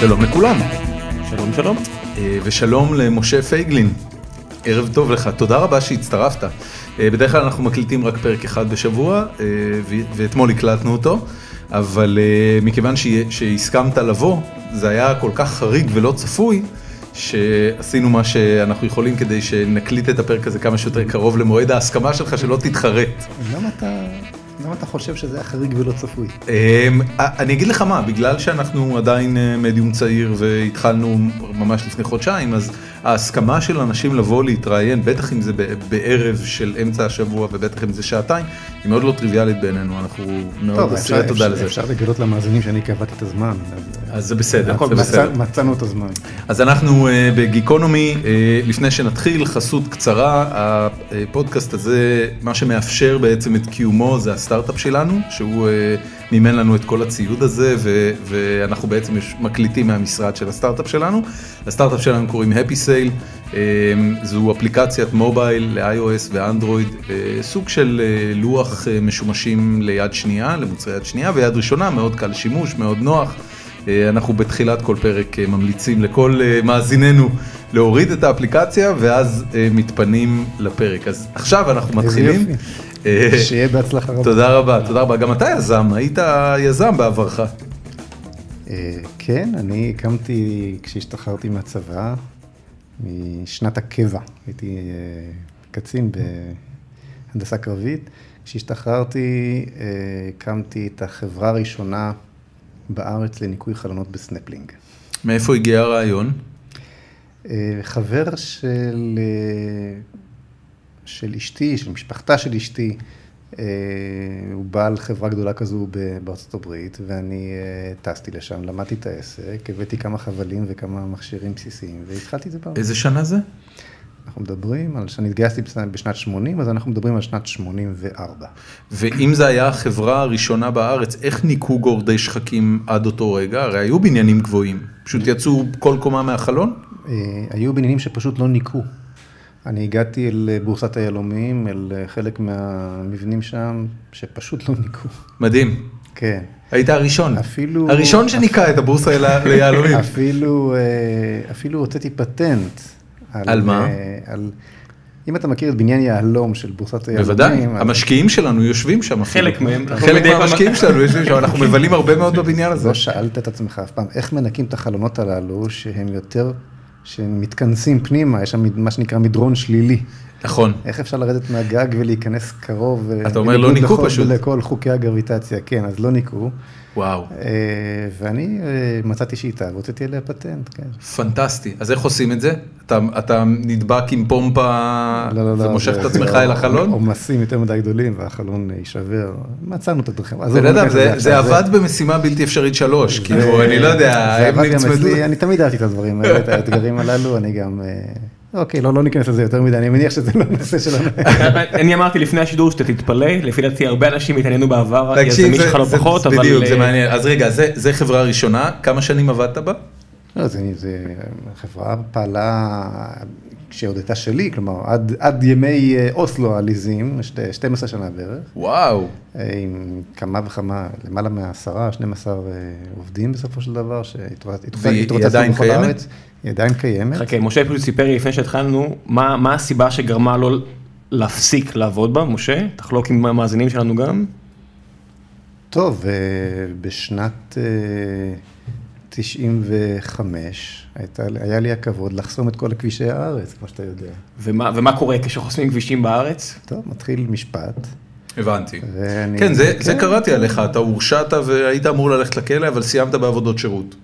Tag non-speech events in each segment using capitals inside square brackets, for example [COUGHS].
שלום לכולם, שלום שלום. אה, ושלום למשה פייגלין. ערב טוב לך, תודה רבה שהצטרפת. אה, בדרך כלל אנחנו מקליטים רק פרק אחד בשבוע, אה, ואתמול הקלטנו אותו, אבל מכיוון שהסכמת לבוא, זה היה כל כך חריג ולא צפוי, שעשינו מה שאנחנו יכולים כדי שנקליט את הפרק הזה כמה שיותר קרוב למועד ההסכמה שלך, שלא תתחרט. למה אתה, למה אתה חושב שזה היה חריג ולא צפוי? אמ, אני אגיד לך מה, בגלל שאנחנו עדיין אה, מדיום צעיר והתחלנו ממש לפני חודשיים, אז ההסכמה של אנשים לבוא להתראיין, בטח אם זה בערב של אמצע השבוע ובטח אם זה שעתיים, היא מאוד לא טריוויאלית בעינינו, אנחנו מאוד אסירי תודה לזה. אפשר לגלות למאזינים שאני קבעתי את הזמן. אז, זה בסדר, הכל זה בסדר. מצא, מצאנו את הזמן. אז אנחנו uh, בגיקונומי, uh, לפני שנתחיל, חסות קצרה, הפודקאסט הזה, מה שמאפשר בעצם את קיומו זה הסטארט-אפ שלנו, שהוא uh, מימן לנו את כל הציוד הזה, ו- ואנחנו בעצם מקליטים מהמשרד של הסטארט-אפ שלנו. הסטארט-אפ שלנו קוראים Happy Sale, uh, זו אפליקציית מובייל ל-iOS ואנדרואיד, uh, סוג של uh, לוח uh, משומשים ליד שנייה, למוצרי יד שנייה, ויד ראשונה, מאוד קל שימוש, מאוד נוח. אה, אנחנו בתחילת כל פרק אה, ממליצים לכל אה, מאזיננו להוריד את האפליקציה ואז מתפנים לפרק. אז עכשיו אנחנו מתחילים. שיהיה בהצלחה רבה. תודה רבה, תודה רבה. גם אתה יזם, היית יזם בעברך. כן, אני הקמתי כשהשתחררתי מהצבא, משנת הקבע, הייתי קצין בהנדסה קרבית. כשהשתחררתי הקמתי את החברה הראשונה בארץ לניקוי חלונות בסנפלינג. מאיפה הגיע הרעיון? אה, חבר של, אה, של אשתי, של משפחתה של אשתי, אה, הוא בעל חברה גדולה כזו בארצות הברית, ואני טסתי לשם, למדתי את העסק, הבאתי כמה חבלים וכמה מכשירים בסיסיים, והתחלתי את זה בארץ. איזה שנה זה? אנחנו מדברים על, שאני התגייסתי בשנת- בשנת 80, אז אנחנו מדברים על שנת 84. ואם זה היה החברה הראשונה בארץ, איך ניקו גורדי שחקים עד אותו רגע? הרי היו בניינים גבוהים, פשוט יצאו כל קומה מהחלון? אה, היו בניינים שפשוט לא ניקו. אני הגעתי אל אה, בורסת היהלומים, אל אה, חלק מהמבנים שם, שפשוט לא ניקו. מדהים. כן. היית הראשון. אפילו- הראשון שניקה את הבורסה ליהלומים. [LAUGHS] אפילו, אפילו הוצאתי פטנט. על מה? אה, על, אם אתה מכיר את בניין יהלום של בורסת היהלומים. בוודאי, המשקיעים שלנו יושבים שם. חלק. מהם. חלק מהמשקיעים שלנו יושבים שם, אנחנו מבלים הרבה מאוד בבניין הזה. לא שאלת את עצמך אף פעם, איך מנקים את החלונות הללו, שהם יותר, שהם מתכנסים פנימה, יש שם מה שנקרא מדרון שלילי. נכון. איך אפשר לרדת מהגג ולהיכנס קרוב? אה, אתה אומר, לא ניקו פשוט. לכל חוקי הגרביטציה, כן, אז לא ניקו. וואו, אה, ואני אה, מצאתי שיטה והוצאתי עליה פטנט, כן. פנטסטי. אז איך עושים את זה? אתה- אתה נדבק עם פומפה לא, לא, לא. ומושך זה- את עצמך זה אל החלון? עומסים יותר מדי גדולים והחלון יישבר. מצאנו את הדרכים. לא ניכנס זה- זה. עבד במשימה בלתי אפשרית שלוש, כאילו, אני לא יודע, זה הם נצמדו. אני תמיד אהבתי את הדברים האלה, את האתגרים הללו, אני גם... אוקיי, לא, לא ניכנס לזה יותר מדי, אני מניח שזה לא נושא שלנו. [LAUGHS] אני אמרתי לפני השידור שאתה תתפלא, לפי דעתי הרבה אנשים התעניינו בעבר, יזמים שלך לא פחות, אבל... בדיוק, זה אה, מעניין. אז רגע, זה- זה חברה ראשונה, כמה שנים עבדת בה? לא, זה, זה, החברה פעלה כשעוד הייתה שלי, כלומר, עד, עד ימי אה, אוסלו העליזים, שתי- 12 שנה בערך, וואו. אה, עם כמה וכמה, למעלה מעשרה, 12 אה, עובדים בסופו של דבר, עדיין בכל קיימת? הארץ. היא עדיין קיימת. חכה, משה פשוט סיפר לי לפני שהתחלנו, מה מה הסיבה שגרמה לו להפסיק לעבוד בה, משה? תחלוק עם המאזינים שלנו גם. טוב, בשנת 95 הייתה, היה לי הכבוד לחסום את כל כבישי הארץ, כמו שאתה יודע. ומה ומה קורה כשחוסמים כבישים בארץ? טוב, מתחיל משפט. הבנתי. ואני... כן, זה, זה כן. קראתי עליך, אתה הורשעת והיית אמור ללכת לכלא, אבל סיימת בעבודות שירות.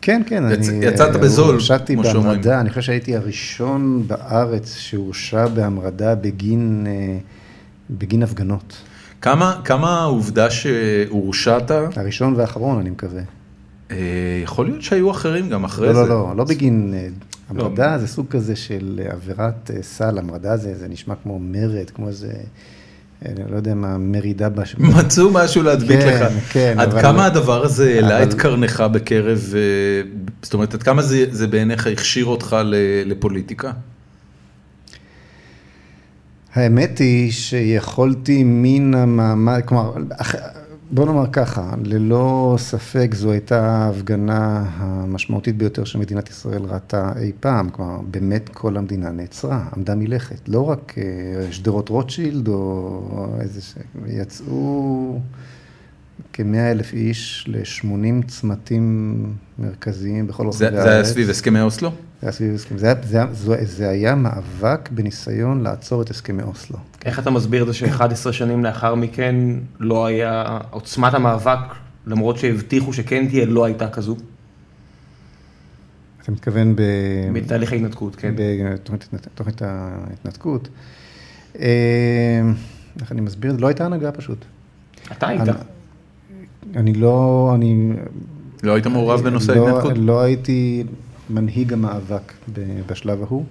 כן, כן, יצ- אני... יצאת אה, בזול, הורשעתי כמו שאומרים. בהמרדה, אני חושב שהייתי הראשון בארץ שהורשע בהמרדה בגין, אה, בגין הפגנות. כמה, כמה העובדה שהורשעת, הראשון והאחרון, אני מקווה. אה, יכול להיות שהיו אחרים גם אחרי לא, זה. לא, לא, לא בגין... אה, המרדה זה סוג כזה של אה, עבירת אה, סל, המרדה זה, זה נשמע כמו מרד, כמו איזה, אה, לא יודע מה, מרידה בש... [LAUGHS] מצאו משהו להדביק כן, לך. כן, עד אבל- כמה הדבר הזה העלה את אבל- קרנך בקרב, אה, זאת אומרת, עד כמה זה, זה בעיניך הכשיר אותך לפוליטיקה? האמת היא שיכולתי מן המעמד, כלומר, בוא נאמר ככה, ללא ספק זו הייתה ההפגנה המשמעותית ביותר שמדינת ישראל ראתה אי פעם, כלומר, באמת כל המדינה נעצרה, עמדה מלכת. לא רק אה, שדרות רוטשילד או איזה ש... יצאו כמאה אלף איש ל-80 צמתים מרכזיים בכל רחבי הארץ. זה היה סביב הסכמי אוסלו? זה היה סביב הסכמי, זה, זה, זה, זה היה מאבק בניסיון לעצור את הסכמי אוסלו. איך אתה מסביר את זה ש-11 שנים לאחר מכן לא היה, עוצמת המאבק, למרות שהבטיחו שכן תהיה, לא הייתה כזו? אתה מתכוון ב... בתהליך ההתנתקות, כן. בתוכנית ההתנתקות. איך אני מסביר? לא הייתה הנהגה פשוט. אתה היית. אני לא, אני... לא היית מעורב בנושא לא, ההתנתקות? לא הייתי מנהיג המאבק בשלב ההוא,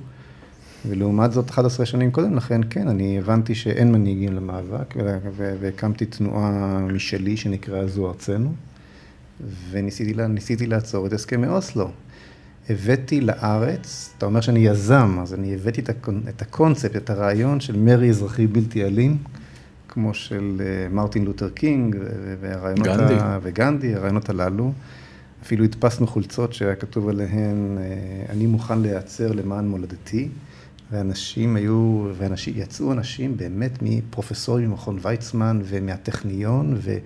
ולעומת זאת 11 שנים קודם לכן, כן, אני הבנתי שאין מנהיגים למאבק, והקמתי תנועה משלי שנקראה זו ארצנו, וניסיתי לעצור את הסכמי אוסלו. הבאתי לארץ, אתה אומר שאני יזם, אז אני הבאתי את הקונספט, את הרעיון של מרי אזרחי בלתי אלים. כמו של מרטין לותר קינג והרעיונות, גנדי. ה... וגנדי, הרעיונות הללו. אפילו הדפסנו חולצות שהיה כתוב עליהן, אני מוכן להיעצר למען מולדתי, ואנשים היו, ואנשים, יצאו אנשים באמת מפרופסורים ממכון ויצמן ומהטכניון, ו...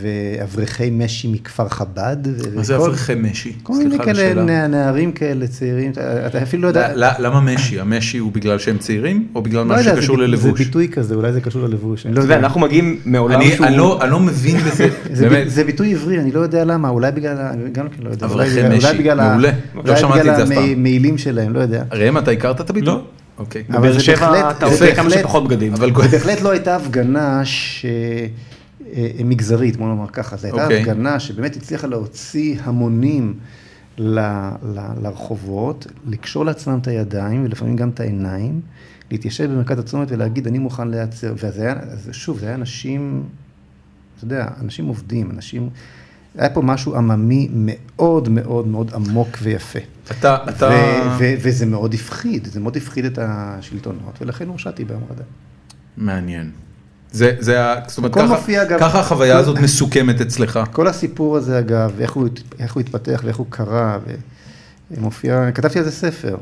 ואברכי משי מכפר חב"ד. מה זה אברכי משי? כל מיני כאלה, נערים כאלה צעירים, אתה אפילו לא יודע... למה משי? המשי הוא בגלל שהם צעירים, או בגלל משהו שקשור ללבוש? זה ביטוי כזה, אולי זה קשור ללבוש. אתה יודע, אנחנו מגיעים מעולם שהוא... אני לא מבין בזה, [LAUGHS] באמת. זה ביטוי עברי, אני לא יודע למה, אולי בגלל, גם כן לא יודע. אברכי משי, מעולה. לא שמעתי את זה אף פעם. אולי בגלל המעילים שלהם, לא יודע. ראם, אתה הכרת את הביטוי? לא. אוקיי. בבאר שבע אתה רוצה כמה שפחות בגדים. זה בהחלט לא הייתה הפגנה ש... מגזרית, בוא נאמר ככה, זו הייתה okay. הפגנה שבאמת הצליחה להוציא המונים ל, ל, לרחובות, לקשור לעצמם את הידיים ולפעמים גם את העיניים, להתיישב במרכז הצומת ולהגיד, אני מוכן להיעצר. וזה היה, שוב, זה היה אנשים, אתה יודע, אנשים עובדים, אנשים... היה פה משהו עממי מאוד מאוד מאוד עמוק ויפה. אתה, אתה... וזה מאוד הפחיד, זה מאוד הפחיד את השלטונות, ולכן הורשעתי בהמרדה. מעניין. זה, זה, זאת אומרת, ככה, אגב, ככה החוויה הזאת מסוכמת אצלך. כל הסיפור הזה אגב, איך הוא, איך הוא התפתח ואיך הוא קרה, ומופיע, כתבתי על זה ספר.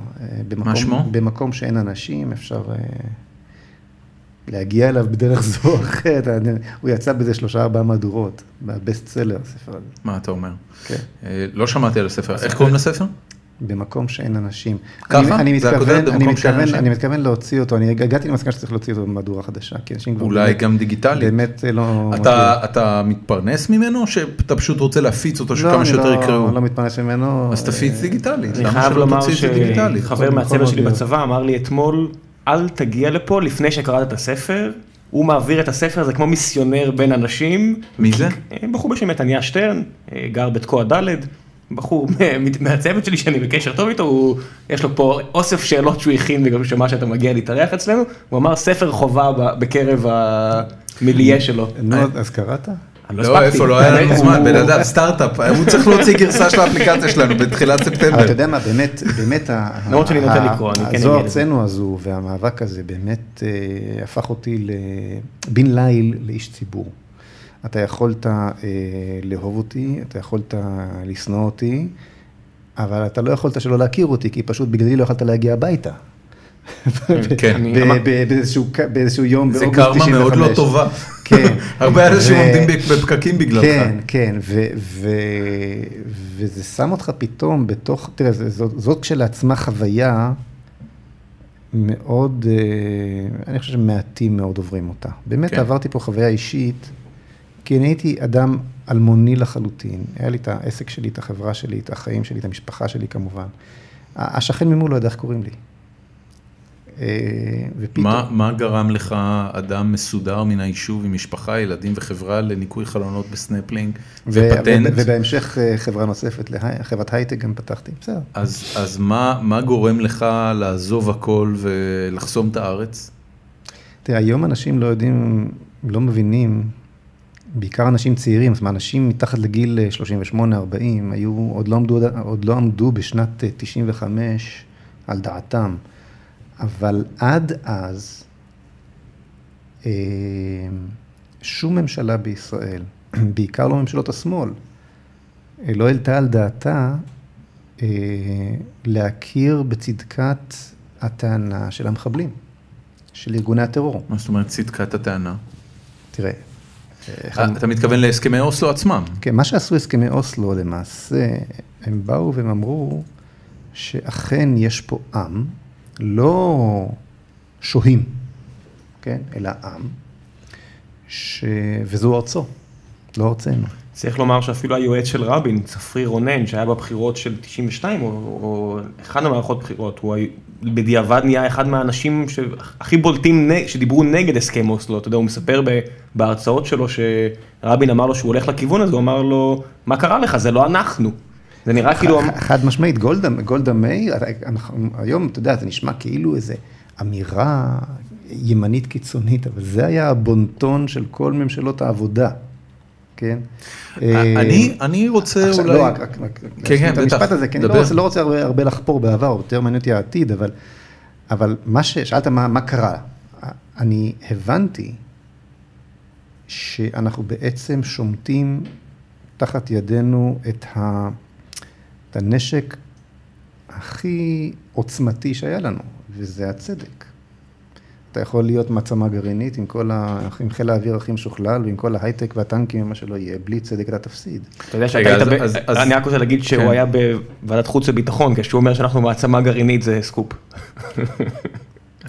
במקום, מה שמו? במקום שאין אנשים, אפשר להגיע אליו בדרך זו או אחרת. [LAUGHS] הוא יצא בזה שלושה ארבעה מהדורות, בבסט סלר, הספר הזה. מה אתה אומר? כן. לא שמעתי על הספר, איך קוראים לספר? במקום שאין אנשים. ככה? אני, אני במקום אני שאין מתכוון, אנשים? אני מתכוון להוציא אותו, אני הגעתי למסקנה שצריך להוציא אותו במהדורה חדשה, כי אנשים כבר... אולי גם דיגיטלית. באמת לא... אתה, אתה מתפרנס ממנו, או שאתה פשוט רוצה להפיץ אותו, שכמה שיותר יקראו? לא, אני לא מתפרנס ממנו. אז תפיץ דיגיטלית, אני למה חייב שלא לומר תוציא את זה דיגיטלית? שחבר מהצוות שלי בצבא אמר לי אתמול, אל תגיע לפה לפני שקראת את הספר. הוא מעביר את הספר הזה כמו מיסיונר בין אנשים. מי זה? בחור בשם מתניה שטרן, גר בתקוע ד', בחור [LAUGHS] מהצוות שלי שאני בקשר טוב איתו, הוא, יש לו פה אוסף שאלות שהוא הכין וגם שמע שאתה מגיע להתארח אצלנו, הוא אמר ספר חובה בקרב המיליה שלו. נו, אז קראת? לא, איפה, לא היה לנו [LAUGHS] זמן, בן אדם, סטארט-אפ, הוא צריך להוציא גרסה של האפליקציה שלנו בתחילת ספטמבר. אתה יודע מה, באמת, באמת, [LAUGHS] למרות שאני נוטה לקרוא, אני כן אגיד את זה. זו ארצנו הזו והמאבק הזה באמת הפך אותי בן ליל לאיש ציבור. אתה יכולת לאהוב אותי, אתה יכולת לשנוא אותי, אבל אתה לא יכולת שלא להכיר אותי, כי פשוט בגללי לא יכולת להגיע הביתה. [LAUGHS] כן, באיזשהו יום זה קרמה מאוד לא טובה. כן. [LAUGHS] הרבה אנשים עומדים בפקקים בגללך. כן, כן, וזה שם אותך פתאום בתוך, תראה, זאת כשלעצמה חוויה מאוד, אני חושב שמעטים מאוד עוברים אותה. באמת עברתי פה חוויה אישית, כי אני הייתי אדם אלמוני לחלוטין. היה לי את העסק שלי, את החברה שלי, את החיים שלי, את המשפחה שלי כמובן. השכן ממול לא ידע איך קוראים לי. ופתאום... מה, מה גרם לך, אדם מסודר מן היישוב עם משפחה, ילדים וחברה לניקוי חלונות בסנפלינג ופטנט? ובהמשך חברה נוספת, חברת הייטק גם פתחתי, בסדר. אז, אז מה, מה גורם לך לעזוב הכל ולחסום את הארץ? תראה, היום אנשים לא יודעים, לא מבינים, בעיקר אנשים צעירים, זאת אומרת, אנשים מתחת לגיל 38-40, היו, עוד לא עמדו, עוד לא עמדו בשנת 95 על דעתם. אבל עד אז, שום ממשלה בישראל [CLEARS THROAT] בעיקר לא ממשלות השמאל, אה, לא העלתה על דעתה אה, להכיר בצדקת הטענה של המחבלים, של ארגוני הטרור. מה זאת אומרת צדקת הטענה? תראה, אה, אתה מתכוון להסכמי אוסלו עצמם. כן, מה שעשו הסכמי אוסלו למעשה, הם באו והם אמרו שאכן יש פה עם, לא שוהים, כן, אלא עם, ש... וזו ארצו, לא ארצנו. צריך לומר שאפילו היועץ של רבין, צפרי רונן, שהיה בבחירות של 92, או, או אחד המערכות בחירות, הוא בדיעבד נהיה אחד מהאנשים הכי בולטים שדיברו נגד הסכם אוסלו, אתה יודע, הוא מספר בהרצאות שלו שרבין אמר לו שהוא הולך לכיוון הזה, הוא אמר לו, מה קרה לך, זה לא אנחנו. זה נראה כאילו... חד משמעית, גולדה, גולדה מאיר, היום, אתה יודע, זה נשמע כאילו איזה אמירה ימנית קיצונית, אבל זה היה הבונטון של כל ממשלות העבודה. כן? אני, אני רוצה עכשיו, אולי... לא, רק, רק, כן, כן, את המשפט בטח, הזה, אני לא לא רוצה הרבה, הרבה לחפור בעבר, יותר מעניין אותי העתיד, אבל, אבל מה ששאלת, מה, מה קרה? אני הבנתי שאנחנו בעצם שומטים תחת ידינו את, ה, את הנשק הכי עוצמתי שהיה לנו, וזה הצדק. אתה יכול להיות מעצמה גרעינית עם כל ה... עם חיל האוויר הכי משוכלל ועם כל ההייטק והטנקים ומה שלא יהיה, בלי צדק אתה תפסיד. אתה יודע שאתה היית, אז- ב- אז- אז- אני רק רוצה להגיד שהוא כן. היה בוועדת חוץ וביטחון, כשהוא אומר שאנחנו מעצמה גרעינית זה סקופ.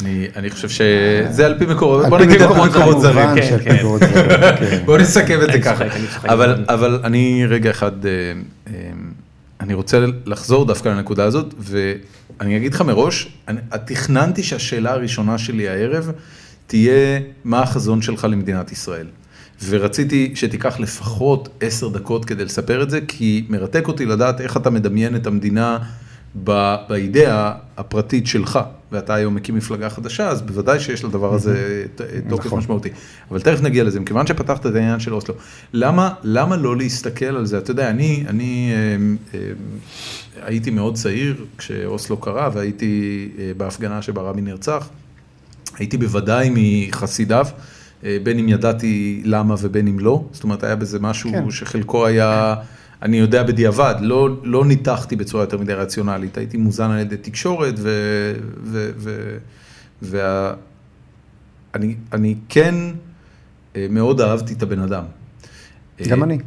אני, אני חושב שזה על פי מקורות, בוא נגיד על פי מקורות זרים. כן, כן. [LAUGHS] בוא נסכם את זה ככה. אבל אני רגע אחד, אה, אה, אני רוצה לחזור דווקא לנקודה הזאת, ואני אגיד לך מראש, אני, תכננתי שהשאלה הראשונה שלי הערב תהיה מה החזון שלך למדינת ישראל. ורציתי שתיקח לפחות עשר דקות כדי לספר את זה, כי מרתק אותי לדעת איך אתה מדמיין את המדינה באידאה הפרטית שלך, ואתה היום מקים מפלגה חדשה, אז בוודאי שיש לדבר הזה ת- תוקף נכון. משמעותי. אבל תכף נגיע לזה, מכיוון שפתחת את העניין של אוסלו, למה, למה לא להסתכל על זה? אתה יודע, אני, אני אמ, אמ, הייתי מאוד צעיר כשאוסלו קרה, והייתי אה, בהפגנה שבה רבין נרצח. הייתי בוודאי מחסידיו, אה, בין אם ידעתי למה ובין אם לא, זאת אומרת היה בזה משהו כן. שחלקו היה, אני יודע בדיעבד, לא, לא ניתחתי בצורה יותר מדי רציונלית, הייתי מוזן על ידי תקשורת ו... ו, ו וה, אני, אני כן אה, מאוד אהבתי את הבן אדם. גם אה, אני.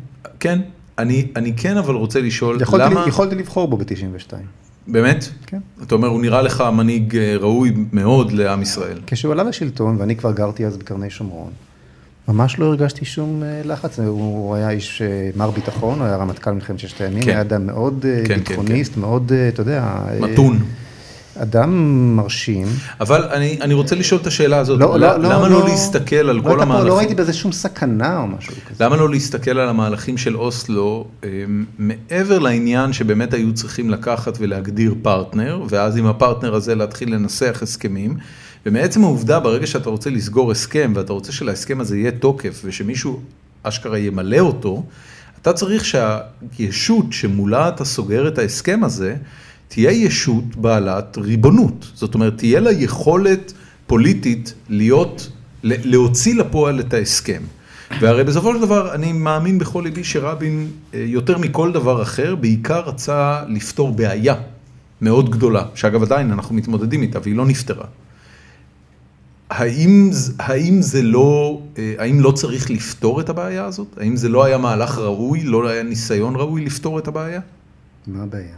כן, אני, אני כן אבל רוצה לשאול, יכולתי, למה, יכולתי לבחור בו ב-92. באמת? כן. אתה אומר, הוא נראה לך מנהיג אה, ראוי מאוד לעם ישראל. כשהוא עלה לשלטון, ואני כבר גרתי אז בקרני שומרון, ממש לא הרגשתי שום אה, לחץ. הוא היה איש אה, מר ביטחון, הוא היה רמטכ"ל מלחמת ששת הימים, כן. היה אדם מאוד אה, כן, כן, ביטחוניסט, מאוד, אה, אתה יודע... מתון. אדם מרשים. אבל אני, אני רוצה לשאול את השאלה הזאת, לא, לא, למה לא, לא לא, להסתכל על לא כל לא המהלכים? ראיתי בזה שום סכנה או משהו כזה. למה לא להסתכל על המהלכים של אוסלו מעבר לעניין שבאמת היו צריכים לקחת ולהגדיר פרטנר, ואז עם הפרטנר הזה להתחיל לנסח הסכמים, ומעצם העובדה ברגע שאתה רוצה לסגור הסכם ואתה רוצה שלהסכם הזה יהיה תוקף ושמישהו אשכרה ימלא אותו, אתה צריך שהישות שמולה אתה סוגר את ההסכם הזה, תהיה ישות בעלת ריבונות. זאת אומרת, תהיה לה יכולת פוליטית להיות, להוציא לפועל את ההסכם. והרי בסופו של דבר אני מאמין בכל ליבי שרבין אה, יותר מכל דבר אחר בעיקר רצה לפתור בעיה מאוד גדולה, שאגב עדיין אנחנו מתמודדים איתה והיא לא נפתרה. האם, האם זה לא, אה, האם לא צריך לפתור את הבעיה הזאת? האם זה לא היה מהלך ראוי, לא היה ניסיון ראוי לפתור את הבעיה? מה הבעיה?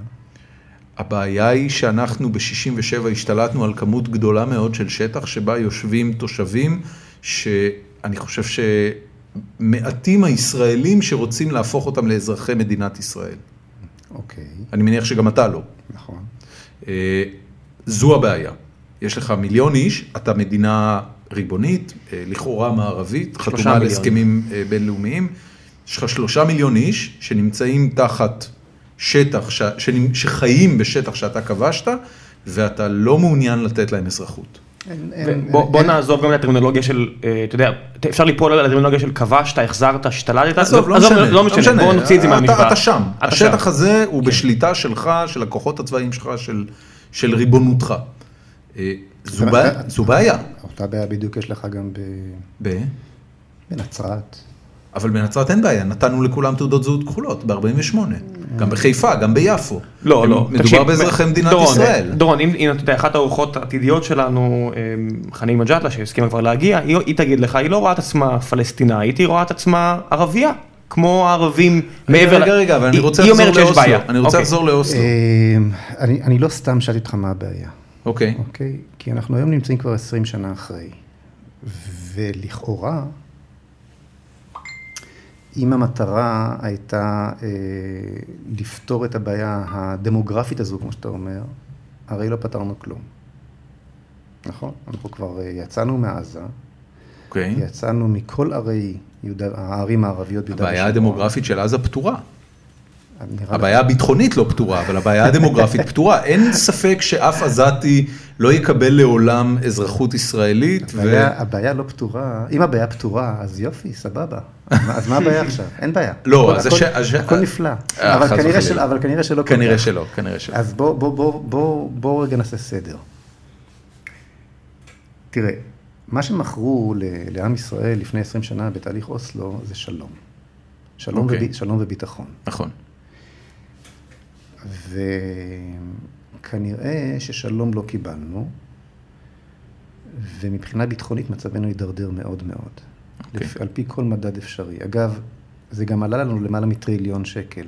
הבעיה היא שאנחנו ב-67 השתלטנו על כמות גדולה מאוד של שטח שבה יושבים תושבים שאני חושב שמעטים הישראלים שרוצים להפוך אותם לאזרחי מדינת ישראל. אוקיי, אני מניח שגם אתה לא. נכון. אה, זו הבעיה. יש לך מיליון איש, אתה מדינה ריבונית, אה, לכאורה מערבית, חתומה על. הסכמים אה, בינלאומיים. יש לך שלושה מיליון איש שנמצאים תחת שטח, ש... שחיים בשטח שאתה כבשת, ואתה לא מעוניין לתת להם אזרחות. בוא נעזוב גם לטרמינולוגיה של, אה, אתה יודע, אפשר ליפול על הטרמינולוגיה של כבשת, החזרת, השתלטת, עזוב, לא משנה, לא משנה, בוא נוציא את זה מהמשוואה. אתה שם, השטח. הזה הוא בשליטה שלך, של הכוחות הצבאיים שלך, של- של ריבונותך. אה, זו בעיה- זו בעיה. אותה בעיה בדיוק יש לך גם ב- ב- בנצרת. אבל בנצרת אין בעיה, נתנו לכולם תעודות זהות כחולות ב-48, גם בחיפה, גם ביפו. לא, לא, מדובר באזרחי מדינת דורון, ישראל. דורון, אם אם אתה יודע, אחת האורחות העתידיות שלנו, אמ, חנין מג'אדלה, שהסכימה כבר להגיע, היא היא תגיד לך, היא לא רואה את עצמה פלסטינאית, היא רואה את עצמה ערבייה, כמו הערבים מעבר... רגע, רגע, אבל אני רוצה היא לחזור אומרת שיש בעיה. לאוסלו, אני רוצה אוקיי. לחזור לאוסלו. אה, אני אני לא סתם שאלתי אותך מה הבעיה, אוקיי, אוקיי? כי אנחנו היום נמצאים כבר 20 שנה אחרי, ולכאורה, אם המטרה הייתה אה, לפתור את הבעיה הדמוגרפית הזו, כמו שאתה אומר, הרי לא פתרנו כלום. נכון? אנחנו כבר אה, יצאנו מעזה, אוקיי. יצאנו מכל ערי יהודה, הערים הערביות ביהודה הבעיה ושומרון. הדמוגרפית של עזה פתורה. הבעיה הביטחונית לא פתורה, אבל הבעיה הדמוגרפית [LAUGHS] פתורה. אין ספק שאף עזתי לא יקבל לעולם אזרחות ישראלית. הבעיה, לא פתורה, אם הבעיה פתורה, אז יופי, סבבה. אז מה הבעיה עכשיו? אין בעיה. לא, אז הכל- נפלא. אה, אבל כנראה שלא כנראה. שלא, כנראה שלא. אז בוא, בוא, בוא, בוא, בוא רגע נעשה סדר. תראה, מה שמכרו לעם ישראל לפני 20 שנה בתהליך אוסלו זה שלום. שלום, אוקיי. ובי, שלום וביטחון. נכון. וכנראה ששלום לא קיבלנו, ומבחינה ביטחונית מצבנו הידרדר מאוד מאוד. אוקיי. לפ- על פי כל מדד אפשרי. אגב, זה גם עלה לנו למעלה מטריליון שקל.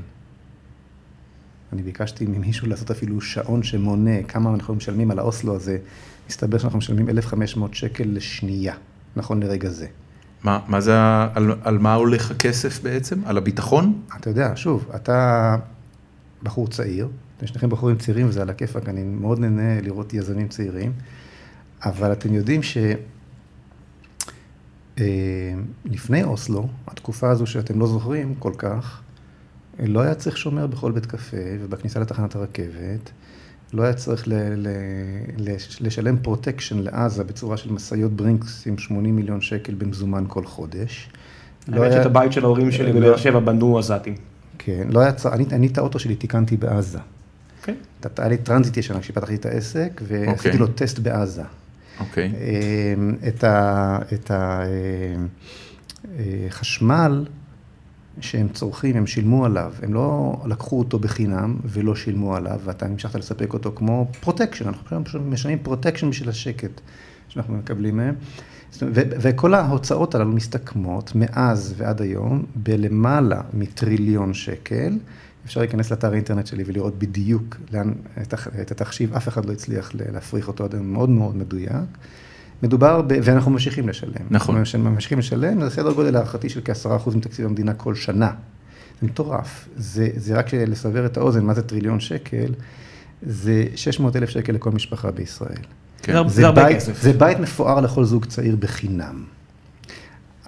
אני ביקשתי ממישהו לעשות אפילו שעון שמונה כמה אנחנו משלמים על האוסלו הזה. מסתבר שאנחנו משלמים 1,500 שקל לשנייה, נכון לרגע זה. מה מה זה, על על מה הולך הכסף בעצם? על הביטחון? אתה יודע, שוב, אתה בחור צעיר, אתם שניכם בחורים צעירים וזה על הכיפאק, אני מאוד נהנה לראות יזמים צעירים, אבל אתם יודעים ש... אה, לפני אוסלו, התקופה הזו שאתם לא זוכרים כל כך, לא היה צריך שומר בכל בית קפה ובכניסה לתחנת הרכבת, לא היה צריך ל- ל- לש- לשלם פרוטקשן לעזה בצורה של משאיות Brink's עם 80 מיליון שקל במזומן כל חודש. לא האמת היה- שאת הבית של ההורים שלי לא- בבאר שבע בנו עזתים. כן, לא היה צריך, אני, אני את האוטו שלי תיקנתי בעזה. כן. אתה- היה לי Transit ישנה כשפתחתי את העסק, ועשיתי אוקיי. לו טסט בעזה. אוקיי. אמ, את ה- את החשמל שהם צורכים, הם שילמו עליו, הם לא לקחו אותו בחינם ולא שילמו עליו, ואתה המשכת לספק אותו כמו פרוטקשן, אנחנו פשוט משלמים פרוטקשן בשביל השקט שאנחנו מקבלים מהם. ו- וכל ההוצאות הללו מסתכמות מאז ועד היום בלמעלה מטריליון שקל. אפשר להיכנס לאתר האינטרנט שלי ולראות בדיוק לאן, את התחשיב, אף אחד לא הצליח להפריך אותו עד היום מאוד מאוד מדויק. מדובר, ב, ואנחנו ממשיכים לשלם. נכון. אנחנו ממשיכים לשלם, זה סדר גודל להערכתי של כ-10% מתקציב המדינה כל שנה. זה מטורף. זה, זה רק לסבר את האוזן, מה זה טריליון שקל? זה 600 אלף שקל לכל משפחה בישראל. כן. זה זה בית. זה בית מפואר לכל זוג צעיר בחינם.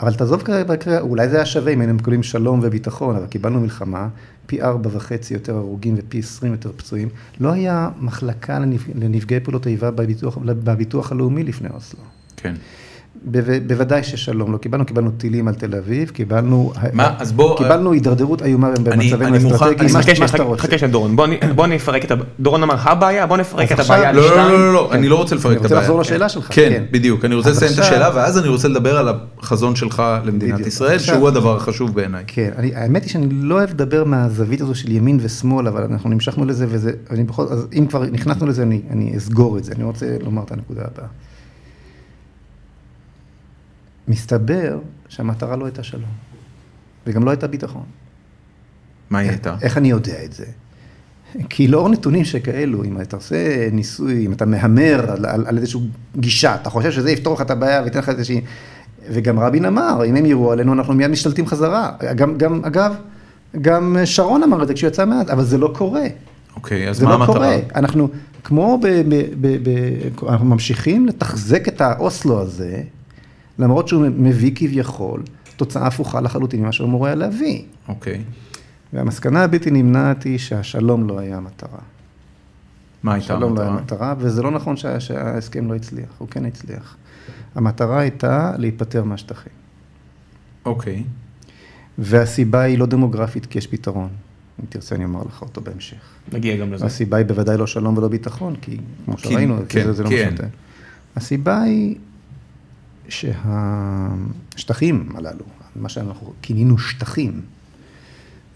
אבל תעזוב כרגע, אולי זה היה שווה אם היינו מקבלים שלום וביטחון, אבל קיבלנו מלחמה, פי ארבע וחצי יותר הרוגים ופי עשרים יותר פצועים. לא היה מחלקה לנפ... לנפגעי פעולות איבה בביטוח, בביטוח הלאומי לפני אוסלו. כן. ב- בוודאי ששלום לא קיבלנו, קיבלנו טילים על תל אביב, קיבלנו... מה? אז בוא- קיבלנו הידרדרות איומה במצבנו האסטרטגי, מה שאתה רוצה. חכה שנייה דורון, בוא נפרק את ה... דורון אמר הבעיה, בוא נפרק את הבעיה לא, לא. לא, לא, לא, כן. אני לא רוצה לפרק את אני רוצה הבעיה. לחזור לשאלה שלך, כן, כן. בדיוק, אני רוצה לסיים את השאלה, ואז אני רוצה לדבר על החזון שלך למדינת. ישראל, שהוא הדבר החשוב בעיניי. כן, האמת היא שאני לא אוהב לדבר מהזווית הזו של ימין ושמאל, אבל אנחנו נמשכנו לזה, וזה, אני בכל, אז אם כבר נכנסנו לזה, אני אסגור את זה. אני רוצה לומר את הנקודה הבאה. מסתבר שהמטרה לא הייתה שלום, וגם לא הייתה ביטחון. מה היא הייתה? איך אני יודע את זה? כי לאור נתונים שכאלו, אם אתה עושה ניסוי, אם אתה מהמר על, על, על איזושהי גישה, אתה חושב שזה יפתור לך את הבעיה וייתן לך איזושהי... וגם רבין אמר, אם הם יראו עלינו, אנחנו מיד משתלטים חזרה. גם, גם, אגב, גם שרון אמר את זה כשהוא יצא מעט, אבל זה לא קורה. אוקיי, אז זה מה לא המטרה? קורה. אנחנו, כמו ב, ב, ב, ב, אנחנו ממשיכים לתחזק את האוסלו הזה, למרות שהוא מביא כביכול תוצאה הפוכה לחלוטין ממה שהוא אמור היה להביא. אוקיי. והמסקנה הבלתי נמנעת היא שהשלום לא היה המטרה. מה הייתה שלום לא היה המטרה? המטרה, וזה לא נכון שה, שההסכם לא הצליח, הוא כן הצליח. המטרה הייתה להיפטר מהשטחים. אוקיי. והסיבה היא לא דמוגרפית, כי יש פתרון. אם תרצה, אני אומר לך אותו בהמשך. נגיע גם לזה. הסיבה היא בוודאי לא שלום ולא ביטחון, כי כמו כי- שראינו, כן, כי זה, זה לא כן. משנה. הסיבה היא שהשטחים הללו, מה שאנחנו כינינו שטחים,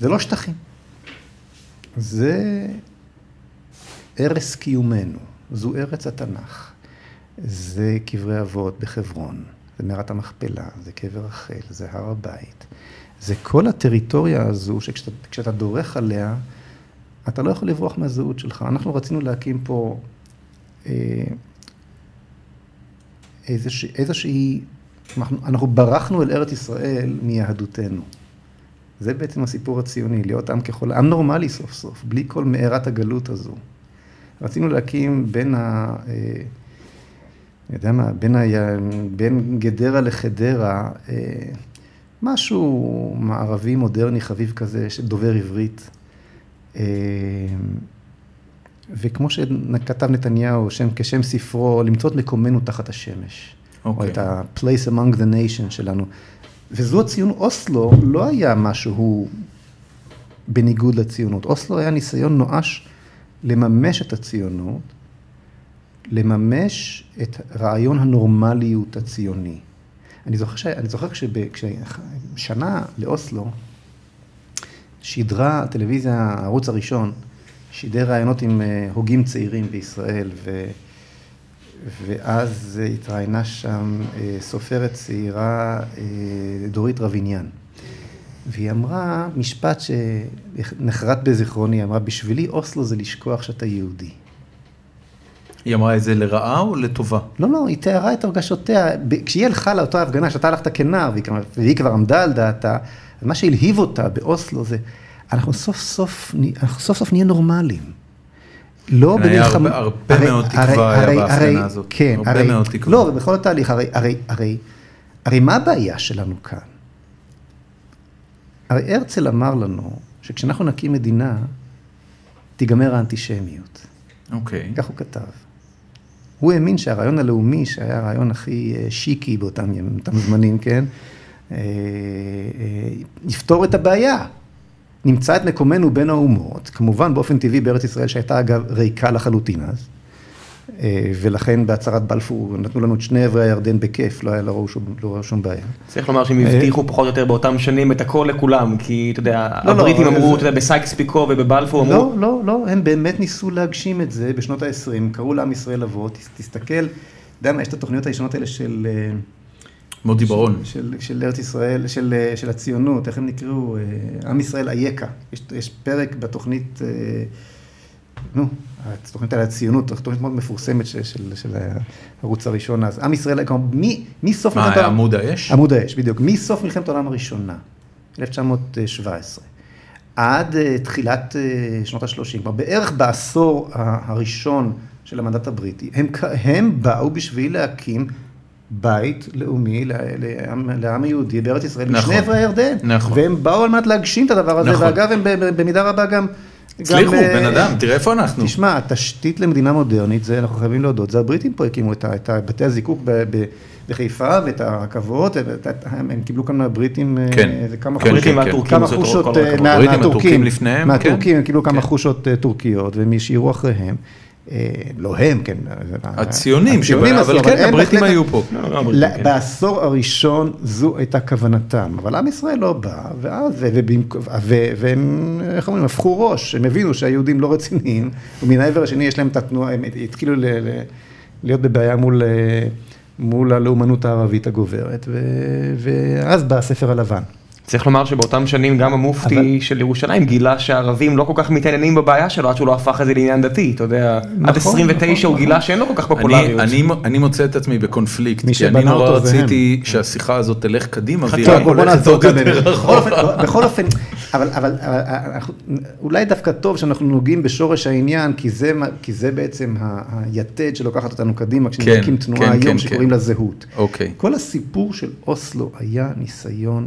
זה לא שטחים. זה ערש קיומנו, זו ארץ התנ"ך. זה קברי אבות בחברון, זה מערת המכפלה, זה קבר רחל, זה הר הבית. זה כל הטריטוריה הזו, שכשאתה דורך עליה, אתה לא יכול לברוח מהזהות שלך. אנחנו רצינו להקים פה אה, איזושה, איזושהי, אנחנו, אנחנו ברחנו אל ארץ ישראל מיהדותנו. זה בעצם הסיפור הציוני, להיות עם ככל, עם נורמלי סוף סוף, בלי כל מארת הגלות הזו. רצינו להקים בין ה... אה, אני יודע מה, בין, ה... בין גדרה לחדרה, אה, משהו מערבי מודרני חביב כזה, שדובר עברית. וכמו שכתב נתניהו, שם, כשם ספרו, למצוא את מקומנו תחת השמש. Okay. או אוקיי. את ה-place among the nation שלנו. וזו הציונות, אוסלו לא היה משהו בניגוד לציונות. אוסלו היה ניסיון נואש לממש את הציונות, לממש את רעיון הנורמליות הציוני. אני זוכר, ש... אני זוכר כששנה לאוסלו, שידרה הטלוויזיה, הערוץ הראשון, שידר ראיונות עם אה, הוגים צעירים בישראל, ו... ואז התראיינה שם אה, סופרת צעירה, אה, דורית רביניאן. והיא אמרה משפט שנחרט בזיכרוני, היא אמרה, בשבילי אוסלו זה לשכוח שאתה יהודי. היא אמרה את זה לרעה או לטובה? לא, לא, היא תיארה את הרגשותיה. כשהיא הלכה לאותה הפגנה, שאתה הלכת כנער, והיא, והיא כבר עמדה על דעתה, מה שהלהיב אותה באוסלו זה, אנחנו סוף סוף, אנחנו סוף סוף נהיה נורמליים. לא במלחמה... היה הרבה הרי, מאוד תקווה היה בהפגנה הזאת. כן, הרבה הרי, מאוד תקווה. לא, בכל התהליך, הרי, הרי, הרי, הרי מה הבעיה שלנו כאן? הרי הרצל אמר לנו שכשאנחנו נקים מדינה, תיגמר האנטישמיות. אוקיי. כך הוא כתב. הוא האמין שהרעיון הלאומי, שהיה הרעיון הכי אה, שיקי באותם זמנים, כן, אה, אה, יפתור את הבעיה. נמצא את מקומנו בין האומות, כמובן באופן טבעי בארץ ישראל שהייתה אגב ריקה לחלוטין אז, ולכן בהצהרת בלפור נתנו לנו את שני עברי הירדן בכיף, לא היה לרוב שום, לא שום בעיה. צריך לומר שהם הבטיחו פחות או יותר באותם שנים את הכל לכולם, כי אתה יודע, לא, הבריטים לא, אמרו, זה... אתה יודע, בסייקס פיקו ובבלפור אמרו... לא, לא, לא, הם באמת ניסו להגשים את זה בשנות ה-20, קראו לעם ישראל לבוא, תסתכל, אתה יודע מה, יש את התוכניות הישנות האלה של... מוטי ברון. של, של, של ארץ ישראל, של, של הציונות, איך הם נקראו? עם ישראל אייכה. יש, יש פרק בתוכנית, נו, התוכנית על הציונות, תוכנית מאוד מפורסמת של, של, של הערוץ הראשון אז. עם ישראל, כלומר, מסוף מלחמת העולם... מה, עמוד האש? עמוד האש, בדיוק. מסוף מלחמת העולם הראשונה, 1917, עד תחילת שנות ה-30, כלומר, בערך בעשור הראשון של המנדט הבריטי, הם, הם באו בשביל להקים בית לאומי לעם, לעם היהודי בארץ ישראל, נכון, משני עברי הירדן. נכון. והם באו על מנת להגשים את הדבר הזה, נכון. ואגב, הם במידה רבה גם... הצליחו, בן אדם, תראה איפה אנחנו. תשמע, התשתית למדינה מודרנית, זה אנחנו חייבים להודות, זה הבריטים פה הקימו את, את בתי הזיקוק ב, ב, בחיפה ואת הרכבות, הם, הם קיבלו כאן מהבריטים, כן, זה כמה כן, חושות, כן, כן. כמה חושות לפניהם, מהטורקים, כן. הם קיבלו כמה כן. חושות טורקיות, ומי שיראו אחריהם. לא הם, כן. הציונים שבהם, אבל כן, הבריטים היו פה. בעשור הראשון זו הייתה כוונתם, אבל עם ישראל לא בא, ואז, והם, איך אומרים, הפכו ראש, הם הבינו שהיהודים לא רציניים, ומן העבר השני יש להם את התנועה, הם התחילו להיות בבעיה מול... מול הלאומנות הערבית הגוברת, ואז בא הספר הלבן. צריך לומר שבאותם שנים גם המופתי אבל... של ירושלים גילה שהערבים לא כל כך מתעניינים בבעיה שלו עד שהוא לא הפך את זה לעניין דתי, אתה יודע, נכון, עד 29 נכון, הוא גילה נכון. שאין לו כל כך פופולריות. אני, אני, אני מוצא את עצמי בקונפליקט, כי אני נורא רציתי הם. שהשיחה הזאת תלך קדימה, והיא רק הולכת עוד יותר רחוק. בכל אופן, אבל, אבל, אבל אולי דווקא טוב שאנחנו נוגעים בשורש העניין, כי זה, כי זה בעצם היתד שלוקחת אותנו קדימה, כשנקים כן, תנועה כן, היום כן, שקוראים כן. לה זהות. אוקיי. כל הסיפור של אוסלו היה ניסיון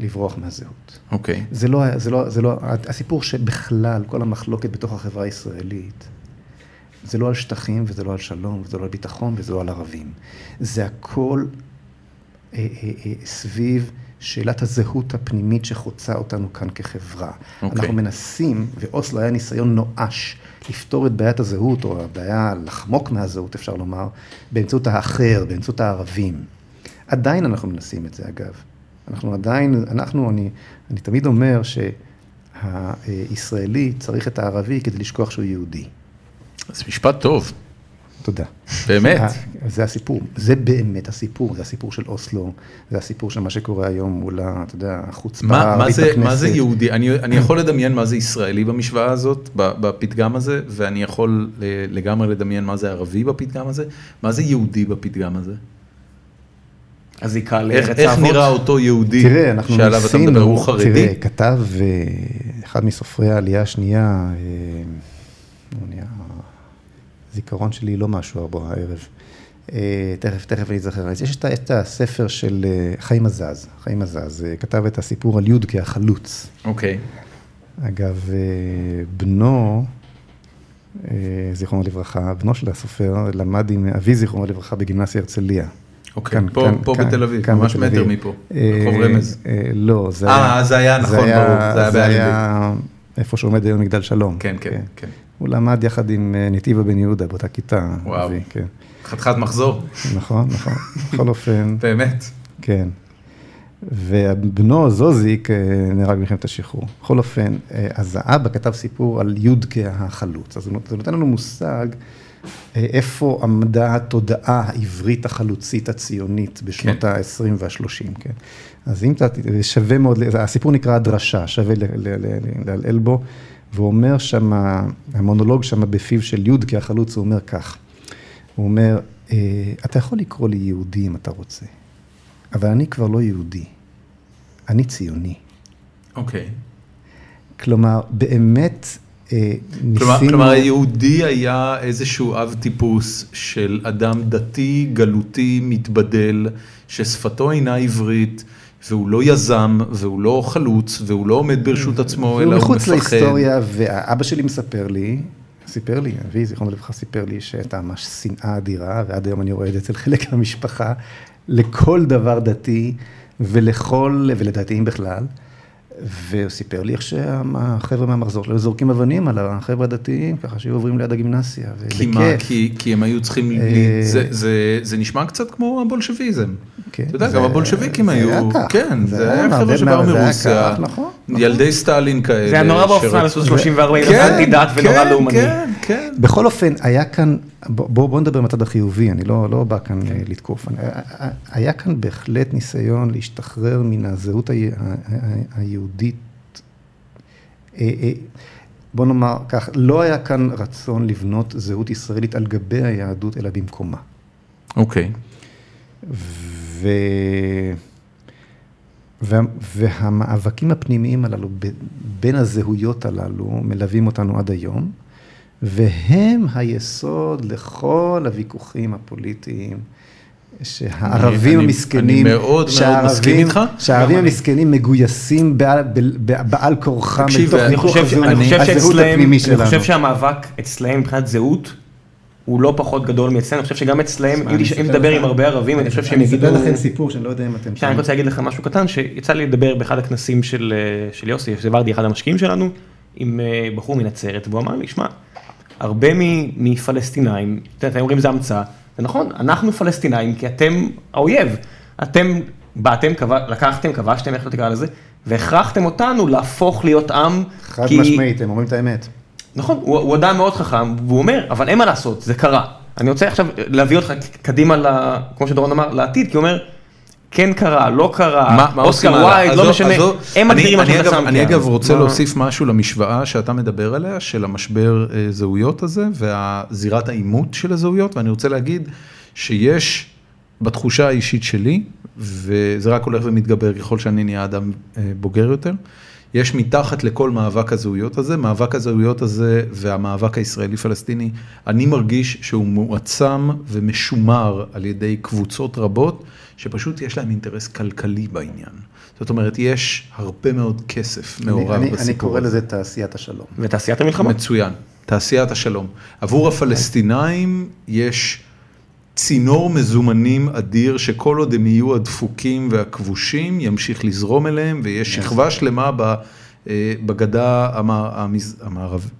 לברוח מהזהות. אוקיי. זה לא, זה לא, זה לא, הסיפור שבכלל, כל המחלוקת בתוך החברה הישראלית, זה לא על שטחים וזה לא על שלום וזה לא על ביטחון וזה לא על ערבים. זה הכל אה, אה, אה, סביב שאלת הזהות הפנימית שחוצה אותנו כאן כחברה. אוקיי. אנחנו מנסים, ואוסלו היה ניסיון נואש, לפתור את בעיית הזהות, או הבעיה לחמוק מהזהות, אפשר לומר, באמצעות האחר, באמצעות הערבים. עדיין אנחנו מנסים את זה, אגב. אנחנו עדיין, אנחנו, אני, אני תמיד אומר שהישראלי צריך את הערבי כדי לשכוח שהוא יהודי. זה משפט טוב, תודה. באמת. אה, זה הסיפור, זה באמת הסיפור, זה הסיפור של אוסלו, זה הסיפור של מה שקורה היום מול, אתה יודע, החוצפה מה, מה, הערבית זה, מה זה. יהודי? אני, אני יכול לדמיין מה זה ישראלי במשוואה הזאת, בפתגם הזה, ואני יכול אה, לגמרי לדמיין מה זה ערבי בפתגם הזה. מה זה יהודי בפתגם הזה? הזיקה איך, לארץ איך האבות. נראה אותו יהודי תראה, אנחנו שעליו אתה מדבר, הוא חרדי? תראה, כתב אה, אחד מסופרי העלייה השנייה, אה, הזיכרון שלי לא משהו בו הערב. אה, תכף, תכף אני אזכר. אז יש את הספר של חיים עזז, חיים עזז, כתב את הסיפור על יודקה החלוץ. אוקיי. אגב, בנו, זיכרונו לברכה, בנו של הסופר, למד עם אבי זיכרונו לברכה בגימנסיה הרצליה. אוקיי, כאן- פה, כאן- פה כאן- בתל אביב, כאן ממש בתל מטר. מפה, אה, רחוב רמז. אה, לא, זה אה, היה... זה היה, נכון, ברור, זה היה. היה איפה שעומד היום מגדל שלום. כן, כן, כן. הוא למד יחד עם אה, נתיבה בן יהודה באותה כיתה. וואו. כן. חתיכת מחזור, נכון, נכון. בכל [LAUGHS] אופן, באמת. כן. ובנו זוזיק אה, נהרג במלחמת השחרור. בכל אופן, אה, אז האבא כתב סיפור על יודקה החלוץ. אז זה נות- זה נותן לנו מושג אה, איפה עמדה התודעה העברית החלוצית הציונית בשנות כן. ה-20 וה-30, כן. אז אם אתה, שווה מאוד, הסיפור נקרא הדרשה, שווה ל- ל- ל- לעלעל בו, והוא אומר שם, המונולוג שם בפיו של יודקה החלוץ, הוא אומר כך, הוא אומר, אה, אתה יכול לקרוא לי יהודי אם אתה רוצה. אבל אני כבר לא יהודי, אני ציוני. אוקיי. כלומר, באמת אה, כלומר, ניסינו... כלומר, היהודי היה איזשהו אב טיפוס של אדם דתי, גלותי, מתבדל, ששפתו אינה עברית, והוא לא יזם, והוא לא חלוץ, והוא לא עומד ברשות עצמו, והוא אלא הוא מחוץ מפחד. להיסטוריה, ואבא שלי מספר לי, סיפר לי, אבי, זיכרונו לברכה, סיפר לי שהייתה ממש שנאה אדירה, ועד היום אני רואה את זה אצל חלק מהמשפחה, לכל דבר דתי, ולכל, ולדתיים בכלל. והוא סיפר לי איך שהחבר'ה מהמחזור שלו זורקים אבנים על החבר'ה הדתיים, ככה שהיו עוברים ליד הגימנסיה, כי מה? כי, כי הם היו צריכים, אה, זה, זה, זה נשמע קצת כמו הבולשביזם. כן, אתה יודע, זה- גם הבולשביקים זה היו, היה כך. כן, זה זה היה חבר'ה שבאו מה- זה היה מרוסיה, כך, נכון, נכון. ילדי סטלין כאלה. זה היה נורא 30 ו-40 כן, אנטי דת ונורא כן, לאומני. כן, כן. בכל אופן, היה כאן, בוא, בוא נדבר מהצד החיובי, אני לא, לא בא כאן כן. אה, לתקוף. אני- היה כאן בהחלט ניסיון להשתחרר מן הזהות היהודית. אה, אה, בוא נאמר כך, לא היה כאן רצון לבנות זהות ישראלית על גבי היהדות, אלא במקומה. אוקיי. ו... וה... והמאבקים הפנימיים הללו בין הזהויות הללו מלווים אותנו עד היום, והם היסוד לכל הוויכוחים הפוליטיים. שהערבים אני- המסכנים, אני מאוד מאוד שהערבים- מסכים איתך. שהערבים גם אני. המסכנים מגויסים בעל, בעל, בעל כורחם תקשיב, לתוך אני אני חושב, הזהות- אני חושב הפנימי אני שלנו. חושב שהמאבק אצלהם מבחינת זהות הוא לא פחות גדול מאצלנו, אני חושב שגם אצלהם, אם תדבר עם הרבה ערבים, אני חושב שהם יגידו... אני אספר לכם סיפור שאני לא יודע אם אתם... שאני רוצה להגיד לך משהו קטן, שיצא לי לדבר באחד הכנסים של, אה, של יוסי, יוסי ורדי, אחד המשקיעים שלנו, עם אה, בחור מנצרת, והוא אמר לי, שמע, הרבה מפלסטינאים, אתם אומרים זה המצאה, זה נכון, אנחנו פלסטינאים כי אתם האויב, אתם באתם, לקחתם, כבשתם, איך לא תקרא לזה, והכרחתם אותנו להפוך להיות עם, חד כי- משמעית, הם אומרים את האמת. נכון, הוא, הוא אדם מאוד חכם, והוא אומר, אבל אין מה לעשות, זה קרה. אני רוצה עכשיו להביא אותך קדימה, ל, כמו שדורון אמר, לעתיד, כי הוא אומר, כן קרה, לא קרה, מה, אוסקר הלאה? ווייד, לא משנה. הם מגדירים מה אני שאתה שם. אני כן, אגב רוצה מה- להוסיף משהו למשוואה שאתה מדבר עליה, של המשבר אה, זהויות הזה, והזירת העימות של הזהויות, ואני רוצה להגיד שיש בתחושה האישית שלי, וזה רק הולך ומתגבר ככל שאני נהיה אדם אה, בוגר יותר, יש מתחת לכל מאבק הזהויות הזה, מאבק הזהויות הזה והמאבק הישראלי-פלסטיני, אני מרגיש שהוא מועצם ומשומר על ידי קבוצות רבות, שפשוט יש להם אינטרס כלכלי בעניין. זאת אומרת, יש הרבה מאוד כסף מעורב אני- בסיפור אני קורא. לזה תעשיית השלום. ותעשיית המלחמה. מצוין, תעשיית השלום. עבור הפלסטינאים יש צינור מזומנים אדיר שכל עוד הם יהיו הדפוקים והכבושים ימשיך לזרום אליהם ויש שכבה שלמה ב- אה, בגדה המערב-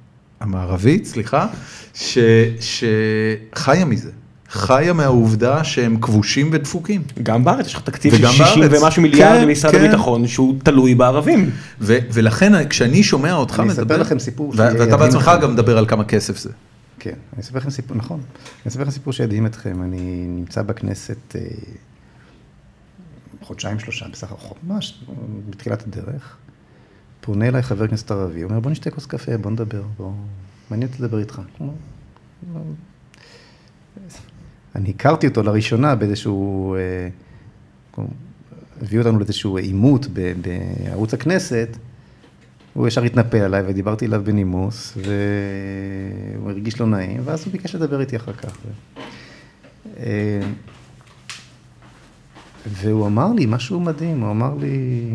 המערבית, סליחה, ש- שחיה מזה. חיה מהעובדה שהם כבושים ודפוקים. גם בארץ יש לך תקציב של וגם 60 בארץ. ומשהו מיליארד כן, במשרד כן. הביטחון שהוא תלוי בערבים. ו- ולכן כשאני שומע אותך אני מדבר, אספר לכם סיפור ו- ואתה בעצמך אתכם. גם מדבר על כמה כסף זה. כן, אני אספר לכם סיפור, נכון. אני אספר לכם סיפור שידהים אתכם. אני נמצא בכנסת אה, חודשיים, שלושה, בסך הכל, ממש בתחילת הדרך. פונה אליי חבר כנסת ערבי, אומר, בוא נשתה כוס קפה, בוא נדבר, בוא... מעניין אותי לדבר איתך. אני הכרתי אותו לראשונה באיזשהו... אה, הביא אותנו לאיזשהו עימות בערוץ הכנסת. הוא ישר התנפל עליי ודיברתי אליו בנימוס, והוא הרגיש לא נעים, ואז הוא ביקש לדבר איתי אחר כך. אה, והוא אמר לי משהו מדהים, הוא אמר לי,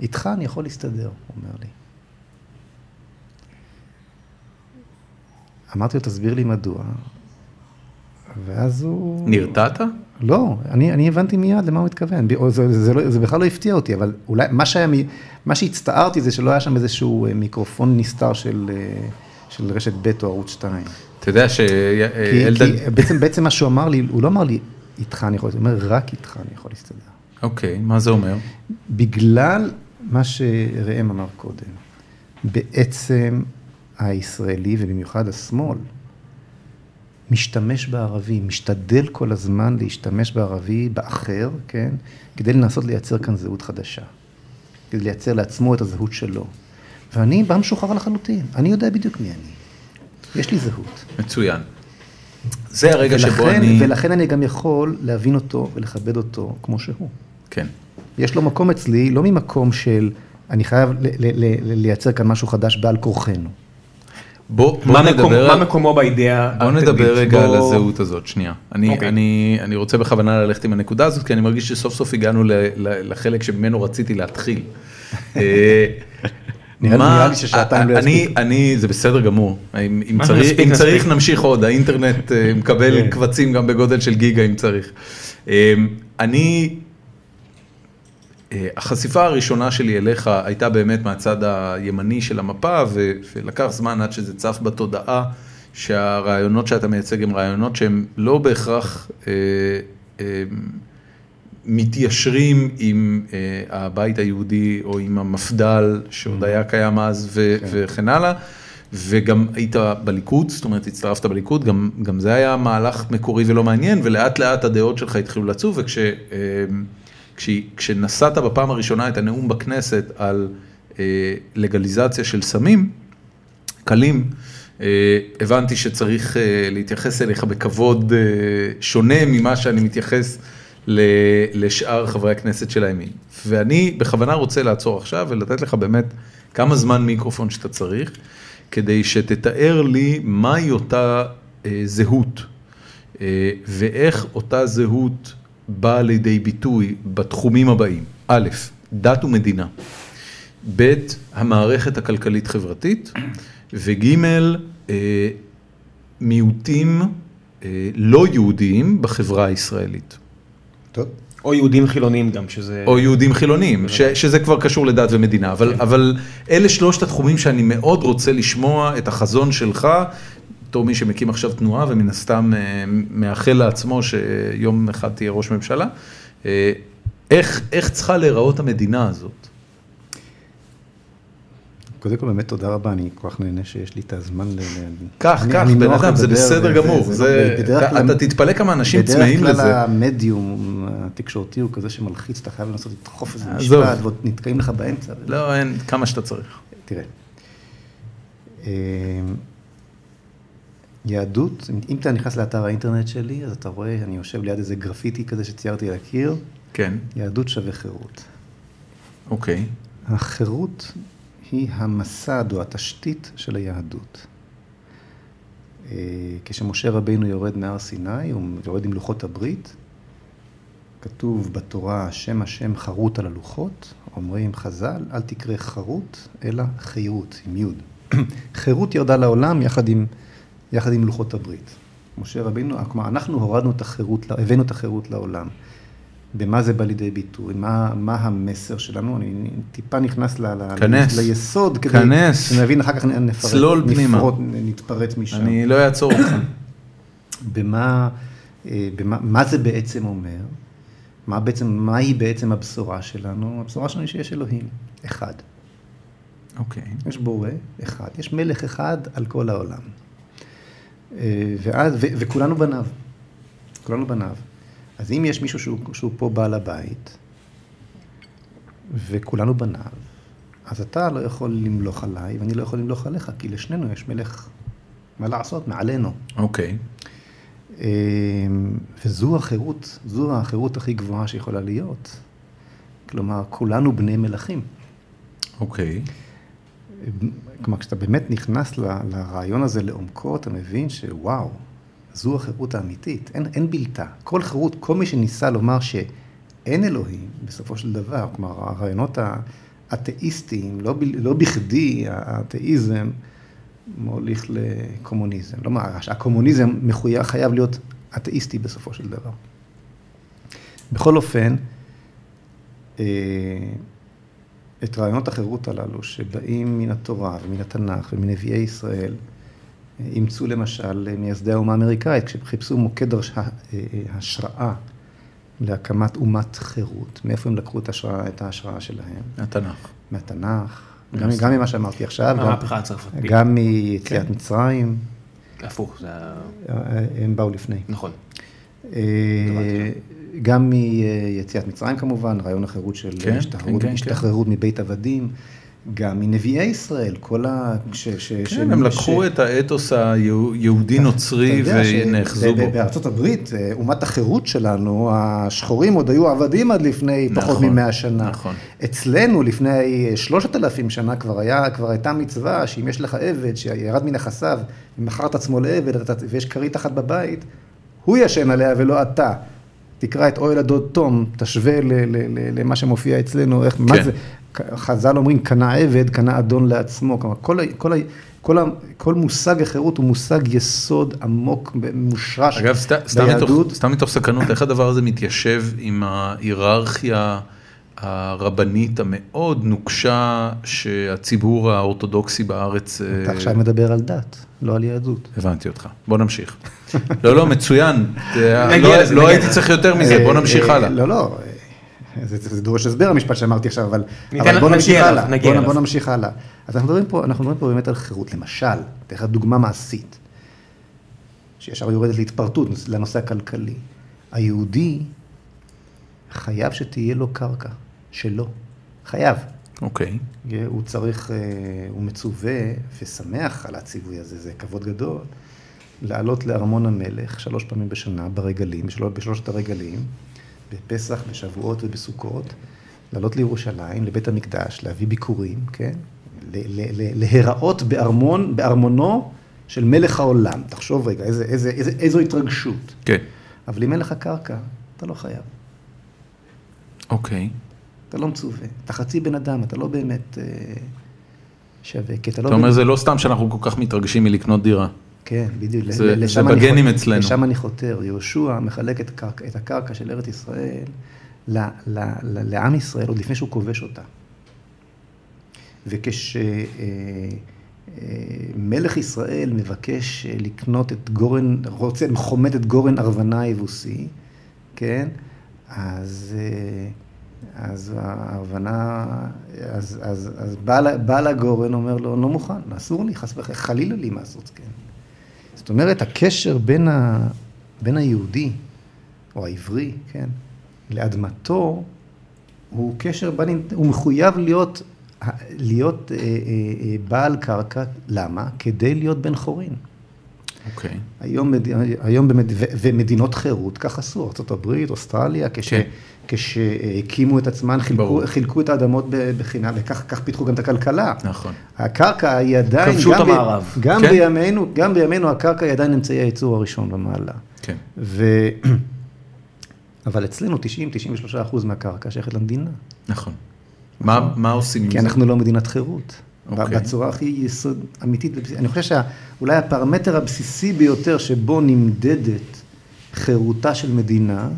איתך אני יכול להסתדר, הוא אומר לי. אמרתי לו, תסביר לי מדוע. ואז הוא... נרתעת? לא, אני, אני הבנתי מיד למה הוא מתכוון, ב- או זה, זה, לא, זה בכלל לא הפתיע אותי, אבל אולי, מה שהיה, מה שהצטערתי זה שלא היה שם איזשהו אה, מיקרופון נסתר של, אה, של רשת ב' או ערוץ 2. אתה יודע כי, שאלדד... כי בעצם, בעצם מה שהוא אמר לי, הוא לא אמר לי, איתך אני יכול, הוא אומר, רק איתך אני יכול להסתדר. אוקיי, מה זה אומר? בגלל מה שראם אמר קודם, בעצם הישראלי, ובמיוחד השמאל, משתמש בערבי, משתדל כל הזמן להשתמש בערבי, באחר, כן, כדי לנסות לייצר כאן זהות חדשה. כדי לייצר לעצמו את הזהות שלו. ואני בא משוחרר לחלוטין, אני יודע בדיוק מי אני. יש לי זהות. מצוין. זה הרגע שבו ולכן, אני... ולכן אני גם יכול להבין אותו ולכבד אותו כמו שהוא. כן. יש לו מקום אצלי, לא ממקום של אני חייב לייצר כאן משהו חדש בעל כורחנו. בוא, בוא מה מקום- נדבר... מה על- מקומו באידאה בוא? נדבר רגע על בוא- הזהות הזאת, שנייה. אני, אוקיי. אני, אני רוצה בכוונה ללכת עם הנקודה הזאת, כי אני מרגיש שסוף סוף הגענו ל, ל, לחלק שממנו רציתי להתחיל. [LAUGHS] אה, נראה לי- ששעתיים לא אני, יספיקו. אני, זה בסדר גמור. אם, צריך, נמשיך עוד, האינטרנט אה, מקבל כן. קבצים גם בגודל של גיגה אם צריך. אה, אני, החשיפה הראשונה שלי אליך הייתה באמת מהצד הימני של המפה, ולקח זמן עד שזה צף בתודעה, שהרעיונות שאתה מייצג הם רעיונות שהם לא בהכרח אה, אה, מתיישרים עם אה, הבית היהודי או עם המפד"ל שעוד היה קיים אז כן. וכן הלאה. וגם היית בליכוד, זאת אומרת הצטרפת בליכוד, גם, גם זה היה מהלך מקורי ולא מעניין, ולאט לאט הדעות שלך התחילו לצוף, וכשנשאת בפעם הראשונה את הנאום בכנסת על אה, לגליזציה של סמים קלים, אה, הבנתי שצריך אה, להתייחס אליך בכבוד אה, שונה ממה שאני מתייחס ל- לשאר חברי הכנסת של הימין. ואני בכוונה רוצה לעצור עכשיו ולתת לך באמת כמה זמן מיקרופון שאתה צריך, כדי שתתאר לי מהי אותה אה, זהות, אה, ואיך אותה זהות באה לידי ביטוי בתחומים הבאים. א', דת ומדינה. ב', המערכת הכלכלית-חברתית, וג', אה, מיעוטים אה, לא יהודיים בחברה הישראלית. טוב. או יהודים חילונים גם, שזה... או יהודים חילונים, ש, שזה כבר קשור לדת ומדינה, אבל, אבל אלה שלושת התחומים שאני מאוד רוצה לשמוע את החזון שלך, בתור מי שמקים עכשיו תנועה ומן הסתם אה, מאחל לעצמו שיום אחד תהיה ראש ממשלה, אה, איך, איך צריכה להיראות המדינה הזאת? קודם כל באמת תודה רבה, אני כל כך נהנה שיש לי את הזמן ל... קח, אני בן אדם, זה בסדר גמור, בדרך אתה, תתפלא כמה אנשים צמאים בדרך לזה. כלל המדיום התקשורתי הוא כזה שמלחיץ, אתה חייב לנסות לדחוף איזה. משפט, ועוד נתקעים לך באמצע. לא, אין, כמה שאתה צריך. תראה, אה, יהדות, אם אתה נכנס לאתר האינטרנט שלי, אז אתה רואה, אני יושב ליד איזה גרפיטי כזה שציירתי על הקיר, כן, יהדות שווה חירות. אוקיי. החירות היא המסד או התשתית של היהדות. אה, כשמשה רבינו יורד מהר סיני, הוא יורד עם לוחות הברית, כתוב בתורה, שם השם חרוט על הלוחות, אומרים חז"ל, אל תקרא חרוט, אלא חירות, עם יוד. [CLEARS THROAT] חירות ירדה לעולם יחד עם, יחד עם לוחות הברית. משה רבינו, כלומר, אנחנו הורדנו את החירות, הבאנו את החירות לעולם. במה זה בא לידי ביטוי, מה, מה המסר שלנו, אני טיפה נכנס ל, ל, כנס. ליסוד, כדי כנס. שנבין, אחר כך נפרט, צלול פנימה. נפרוט, נתפרט משם. אני לא אעצור אותך. במה, אה, במה מה זה בעצם אומר, מה בעצם, מהי בעצם הבשורה שלנו? הבשורה שלנו היא שיש אלוהים, אחד. אוקיי. יש בורא אחד, יש מלך אחד על כל העולם. אה, ואז, ו, וכולנו בניו, כולנו בניו. אז אם יש מישהו שהוא, שהוא פה בעל הבית, וכולנו בניו, אז אתה לא יכול למלוך עליי, ואני לא יכול למלוך עליך, כי לשנינו יש מלך, מה לעשות, מעלינו. אוקיי. אה, וזו החירות, זו החירות הכי גבוהה שיכולה להיות. כלומר, כולנו בני מלכים. אוקיי. כלומר, כשאתה באמת נכנס ל- לרעיון הזה לעומקו, אתה מבין שוואו, זו החירות האמיתית, אין, אין בלתה. כל חירות, כל מי שניסה לומר שאין אלוהים, בסופו של דבר, כלומר, הרעיונות האתאיסטיים, לא, ב- לא בכדי האתאיזם מוליך לקומוניזם. לא מה, הקומוניזם מחויב, חייב להיות אתאיסטי בסופו של דבר. בכל אופן, אה, את רעיונות החירות הללו, שבאים מן התורה ומן התנ"ך ומנביאי ישראל, אימצו למשל מייסדי האומה האמריקאית, כשהם חיפשו מוקד הש- השראה להקמת אומת חירות. מאיפה הם לקחו את, ההשראה, את ההשראה שלהם? התנ"ך. מהתנ"ך, גם, גם ממה שאמרתי עכשיו, גם. גם מיציאת מצרים, הפוך, זה ה- הם באו לפני. נכון. גם מיציאת מצרים כמובן, רעיון החירות של כן, השתחררות, כן, כן, השתחררות מבית עבדים, גם מנביאי ישראל, כל ה... ש, ש, ש- כן, הם לקחו ש- את האתוס היהודי-נוצרי ש- ונאחזו בו. בארצות הברית, אה, אומת החירות שלנו, השחורים עוד היו עבדים עד לפני פחות נכון, ממאה שנה. נכון. אצלנו לפני שלושת אלפים שנה כבר היה, כבר הייתה מצווה שאם יש לך עבד שירד מנכסיו ומכר את עצמו לעבד ויש כרית אחת בבית, הוא ישן עליה ולא אתה. תקרא את אוהל הדוד תום, תשווה ל- ל- ל- למה שמופיע אצלנו, איך, מה כן. זה, חז"ל אומרים, קנה עבד, קנה אדון לעצמו, כלומר, כל, כל, כל, כל מושג החירות הוא מושג יסוד עמוק, מושרש אגב, סת, סתם, ביהדות. מתוך, סתם מתוך סקרנות, איך הדבר הזה מתיישב עם ההיררכיה הרבנית המאוד נוקשה שהציבור האורתודוקסי בארץ... אה, אתה עכשיו מדבר על דת, לא על יהדות. הבנתי אותך, בוא נמשיך. [LAUGHS] לא, לא, מצוין. אה, לא, לא הייתי. צריך יותר מזה, בוא אה, נמשיך אה, הלאה. לא, לא, אה, זה, זה דורש הסבר המשפט שאמרתי עכשיו, אבל, בוא נמשיך הלאה. נגיע בוא, אליו. בוא נמשיך הלאה. אז אנחנו מדברים פה, אנחנו מדברים פה באמת על חירות. למשל, אתן לך דוגמה מעשית, שישר יורדת להתפרטות לנושא הכלכלי. היהודי חייב שתהיה לו קרקע שלו. חייב. אוקיי, הוא צריך, אה, הוא מצווה ושמח על הציווי הזה, זה כבוד גדול, לעלות לארמון המלך שלוש פעמים בשנה ברגלים, בשלוש, בשלושת הרגלים, בפסח, בשבועות ובסוכות, לעלות לירושלים, לבית המקדש, להביא ביקורים, כן? ל- ל- ל- להיראות בארמון, בארמונו של מלך העולם. תחשוב רגע, איזה, איזה, איזה, איזו התרגשות. כן, אבל אם אין לך קרקע, אתה לא חייב. אוקיי. אתה לא מצווה. אתה חצי בן אדם, אתה לא באמת אה, שווה. כי אתה לא... אתה אומר, זה לא סתם שאנחנו כל כך מתרגשים מלקנות דירה. כן, בדיוק. זה- אני בגנים אצלנו. לשם אני חותר. יהושע מחלק את, קרק, את הקרקע של ארץ ישראל ל, ל, ל, לעם ישראל עוד לפני שהוא כובש אותה. וכשמלך ישראל מבקש אה, לקנות את גורן, רוצה, חומד את גורן ארוונה היבוסי, כן? אז, אה, אז הארוונה, אז, אז, אז בעל, בעל הגורן אומר לו, לא מוכן, אסור לי, חס וחלילה, חלילה לי לעשות כן. זאת אומרת, הקשר בין, ה, בין היהודי, או העברי, כן, לאדמתו, הוא קשר, בין, הוא מחויב להיות, להיות אה, אה, אה, בעל קרקע, למה? כדי להיות בן חורין. אוקיי. היום, מד- היום במד... ומדינות חירות כך עשו, ארה"ב, אוסטרליה, כש... כן. כשהקימו את עצמן, חילקו. חילקו את האדמות בחינם, וכך כך פיתחו גם את הכלכלה. נכון. הקרקע היא עדיין, כבשו את המערב. גם, כן. בימינו, גם בימינו הקרקע היא עדיין אמצעי הייצור הראשון במעלה. כן. ו... [CLEARS THROAT] אבל אצלנו 90-93 אחוז מהקרקע שייכת למדינה. נכון. מה, מה עושים עם כי זה? אנחנו לא מדינת חירות. אוקיי. בצורה הכי יסוד אמיתית. אני חושב שאולי הפרמטר הבסיסי ביותר שבו נמדדת חירותה של מדינה,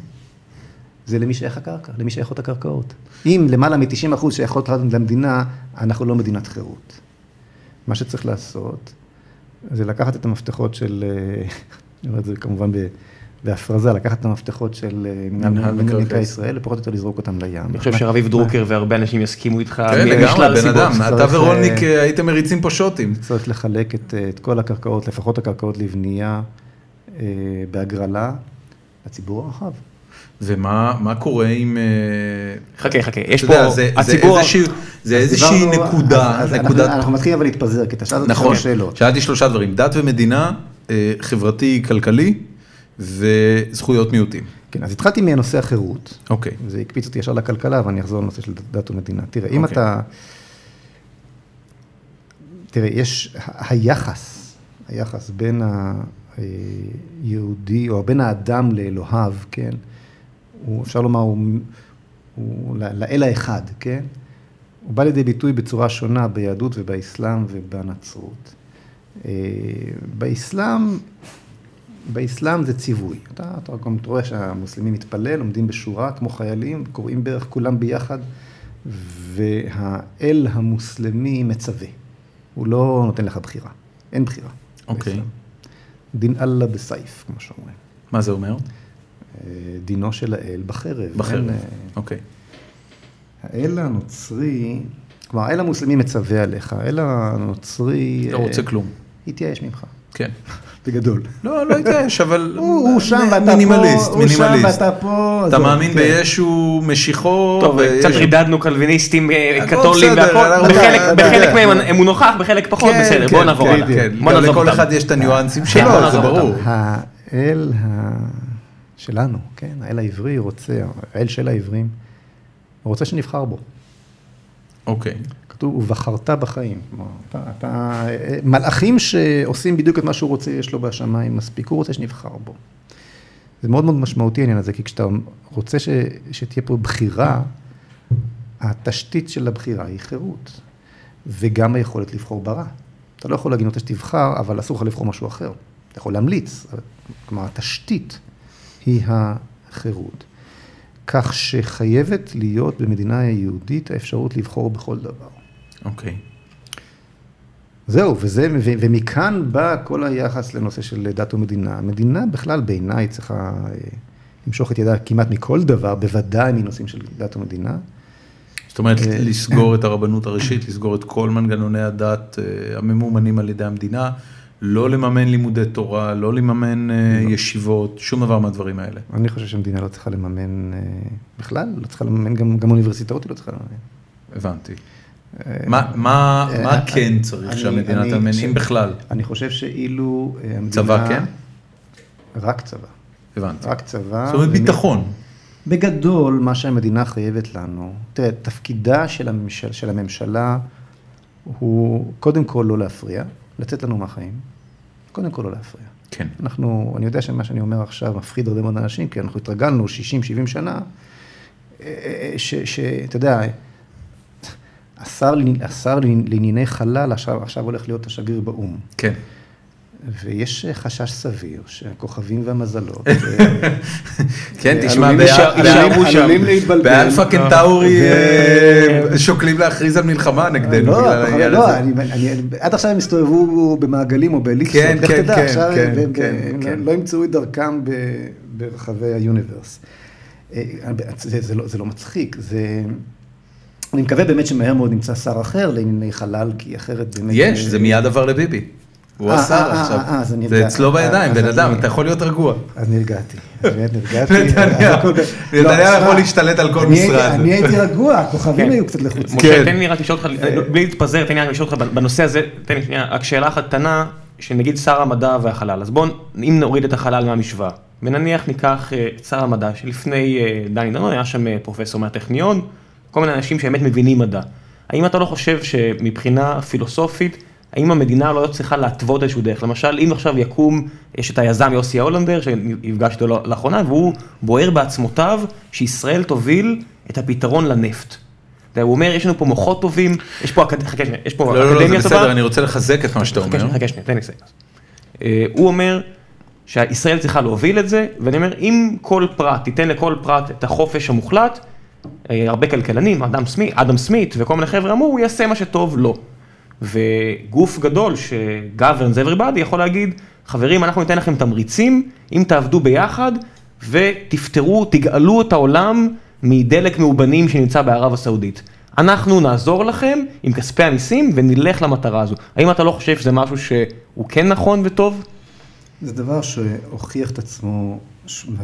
זה למי שייך הקרקע, למי שייכות הקרקעות. אם למעלה מ-90 אחוז שייכות רק למדינה, אנחנו לא מדינת חירות. מה שצריך לעשות, זה לקחת את המפתחות של, אה, אני אומר את זה כמובן ב- בהפרזה, לקחת את המפתחות של אה, מקרקעי מקרקעי ישראל, ופחות או יותר לזרוק אותם לים. אני חושב שרביב דרוקר והרבה אנשים יסכימו איתך. כן, לגמרי, בן. אדם, אתה ורולניק אה, הייתם מריצים פה שוטים. צריך לחלק את, כל הקרקעות, לפחות הקרקעות לבנייה בהגרלה לציבור הרחב. ומה מה קורה עם... אה, חכה, חכה, יש פה, זה- זה הציבור, זה אז איזושהי דיברנו- נקודה, אז- אז נקודת... אנחנו, אנחנו מתחילים אבל להתפזר, כי אתה שאלת אותי נכון, שלוש שאלות. שאלתי שלושה דברים, דת ומדינה, אה, חברתי, כלכלי וזכויות מיעוטים. כן, אז התחלתי מנושא החירות. אוקיי, זה הקפיץ אותי ישר לכלכלה, ואני אחזור לנושא של דת ומדינה. תראה, אם אוקיי. אתה... תראה, יש היחס, היחס בין היהודי, או בין האדם לאלוהיו, כן? הוא, אפשר לומר, הוא, הוא לאל האחד, כן? הוא בא לידי ביטוי בצורה שונה ביהדות ובאסלאם ובנצרות. אה, באסלאם, באסלאם זה ציווי. אתה, אתה גם רואה שהמוסלמים מתפלל, עומדים בשורה כמו חיילים, קוראים בערך כולם ביחד, והאל המוסלמי מצווה. הוא לא נותן לך בחירה, אין בחירה. אוקיי. באסלאם. דין אללה בסייף, כמו שאומרים. מה זה אומר? אה, דינו של האל בחרב. בחרב, אה, אוקיי. האל הנוצרי, כלומר, האל המוסלמי מצווה עליך, האל הנוצרי... לא אה, רוצה כלום. התייאש ממך, כן. [LAUGHS] בגדול. לא, לא התייאש, אבל [LAUGHS] הוא שם ואתה פה, מינימליסט, הוא שם. ואתה פה. אתה מאמין כן. בישו, משיחו, טוב, קצת רידדנו קלוויניסטים, אה, קתולים והכל, בחלק- בחלק יודע. מהם הוא נוכח, בחלק פחות, כן, בסדר, כן, בוא נעבור כן, הלאה. כן. לכל. אחד יש את הניואנסים כן, שלו, זה ברור. האל ה... שלנו, כן, האל העברי רוצה, האל של העברים, הוא רוצה שנבחר בו. אוקיי. כתוב, ובחרת בחיים. כלומר, אתה, אתה, מלאכים שעושים בדיוק את מה שהוא רוצה, יש לו בשמיים מספיק, הוא רוצה שנבחר בו. זה מאוד מאוד משמעותי העניין הזה, כי כשאתה רוצה ש, שתהיה פה בחירה, התשתית של הבחירה היא חירות, וגם היכולת לבחור ברע. אתה לא יכול להגיד, רוצה שתבחר, אבל אסור לך לבחור משהו אחר. אתה יכול להמליץ, כלומר, התשתית היא החירות. כך שחייבת להיות במדינה יהודית האפשרות לבחור בכל דבר. אוקיי. זהו, וזה, ו- ומכאן בא כל היחס לנושא של דת ומדינה. המדינה בכלל בעיניי צריכה אה, למשוך את ידה כמעט מכל דבר, בוודאי מנושאים של דת ומדינה. זאת אומרת, אה, לסגור את הרבנות הראשית, לסגור את כל מנגנוני הדת אה, הממומנים על ידי המדינה, לא לממן לימודי תורה, לא לממן אה, ישיבות, שום דבר מהדברים האלה. אני חושב שהמדינה לא צריכה לממן אה, בכלל, לא צריכה לממן, גם, גם אוניברסיטאות היא לא צריכה לממן. הבנתי. מה- מה אה, מה כן צריך שהמדינה תממן, אם בכלל? אני חושב שאילו אה, המדינה... צבא כן? רק צבא. הבנתי. רק צבא. זאת אומרת ביטחון. בגדול, מה שהמדינה חייבת לנו, תראה, תפקידה של, הממשל, של הממשלה הוא קודם כל לא להפריע, לצאת לנו מהחיים, קודם כל לא להפריע. כן. אנחנו, אני יודע שמה שאני אומר עכשיו מפחיד הרבה מאוד אנשים, כי אנחנו התרגלנו 60-70 שנה, אה, שאתה יודע, השר לענייני חלל עכשיו, עכשיו הולך להיות השגריר באו"ם. כן. ויש חשש סביר שהכוכבים והמזלות... [LAUGHS] כן, אה, תשמע, עלולים להתבלבל. באלפא קנטאורי אה, שוקלים להכריז על מלחמה נגדנו לא, לא, עד עכשיו הם הסתובבו במעגלים או באליפסות, כן, לך כן, תדע, כן, עכשיו כן, הם- כן, הם כן. לא ימצאו את דרכם ברחבי היוניברס. אה, זה לא- לא מצחיק, זה... אני מקווה באמת שמהר מאוד נמצא שר אחר לענייני חלל, כי אחרת באמת... יש, אה, זה מיד עבר לביבי. הוא אה, השר אה, עכשיו. אה, זה אצלו בידיים, בן אדם, אתה יכול להיות רגוע. אז נרגעתי, באמת נרגעתי. נתניהו נתניהו לא, יכול להשתלט על כל משרד. אני הייתי רגוע, הכוכבים כן. היו קצת לחוצים. כן. משה, תן לי רק לשאול אותך, בלי להתפזר, תן לי רק לשאול אותך בנושא הזה, תן לי שנייה, רק שאלה אחת קטנה, שנגיד שר המדע והחלל, אז בואו, אם נוריד את החלל מהמשוואה, ונניח ניקח את שר המדע, שלפני דני דנון היה שם פרופסור מהטכניון, כל מיני אנשים שבאמת מבינים מדע. האם אתה לא חושב שמבחינה פילוסופית, האם המדינה לא צריכה להתוות איזשהו דרך? למשל, אם עכשיו יקום, יש את היזם יוסי הולנדר, שנפגשתי איתו לאחרונה, והוא בוער בעצמותיו שישראל תוביל את הפתרון לנפט. הוא אומר, יש לנו פה מוחות טובים, יש פה אקד- חכה שנייה, יש פה לא, לא, לא, זה אקדמיה טובה. בסדר, אני רוצה לחזק את מה שאתה אומר. חכה שנייה, תן לי לסיים. אה, הוא אומר שישראל צריכה להוביל את זה, ואני אומר, אם כל פרט, תיתן לכל פרט את החופש המוחלט, אה, הרבה כלכלנים, אדם סמית, אדם סמית וכל מיני חבר'ה אמרו, הוא יעשה מה שטוב לו. וגוף גדול ש-governs everybody יכול להגיד, חברים, אנחנו ניתן לכם תמריצים, אם תעבדו ביחד ותפתרו, תגאלו את העולם מדלק מאובנים שנמצא בערב הסעודית. אנחנו נעזור לכם עם כספי המיסים ונלך למטרה הזו. האם אתה לא חושב שזה משהו שהוא כן נכון וטוב? זה דבר שהוכיח את עצמו,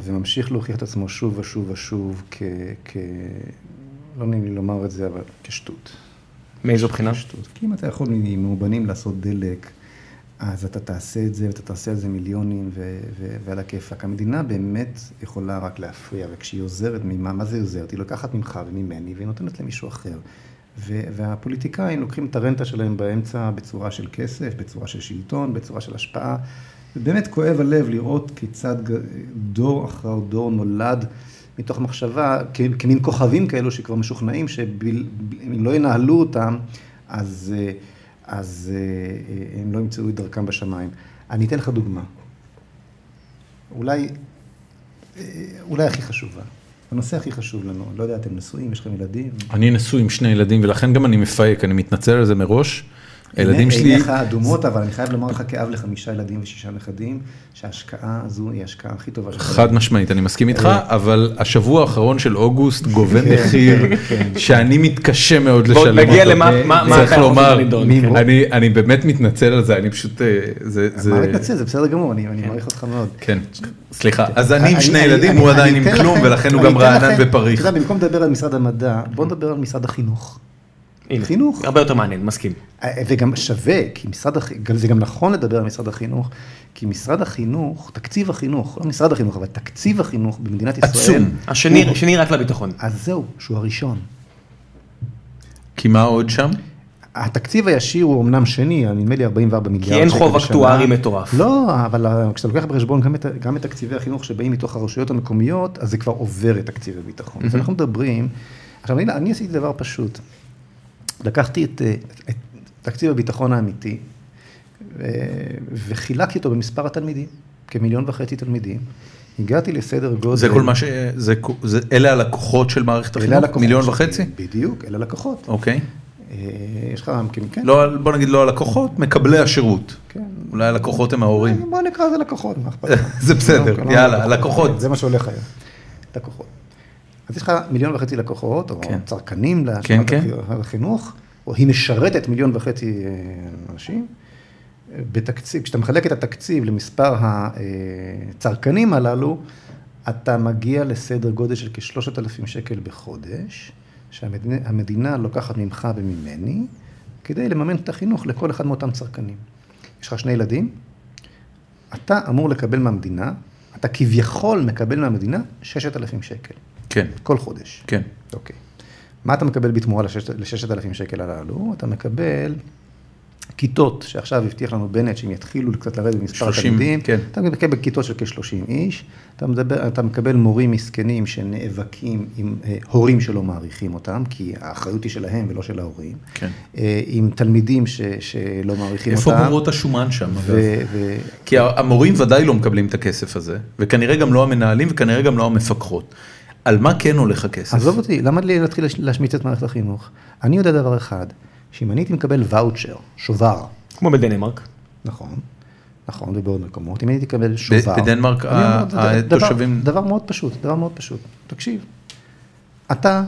וממשיך להוכיח את עצמו שוב ושוב ושוב, כ... כ... לא נעים לי לומר את זה, אבל כשטות. מאיזו בחינה? כשטות. כי אם אתה יכול ממאובנים לעשות דלק, אז אתה תעשה את זה, ואתה תעשה על זה מיליונים, ו- ו- ועל הכיפאק. המדינה באמת יכולה רק להפריע, וכשהיא עוזרת, ממה, מה זה עוזרת? היא לוקחת ממך וממני, והיא נותנת למישהו אחר. ו- והפוליטיקאים לוקחים את הרנטה שלהם באמצע בצורה של כסף, בצורה של שלטון, בצורה של השפעה. ובאמת כואב הלב לראות כיצד דור אחר דור נולד מתוך מחשבה, כמין כוכבים כאלו שכבר משוכנעים שאם לא ינהלו אותם, אז... אז אה, הם לא ימצאו את דרכם בשמיים. אני אתן לך דוגמה. אולי, אה, אולי הכי חשובה. הנושא הכי חשוב לנו, לא יודע, אתם נשואים, יש לכם ילדים? אני נשוי עם שני ילדים ולכן גם אני מפהק, אני מתנצל על זה מראש. הילדים שלי... עיניך אדומות, אבל אני חייב לומר לך כאב לחמישה ילדים ושישה נכדים, שההשקעה הזו היא ההשקעה הכי טובה שלך. חד משמעית, אני מסכים איתך, אבל השבוע האחרון של אוגוסט גובה מחיר שאני מתקשה מאוד לשלם אותו. נגיע למה צריך לומר, אני באמת מתנצל על זה, אני פשוט... מה מתנצל? זה בסדר גמור, אני מעריך אותך מאוד. כן, סליחה, אז אני עם שני ילדים, הוא עדיין עם כלום, ולכן הוא גם רענן ופריך. אתה יודע, במקום לדבר על משרד המדע, בוא נדבר על משרד החינוך. הנה, חינוך. הרבה יותר מעניין, מסכים. וגם שווה, כי משרד החינוך, זה גם נכון לדבר על משרד החינוך, כי משרד החינוך, תקציב החינוך, לא משרד החינוך, אבל תקציב החינוך במדינת ישראל. עצום. השני, הוא, השני רק לביטחון. אז זהו, שהוא הראשון. כי מה עוד שם? התקציב הישיר הוא אמנם שני, נדמה לי 44 מיליארד שקל בשנה. כי אין חוב אקטוארי מטורף. לא, אבל כשאתה לוקח בחשבון גם את, גם את תקציבי החינוך שבאים מתוך הרשויות המקומיות, אז זה כבר עובר את תקציב הביטחון. אז אנחנו מדברים, עכשיו אני, אני עשיתי דבר פשוט. לקחתי את, את תקציב הביטחון האמיתי וחילקתי אותו במספר התלמידים, כמיליון וחצי תלמידים. הגעתי לסדר גודל... זה כל מה ש... זה, זה, אלה הלקוחות של מערכת החינוך? אלה הלקוחות. מיליון וחצי? בדיוק, אלה לקוחות. אוקיי. יש לך, כן. לא, בוא נגיד לא הלקוחות, מקבלי השירות. כן. אולי הלקוחות הם ההורים. בוא נקרא לזה לקוחות, מה אכפת לך? [LAUGHS] זה בסדר, יאללה, לקוחות. זה מה שהולך היום. לקוחות. אז יש לך מיליון וחצי לקוחות, או כן. צרכנים כן, כן. לחינוך, או היא משרתת מיליון וחצי אה, אנשים. בתקציב, כשאתה מחלק את התקציב למספר הצרכנים הללו, אתה מגיע לסדר גודל של כשלושת אלפים שקל בחודש, שהמדינה לוקחת ממך וממני, כדי לממן את החינוך לכל אחד מאותם צרכנים. יש לך שני ילדים, אתה אמור לקבל מהמדינה, אתה כביכול מקבל מהמדינה ששת אלפים שקל. כן. כל חודש. כן. אוקיי. מה אתה מקבל בתמורה לששת אלפים שקל הללו? אתה מקבל כיתות, שעכשיו הבטיח לנו בנט שהם יתחילו קצת לרדת במספר התלמידים. כן. אתה מקבל כיתות של כ-30 איש, אתה, מדבר, אתה מקבל מורים מסכנים שנאבקים עם אה, הורים שלא מעריכים אותם, כי האחריות היא שלהם ולא של ההורים. כן. אה, עם תלמידים ש, שלא מעריכים איפה אותם. איפה בורות השומן שם, ו- אגב? ו- כי המורים ודאי לא מקבלים את הכסף הזה, וכנראה גם לא המנהלים וכנראה גם לא המפקחות. על מה כן הולך הכסף? עזוב אותי, למה לי להתחיל להשמיץ את מערכת החינוך? אני יודע דבר אחד, שאם אני הייתי מקבל ואוצ'ר, שובר. כמו בדנמרק. נכון, נכון, ובעוד מקומות, אם הייתי מקבל שובר. בדנמרק התושבים... דבר מאוד פשוט, דבר מאוד פשוט. תקשיב, אתה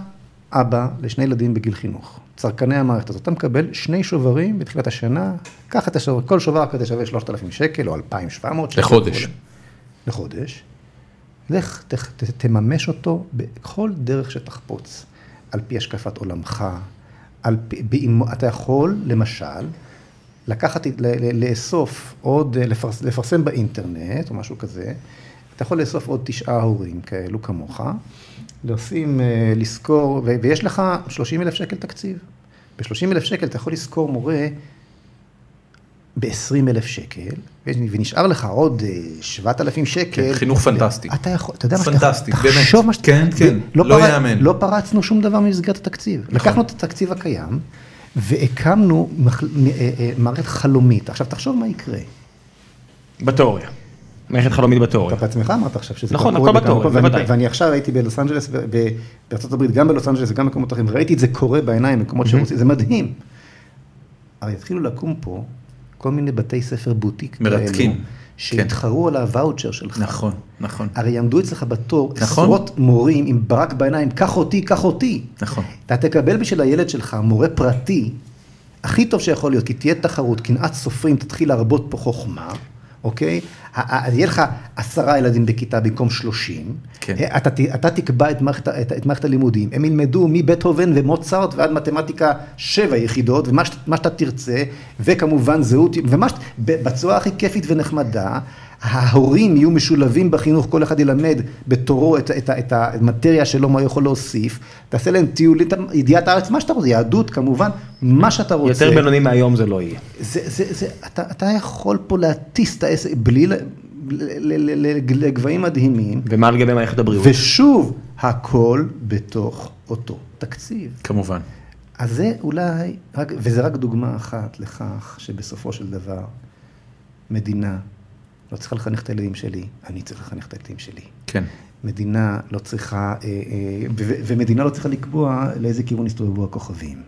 אבא לשני ילדים בגיל חינוך, צרכני המערכת הזאת, אתה מקבל שני שוברים בתחילת השנה, קח את השובר, כל שובר כזה שווה 3,000 שקל או 2,700 שקל. לחודש. לחודש. לך ת, ת, תממש אותו בכל דרך שתחפוץ, על פי השקפת עולמך, על פי, באימו, אתה יכול, למשל, לקחת, לאסוף עוד, לפרס, לפרסם באינטרנט או משהו כזה, אתה יכול לאסוף עוד תשעה הורים כאלו כמוך, לשים, אה, לשכור, ויש לך 30 אלף שקל תקציב. ב-30 אלף שקל אתה יכול לשכור מורה ב-20 אלף שקל, ונשאר לך עוד 7,000 אה, שקל. כן, חינוך פנטסטי. אתה יכול, אתה יודע מה פנטסטי, באמת. תחשוב מה שאתה... כן, כן, לא, לא יאמן. לא פרצנו שום דבר במסגרת התקציב. נכון. לקחנו את התקציב הקיים, והקמנו אה, אה, מערכת חלומית. עכשיו, תחשוב מה יקרה. בתיאוריה. מערכת חלומית בתיאוריה. אתה בעצמך אמרת עכשיו שזה נכון, הכל בתיאוריה, בוודאי. ואני עכשיו הייתי בלוס אנג'לס, בארצות הברית, גם בלוס אנג'לס וגם במקומות אחרים, ראיתי את זה קורה בעיניים, במקומות שרוצים, זה מדהים. הרי התחילו לקום פה כל מיני בתי ספר בוטיק מרתקים, כאלו, שהתחרו על הוואוצ'ר שלך. נכון, נכון, הרי יעמדו אצלך בתור נכון. עשרות מורים עם ברק בעיניים, קח אותי, קח אותי. נכון. אתה תקבל בשביל הילד שלך מורה פרטי, הכי טוב שיכול להיות, כי תהיה תחרות, קנאת סופרים, תתחיל להרבות פה חוכמה, אוקיי? ה- יהיה לך עשרה ילדים בכיתה במקום שלושים. כן. אתה, ת- אתה תקבע את מערכת, את, את מערכת הלימודים, הם ילמדו מבטהובן ומוצרט ועד מתמטיקה שבע יחידות, ומה שאתה תרצה, וכמובן זהות, ומה בצורה הכי כיפית ונחמדה, ההורים יהיו משולבים בחינוך, כל אחד ילמד בתורו את, את, את המטריה שלו, מה הוא יכול להוסיף, תעשה להם טיולים, ידיעת הארץ, מה שאתה רוצה, יהדות כמובן, מה שאתה רוצה. יותר בינוני מהיום זה לא יהיה. זה, זה, זה, אתה, אתה יכול פה להטיס את העסק בלי, ל- ל- ל- ל- ל- לגבהים מדהימים, ומה על גבי מערכת הבריאות? ושוב, הכל בתוך אותו תקציב. כמובן. אז זה אולי, רק, וזה רק דוגמה אחת לכך שבסופו של דבר, מדינה לא צריכה לחנך את הילדים שלי, אני צריך לחנך את הילדים שלי. כן. מדינה לא צריכה, אה, אה, ומדינה לא צריכה לקבוע לאיזה כיוון יסתובבו הכוכבים.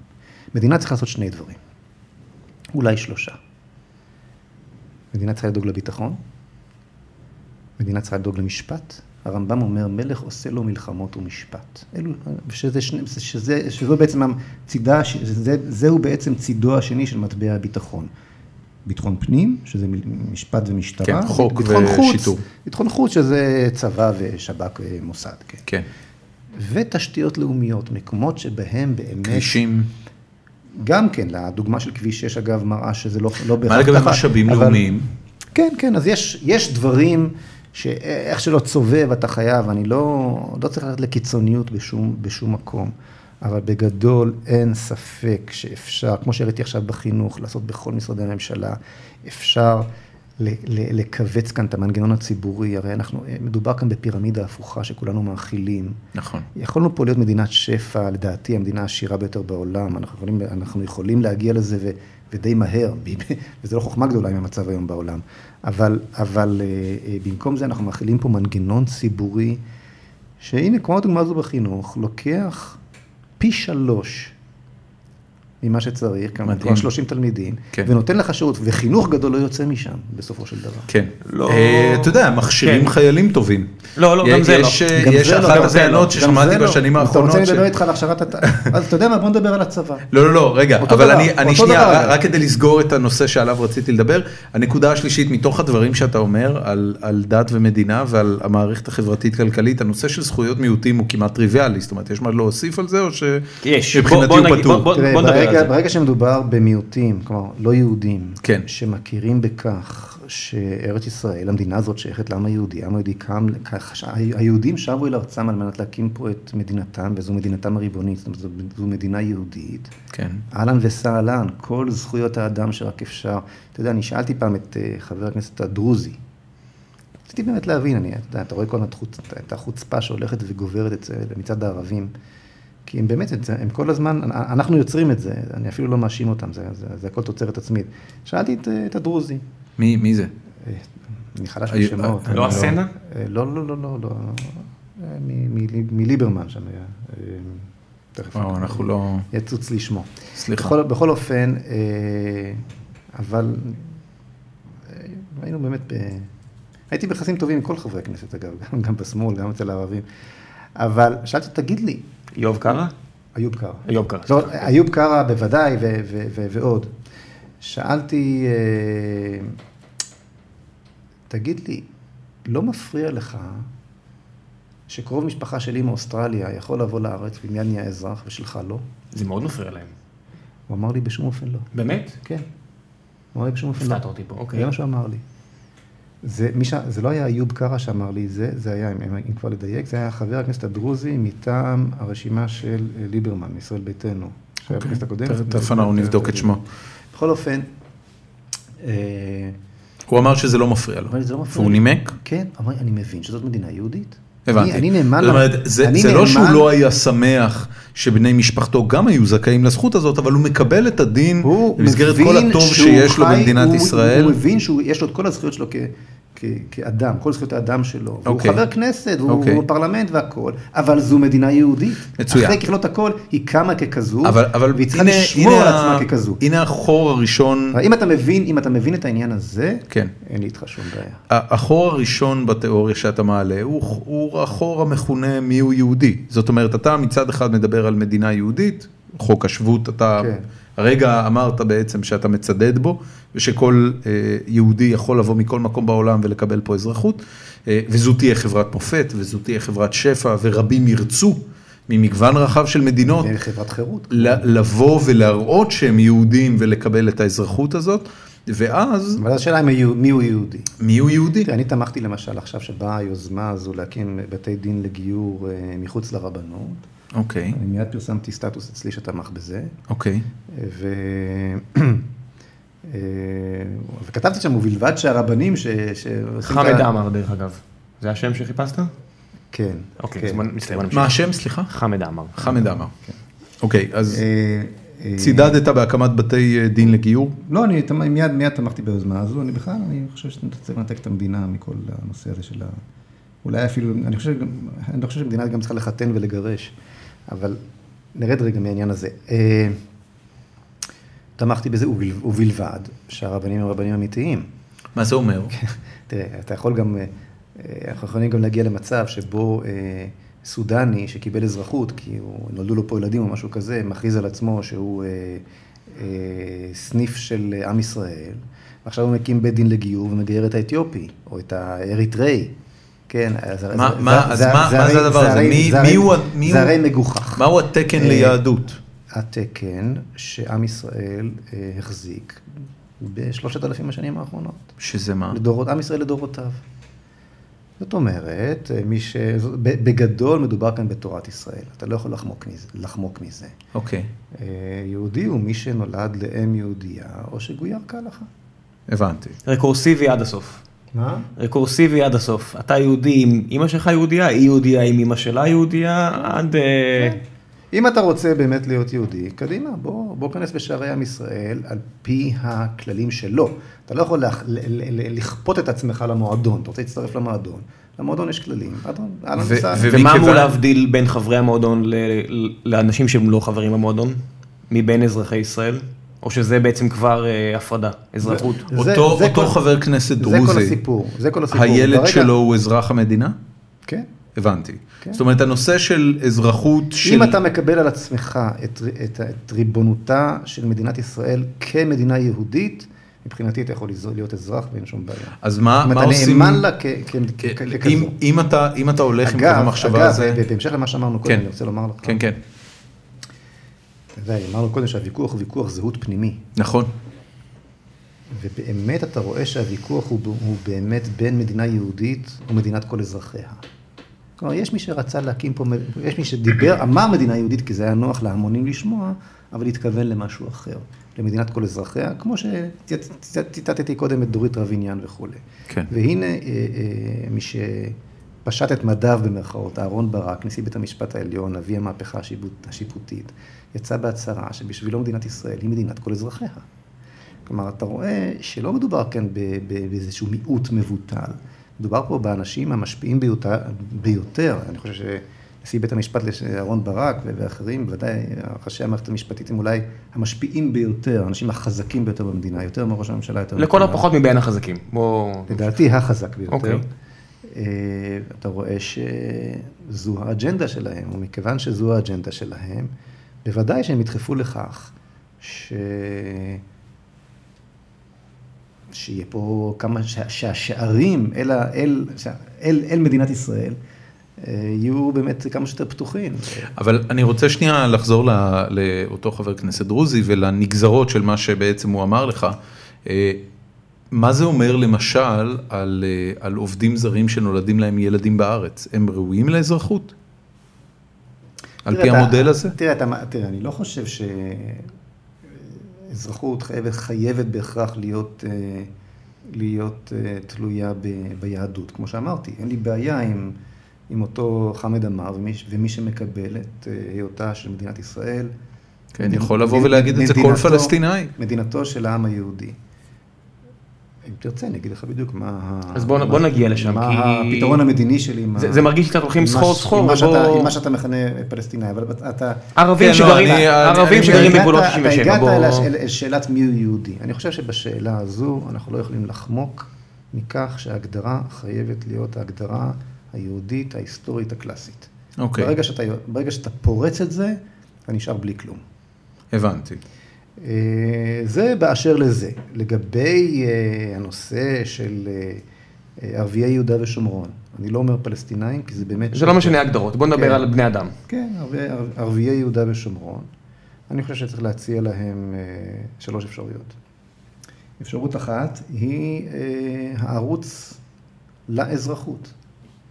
מדינה צריכה לעשות שני דברים, אולי שלושה. מדינה צריכה לדאוג לביטחון, מדינה צריכה לדאוג למשפט. הרמב"ם אומר, מלך עושה לו מלחמות ומשפט. אלו, שזה, שני, שזה, שזו בעצם הצידה, שזה, זהו בעצם צידו השני של מטבע הביטחון. ביטחון פנים, שזה משפט ומשטרה. כן, חוק ביטחון ושיטור. חוץ, ביטחון חוץ, שזה צבא ושב"כ ומוסד, כן. כן. ותשתיות לאומיות, מקומות שבהם באמת... כבישים. גם כן, לדוגמה של כביש 6 אגב מראה שזה לא, לא מה לגבי משאבים אבל- לאומיים? כן, כן, אז יש, יש דברים שאיך שלא צובב אתה חייב, אני לא, לא צריך ללכת לקיצוניות בשום, בשום מקום, אבל בגדול אין ספק שאפשר, כמו שהראיתי עכשיו בחינוך, לעשות בכל משרדי הממשלה, אפשר לכווץ כאן את המנגנון הציבורי, הרי אנחנו, מדובר כאן בפירמידה הפוכה שכולנו מאכילים. נכון. יכולנו פה להיות מדינת שפע, לדעתי המדינה העשירה ביותר בעולם, אנחנו יכולים, אנחנו יכולים להגיע לזה ו, ודי מהר, וזו לא חוכמה גדולה עם המצב היום בעולם, אבל, אבל אה, אה, במקום זה אנחנו מכילים פה מנגנון ציבורי, שהנה, כמו הדוגמה הזו בחינוך, לוקח פי שלוש ממה שצריך, כמה מדהים. 30 תלמידים, כן. ונותן לך שירות, וחינוך גדול לא יוצא משם, בסופו של דבר. כן. לא- אה, אתה יודע, מכשירים כן. חיילים טובים. לא, לא, גם זה לא. יש, אה, גם יש זה לא, אחת הטענות לא. ששמעתי לא. בשנים אתה האחרונות. רוצה ש- לדבר איתך על הכשרת הת... אז אתה יודע מה, בוא נדבר על הצבא. לא, לא, לא, רגע, אבל דבר, אני, אני שנייה, דבר, רק, כדי לסגור את הנושא שעליו רציתי לדבר, הנקודה השלישית, מתוך הדברים שאתה אומר על, על דת ומדינה ועל המערכת החברתית-כלכלית, הנושא של זכויות מיעוטים הוא כמעט טריוויאלי, זאת אומרת, יש מה להוסיף על זה, או שמבחינתי בוא הוא פתור? ברגע, זה. ברגע שמדובר במיעוטים, כלומר לא יהודים, כן. שמכירים בכך שארץ ישראל, המדינה הזאת שייכת לעם היהודי, העם היהודי קם, היהודים שבו אל ארצם על מנת להקים פה את מדינתם, וזו מדינתם הריבונית, זאת אומרת, זו, זו מדינה יהודית. כן, אהלן וסהלן, כל זכויות האדם שרק אפשר. אתה יודע, אני שאלתי פעם את אה, חבר הכנסת הדרוזי. רציתי באמת להבין, אני, אתה, אתה רואה כל הזמן את החוצפה שהולכת וגוברת אצל- מצד הערבים. כי הם באמת, הם כל הזמן, אנחנו יוצרים את זה, אני אפילו לא מאשים אותם, זה, זה, זה הכל תוצרת עצמית. שאלתי את, אה, את הדרוזי, מי, מי זה? אה, אני חלש היו- בשמות. אה, לא הסצנה? אה, לא, לא, לא, לא, לא, אה, מליברמן שם היה. אה, תכף. וואו, אנחנו לא... יצוץ לי שמו. סליחה. בכל, בכל אופן, אה, אבל אה, היינו באמת, ב... הייתי ביחסים טובים עם כל חברי הכנסת אגב, גם, גם בשמאל, גם אצל הערבים, אבל שאלתי, תגיד לי, איוב קרא? איוב קרא. איוב קרא. לא, איוב קרא בוודאי ו- ו- ו- ועוד. שאלתי, אה, תגיד לי, לא מפריע לך שקרוב משפחה שלי מאוסטרליה יכול לבוא לארץ ומיד נהיה אזרח ושלך לא? זה מאוד מפריע להם. הוא אמר לי בשום אופן לא. באמת? כן. הוא אמר לי בשום אופן לא. הפתעת אותי פה, אוקיי. זה מה שהוא אמר לי. זה, מי ש... זה לא היה איוב קרא שאמר לי זה, זה היה, אם, אם כבר לדייק, זה היה חבר הכנסת הדרוזי מטעם הרשימה של אה, ליברמן, מישראל ביתנו. שהיה בכנסת הקודמת. אוקיי. תכף אנחנו נבדוק את שמו. בכל אופן, אה, הוא אמר שזה לא מפריע לו. לא והוא לי." נימק? כן, אמר אני מבין שזאת מדינה יהודית. הבנתי. אני, אני נאמן, זאת אומרת, זה, אני זה לא שהוא נאמן- לא היה שמח שבני משפחתו גם היו זכאים לזכות הזאת, אבל הוא מקבל את הדין במסגרת כל הטוב שהוא שיש לו במדינת הוא- ישראל. הוא מבין שיש לו את כל הזכויות שלו כ- כאדם, כל זכויות האדם שלו. והוא אוקיי. חבר כנסת, והוא אוקיי. בפרלמנט והכל, אבל זו מדינה יהודית. מצוין. אחרי ככלות הכל, היא קמה ככזו, אבל, אבל והיא צריכה הנה, לשמור הנה על עצמה ככזו. הנה החור הראשון, אם אתה מבין, אם אתה מבין את העניין הזה, כן. אין לי איתך שום בעיה. החור הראשון בתיאוריה שאתה מעלה הוא, הוא החור המכונה מיהו יהודי. זאת אומרת, אתה מצד אחד מדבר על מדינה יהודית, חוק השבות, אתה כן. הרגע אמרת בעצם שאתה מצדד בו, ושכל אה, יהודי יכול לבוא מכל מקום בעולם ולקבל פה אזרחות, אה, וזו תהיה חברת מופת, וזו תהיה חברת שפע, ורבים ירצו ממגוון רחב של מדינות. חברת חירות. לבוא ולהראות שהם יהודים ולקבל את האזרחות הזאת, ואז אבל השאלה היא מי- מי הוא יהודי. מי הוא יהודי? תראה, אני תמכתי למשל עכשיו שבאה היוזמה הזו להקים בתי דין לגיור אה, מחוץ לרבנות. אוקיי, אני מיד פרסמתי סטטוס אצלי שתמך בזה. אוקיי. ו... אה, וכתבתי שם, ובלבד שהרבנים ש... את חמד ה- עמאר דרך אגב. זה השם שחיפשת? כן. אוקיי, כן. אז בוא מצטער. מה השם, סליחה? חמד עמאר. חמד עמאר. אוקיי, אז אה, אה, צידדת בהקמת בתי דין לגיור? לא, אני מיד, מיד תמכתי ביוזמה הזו, אני בכלל, אני חושב שצריך לנתק את המדינה מכל הנושא הזה של ה... אולי אפילו, אני חושב, אני חושב שמדינה גם צריכה לחתן ולגרש, אבל נרד רגע מהעניין הזה. אה, תמכתי בזה, ובל- ובלבד שהרבנים הם רבנים אמיתיים. מה זה אומר? תראה, אתה יכול גם, אה, אנחנו יכולים גם להגיע למצב שבו אה, סודני שקיבל אזרחות, כי הוא, נולדו לו פה ילדים או משהו כזה, מכריז על עצמו שהוא סניף של עם ישראל, ועכשיו הוא מקים בית דין לגיור ומגייר את האתיופי, או את האריתראי. כן, אז מה- זה- הדבר הזה? מי- זה מי הרי- הוא זה הרי מגוחך. מהו התקן אה, ליהדות? התקן שעם ישראל אה, החזיק בשלושת אלפים השנים האחרונות. שזה מה? לדורות, עם ישראל לדורותיו. זאת אומרת, מי ש... בגדול מדובר כאן בתורת ישראל, אתה לא יכול לחמוק מזה. לחמוק מזה. אוקיי, אה, יהודי הוא מי שנולד לאם יהודייה, או שגויר כהלכה. הבנתי. רקורסיבי עד הסוף. מה? רקורסיבי עד הסוף. אתה יהודי עם אמא שלך יהודייה, היא יהודייה עם אמא שלה יהודייה, עד... אה, אם אתה רוצה באמת להיות יהודי, קדימה, בוא, בוא כנס בשערי עם ישראל על פי הכללים שלו. אתה לא יכול לכפות את עצמך למועדון, אתה רוצה להצטרף למועדון. למועדון יש כללים, אדון, אהלן ו- וסהלן. ו- ומה אמור להבדיל בין חברי המועדון לאנשים שהם לא חברים במועדון? מבין אזרחי ישראל? או שזה בעצם כבר אה, הפרדה, אזרחות? זה- אותו זה אותו כל- חבר כנסת זה כל דרוזי, הסיפור, זה כל הסיפור. הילד ברגע- שלו הוא אזרח המדינה? כן. הבנתי. כן. זאת אומרת, הנושא של אזרחות של... אם אתה מקבל על עצמך את, את, את ריבונותה של מדינת ישראל כמדינה יהודית, מבחינתי אתה יכול להיות אזרח ואין שום בעיה. אז מה אם מה אתה עושים... נאמן לה כ- כ- כ- כ- אם- ככזו. אם אתה אם אתה הולך עם אגב, המחשבה אגב, הזה... בהמשך למה שאמרנו קודם, כן. אני רוצה לומר לך, כן, כן, אתה יודע, אמרנו קודם שהוויכוח הוא ויכוח זהות פנימי, נכון. ובאמת אתה רואה שהוויכוח הוא, הוא באמת בין מדינה יהודית ומדינת כל אזרחיה. כלומר, יש מי שרצה להקים פה, יש מי שדיבר, אמר מדינה יהודית כי זה היה נוח להמונים לשמוע, אבל התכוון למשהו אחר, למדינת כל אזרחיה, כמו שציטטתי קודם את דורית רביניאן וכולי. כן. והנה אה, אה, מי שפשט את מדיו במרכאות, אהרן ברק, נשיא בית המשפט העליון, אבי המהפכה השיפוט, השיפוטית, יצא בהצהרה שבשבילו מדינת ישראל היא מדינת כל אזרחיה. כלומר, אתה רואה שלא מדובר כאן באיזשהו מיעוט מבוטל. מדובר פה באנשים המשפיעים ביותר, ביותר. אני חושב שנשיא בית המשפט אהרן ברק ואחרים, בוודאי ראשי המערכת המשפטית הם אולי המשפיעים ביותר, האנשים החזקים ביותר במדינה, יותר מראש הממשלה, יותר לכל. הפחות מבין החזקים. בוא... לדעתי החזק ביותר. אוקיי. אה, אתה רואה שזו האג'נדה שלהם, ומכיוון שזו האג'נדה שלהם, בוודאי שהם ידחפו לכך ש... שיהיה פה כמה, שה- שהשערים אל, ה- אל, אל, אל מדינת ישראל אה, יהיו באמת כמה שיותר פתוחים. אבל אני רוצה שנייה לחזור ל- לאותו חבר כנסת דרוזי ולנגזרות של מה שבעצם הוא אמר לך. אה, מה זה אומר למשל על, אה, על עובדים זרים שנולדים להם ילדים בארץ? הם ראויים לאזרחות? על פי אתה- המודל הזה? תראה, אתה, תראה, אני לא חושב שאזרחות חייבת, חייבת בהכרח להיות, אה, להיות אה, תלויה ב, ביהדות. כמו שאמרתי, אין לי בעיה עם, עם אותו חמד עמאר ומי, ומי שמקבל את אה, היותה של מדינת ישראל. כן, מדינ- יכול לבוא ולהגיד את זה כל פלסטינאי. מדינתו של העם היהודי. אם תרצה, אני אגיד לך בדיוק מה... אז בוא- מה- בוא נגיע לשם, מה כי- הפתרון המדיני שלי עם זה- זה מרגיש קצת הולכים סחור מה- סחור, עם מה שאתה- ובוא- עם מה שאתה מכנה פלסטיני, אבל אתה... ערבים כן, לא, שגרים אני- ערבים אני- שגרים אתה בגבולות הגעת- 67, אתה הגעת. אל שאלת מיהו יהודי. אני חושב שבשאלה הזו אנחנו לא יכולים לחמוק מכך שההגדרה חייבת להיות ההגדרה היהודית ההיסטורית הקלאסית. אוקיי, ברגע שאתה, ברגע שאתה פורץ את זה, אתה נשאר בלי כלום. הבנתי. אה, זה באשר לזה. לגבי אה, הנושא של אה, ערביי יהודה ושומרון, אני לא אומר פלסטינאים, כי זה באמת... זה לא משנה הגדרות, בוא נדבר כן. על בני אדם. כן, ערביי, יהודה ושומרון. אני חושב שצריך להציע להם שלוש אפשרויות. אפשרות אחת היא הערוץ לאזרחות.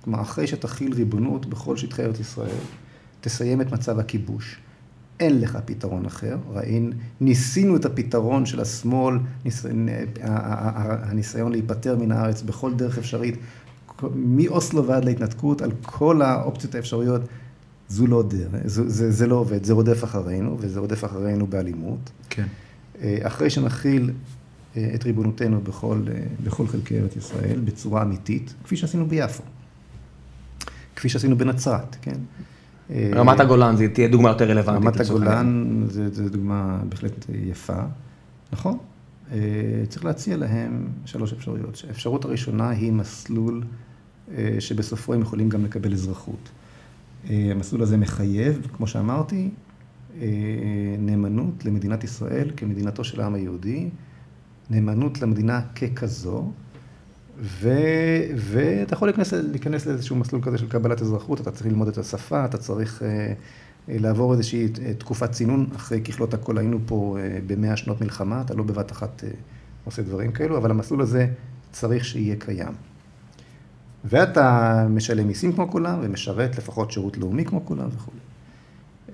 כלומר, אחרי שתכיל ריבונות בכל שטחי ארץ ישראל, תסיים את מצב הכיבוש. אין לך פתרון אחר. ראין, ניסינו את הפתרון של השמאל, ניס, ה- ה- ה- הניסיון להיפטר מן הארץ בכל דרך אפשרית, מאוסלו ועד להתנתקות, על כל האופציות האפשריות. זו לא דרך, זה, זה, זה לא עובד, זה רודף אחרינו, וזה רודף אחרינו באלימות. כן. אה, אחרי שנכיל אה, את ריבונותנו בכל, אה, בכל חלקי ארץ ישראל, בצורה אמיתית, כפי שעשינו ביפו, כפי שעשינו בנצרת, כן? אה, רמת הגולן, זה תהיה דוגמה יותר רלוונטית. רמת. הגולן זה, זה דוגמה בהחלט יפה, נכון? אה, צריך להציע להם שלוש אפשרויות. האפשרות הראשונה היא מסלול אה, שבסופו הם יכולים גם לקבל אזרחות. המסלול הזה מחייב, כמו שאמרתי, נאמנות למדינת ישראל כמדינתו של העם היהודי, נאמנות למדינה ככזו, ואתה יכול להיכנס, להיכנס לאיזשהו מסלול כזה של קבלת אזרחות, אתה צריך ללמוד את השפה, אתה צריך אה, אה, לעבור איזושהי אה, תקופת צינון, אחרי ככלות הכל היינו פה אה, במאה שנות מלחמה, אתה לא בבת אחת אה, עושה דברים כאלו, אבל המסלול הזה צריך שיהיה קיים. ואתה משלם מיסים כמו כולם, ומשרת לפחות שירות לאומי כמו כולם וכו'.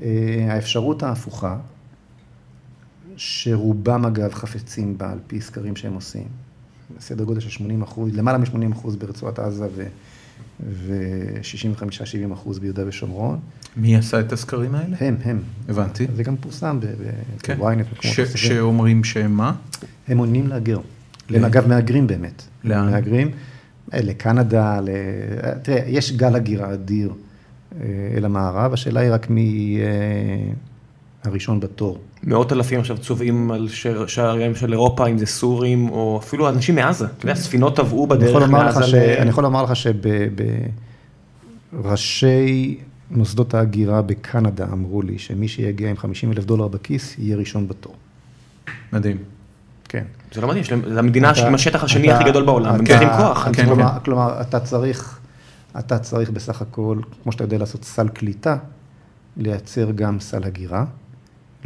אה, האפשרות ההפוכה, שרובם אגב חפצים בה על פי סקרים שהם עושים, סדר גודל של 80 אחוז, למעלה מ-80 אחוז ברצועת עזה ו-65-70 אחוז ביהודה ושומרון, מי עשה את הסקרים האלה? הם, הם. הבנתי. זה גם פורסם כן. ש- נוספים. שאומרים שהם מה? הם מעוניינים להגר. הם אגב מהגרים באמת. לאן? מהגרים אה, לקנדה, ל... תראה, יש גל הגירה אדיר אה, אל המערב, השאלה היא רק מי הראשון בתור. מאות אלפים עכשיו צובעים על שעריהם של אירופה, אם זה סורים, או אפילו אנשים מעזה. אתה יודע, ספינות טבעו בדרך מעזה. אני יכול לומר לך שבראשי מוסדות ההגירה בקנדה אמרו לי שמי שיגיע עם 50 אלף דולר בכיס יהיה ראשון בתור. מדהים. כן. זה לא מדהים, זה המדינה עם השטח השני הכי גדול בעולם, הם צריכים כוח. כלומר, אתה צריך, אתה צריך בסך הכל, כמו שאתה יודע לעשות סל קליטה, לייצר גם סל הגירה.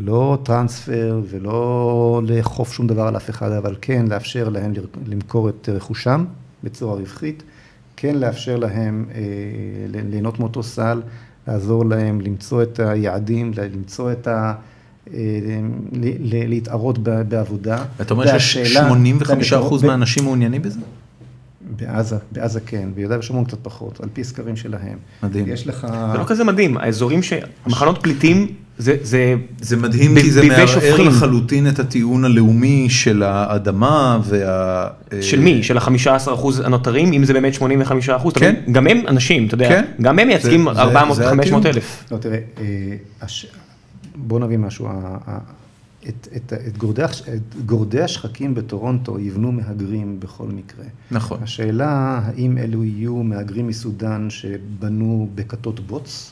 לא טרנספר ולא לאכוף שום דבר על אף אחד, אבל כן לאפשר להם למכור את רכושם בצורה רווחית, כן לאפשר להם אה, ליהנות מאותו סל, לעזור להם למצוא את היעדים, למצוא את ה... אה, להתערות בעבודה. אתה אומר והשאלה- ש-85% ב- מהאנשים מעוניינים בזה? בעזה, בעזה כן, ביהודה ושומרון קצת פחות, על פי סקרים שלהם. מדהים. יש לך... זה לא כזה מדהים, האזורים ש... המחנות פליטים, זה... זה... זה מדהים ב- כי זה מערער שופכים. לחלוטין את הטיעון הלאומי של האדמה וה... של מי? של ה-15% הנותרים, אם זה באמת 85%? אתה כן. מבין? גם הם אנשים, אתה יודע, כן. גם הם מייצגים זה- זה- 400-500 זה הטיעון. אלף. לא, תראה, אה, הש... בוא נבין משהו. ה- ה- את, את, את, גורדי, את גורדי השחקים בטורונטו יבנו מהגרים בכל מקרה. נכון. השאלה, האם אלו יהיו מהגרים מסודאן שבנו בכתות בוץ,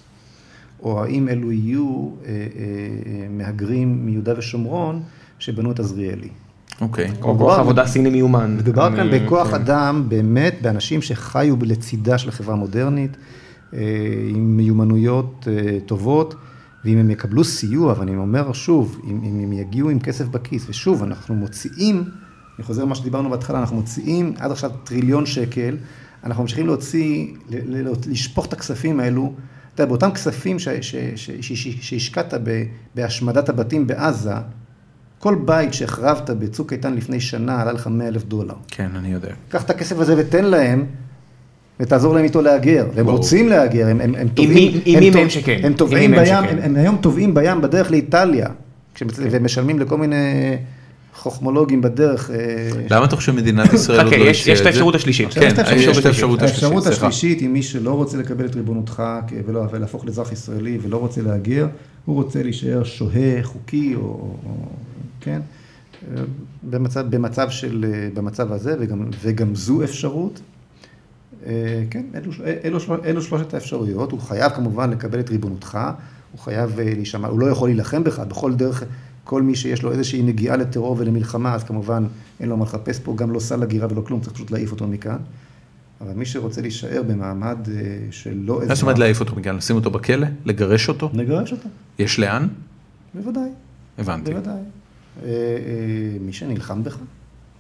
או האם אלו יהיו אה, אה, מהגרים מיהודה ושומרון שבנו את עזריאלי. אוקיי. או כוח עבודה סיני מיומן. מדובר כאן בכוח כן. אדם, באמת, באנשים שחיו לצידה של החברה המודרנית, אה, עם מיומנויות אה, טובות, ואם הם יקבלו סיוע, ואני אומר שוב, אם, אם הם יגיעו עם כסף בכיס, ושוב, אנחנו מוציאים, אני חוזר למה שדיברנו בהתחלה, אנחנו מוציאים עד עכשיו טריליון שקל, אנחנו ממשיכים להוציא, ל- ל- לשפוך את הכספים האלו, אתה יודע, באותם כספים שהשקעת בהשמדת הבתים בעזה, כל בית שהחרבת בצוק איתן לפני שנה עלה לך 100 אלף דולר. כן, אני יודע. קח את הכסף הזה ותן להם, ותעזור להם איתו להגר. והם. רוצים להגר, הם, הם, הם טובעים, עם מי מהם שכן. הם טובעים בים. הם, הם היום טובעים בים בדרך לאיטליה, כשמצ- ומשלמים לכל מיני חוכמולוגים בדרך. אה, למה אתה חושב שמדינת ישראל עוד חכה, לא יש הציעה יש את זה? האפשרות השלישית. כן, את האפשרות יש את השלישית. האפשרות השלישית, האפשרות. השלישית היא מי שלא רוצה לקבל את ריבונותך ולא, ולהפוך לאזרח ישראלי ולא רוצה להגר, הוא רוצה להישאר שוהה חוקי או, כן, אה, במצב, במצב, של, אה, במצב הזה וגם, וגם זו אפשרות. אה, כן, אלו, אלו, אלו שלושת האפשרויות, הוא חייב כמובן לקבל את ריבונותך, הוא חייב אה, להישמע, הוא לא יכול להילחם בך, בכל דרך, כל מי שיש לו איזושהי נגיעה לטרור ולמלחמה, אז כמובן אין לו מה לחפש פה, גם לא סל הגירה ולא כלום, צריך פשוט להעיף אותו מכאן. אבל מי שרוצה להישאר במעמד אה, של לא מה זאת אומרת להעיף אותו מכאן? לשים אותו בכלא? לגרש אותו? נגרש אותו, יש לאן? בוודאי, הבנתי. בוודאי. אה, אה, מי שנלחם בך,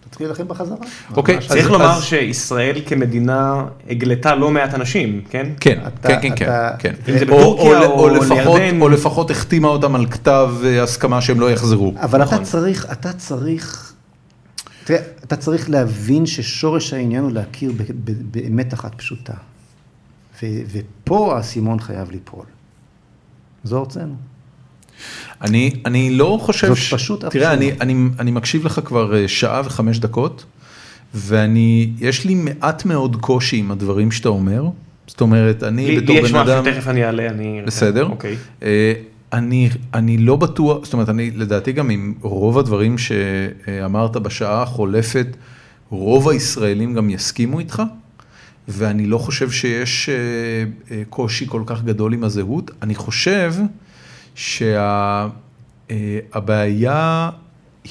תתחיל להילחם בחזרה. אוקיי, ממש. צריך אז- לומר אז- שישראל כמדינה הגלתה לא מעט אנשים, כן? כן, אתה- כן, כן, כן, אתה- כן. אם זה או- בטורקיה או- או או לפחות- לירדן. או לפחות החתימה אותם על כתב אה, הסכמה שהם לא יחזרו. אבל נכון. אתה צריך, אתה צריך, תראה, אתה צריך להבין ששורש העניין הוא להכיר ב- ב- באמת אחת פשוטה. ו- ופה האסימון חייב ליפול. זו ארצנו. אני, אני לא חושב זאת פשוט תראה, אני, אבסורד. אני, אני מקשיב לך כבר אה, שעה וחמש דקות, ואני, יש לי מעט מאוד קושי עם הדברים שאתה אומר. זאת אומרת, אני לי לי בתור יש בן אדם... משהו, תכף אני אעלה, אני... בסדר. אוקיי. אה, אני, אני לא בטוח, זאת אומרת, אני לדעתי גם עם רוב הדברים שאמרת בשעה החולפת, רוב הישראלים גם יסכימו איתך, ואני לא חושב שיש אה, קושי כל כך גדול עם הזהות. אני חושב שהבעיה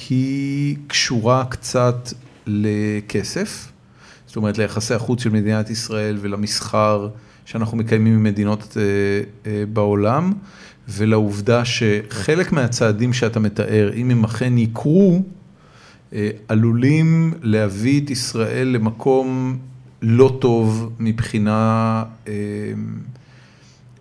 היא קשורה קצת לכסף, זאת אומרת ליחסי החוץ של מדינת ישראל ולמסחר שאנחנו מקיימים עם מדינות אה, אה, בעולם, ולעובדה שחלק מהצעדים שאתה מתאר, אם הם אכן יקרו, אה, עלולים להביא את ישראל למקום לא טוב מבחינה, אה,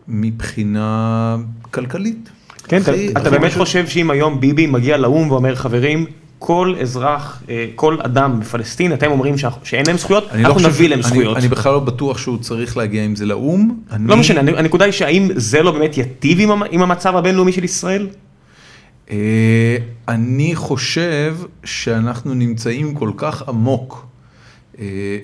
מבחינה כלכלית. כן, אתה- הכי- אתה הכי באמת פשוט. חושב שאם היום ביבי מגיע לאו"ם ואומר, חברים, כל אזרח, אה, כל אדם בפלסטין, אתם אומרים שאנחנו- שאין להם זכויות, לא אנחנו חושב- נביא להם אני- זכויות. אני בכלל לא בטוח שהוא צריך להגיע עם זה לאו"ם. אני- לא משנה, הנקודה היא שהאם זה לא באמת ייטיב עם עם המצב הבינלאומי של ישראל? אה, אני חושב שאנחנו נמצאים כל כך עמוק,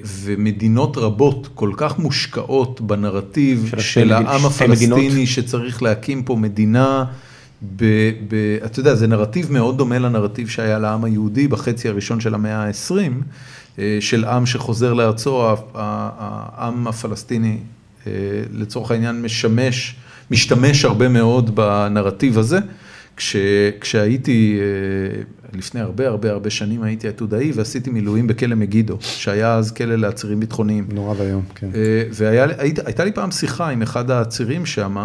ומדינות רבות כל כך מושקעות בנרטיב של של, העם שתי מדינות. הפלסטיני שצריך להקים פה מדינה, ב, ב, אתה יודע, זה נרטיב מאוד דומה לנרטיב שהיה לעם היהודי בחצי הראשון של המאה ה-20, אה, של עם שחוזר לארצו, העם הפלסטיני אה, לצורך העניין משמש, משתמש הרבה מאוד בנרטיב הזה. כש, כשהייתי, אה, לפני הרבה הרבה הרבה שנים הייתי עתודאי ועשיתי מילואים בכלא מגידו, שהיה אז כלא לעצירים ביטחוניים. נורא ואיום, כן. והייתה לי פעם שיחה עם אחד העצירים שם,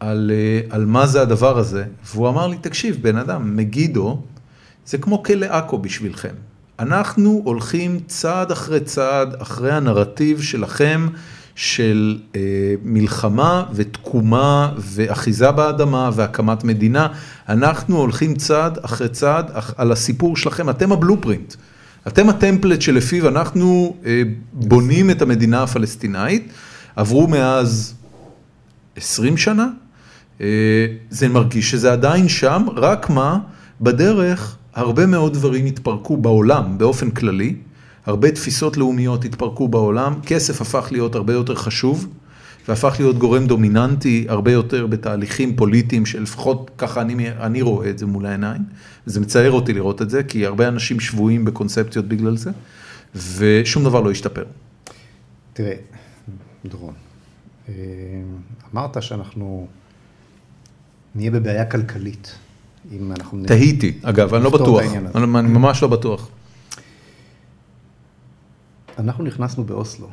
על, אה, על מה זה הדבר הזה, והוא אמר לי, תקשיב, בן אדם, מגידו זה כמו כלא עכו בשבילכם. אנחנו הולכים צעד אחרי צעד אחרי הנרטיב שלכם של אה, מלחמה ותקומה ואחיזה באדמה והקמת מדינה. אנחנו הולכים צעד אחרי צעד אח- על הסיפור שלכם, אתם הבלופרינט. אתם הטמפלט שלפיו אנחנו אה, בונים את המדינה הפלסטינאית. עברו מאז 20 שנה, אה, זה מרגיש שזה עדיין שם, רק מה, בדרך הרבה מאוד דברים התפרקו בעולם באופן כללי, הרבה תפיסות לאומיות התפרקו בעולם, כסף הפך להיות הרבה יותר חשוב, והפך להיות גורם דומיננטי הרבה יותר בתהליכים פוליטיים שלפחות ככה אני, אני רואה את זה מול העיניים. זה מצער אותי לראות את זה, כי הרבה אנשים שבויים בקונספציות בגלל זה, ושום דבר לא השתפר. תראה, דורון, אה, אמרת שאנחנו נהיה בבעיה כלכלית, אם אנחנו... תהיתי, אגב, אני לא בטוח, אני ממש לא בטוח. אנחנו נכנסנו באוסלו,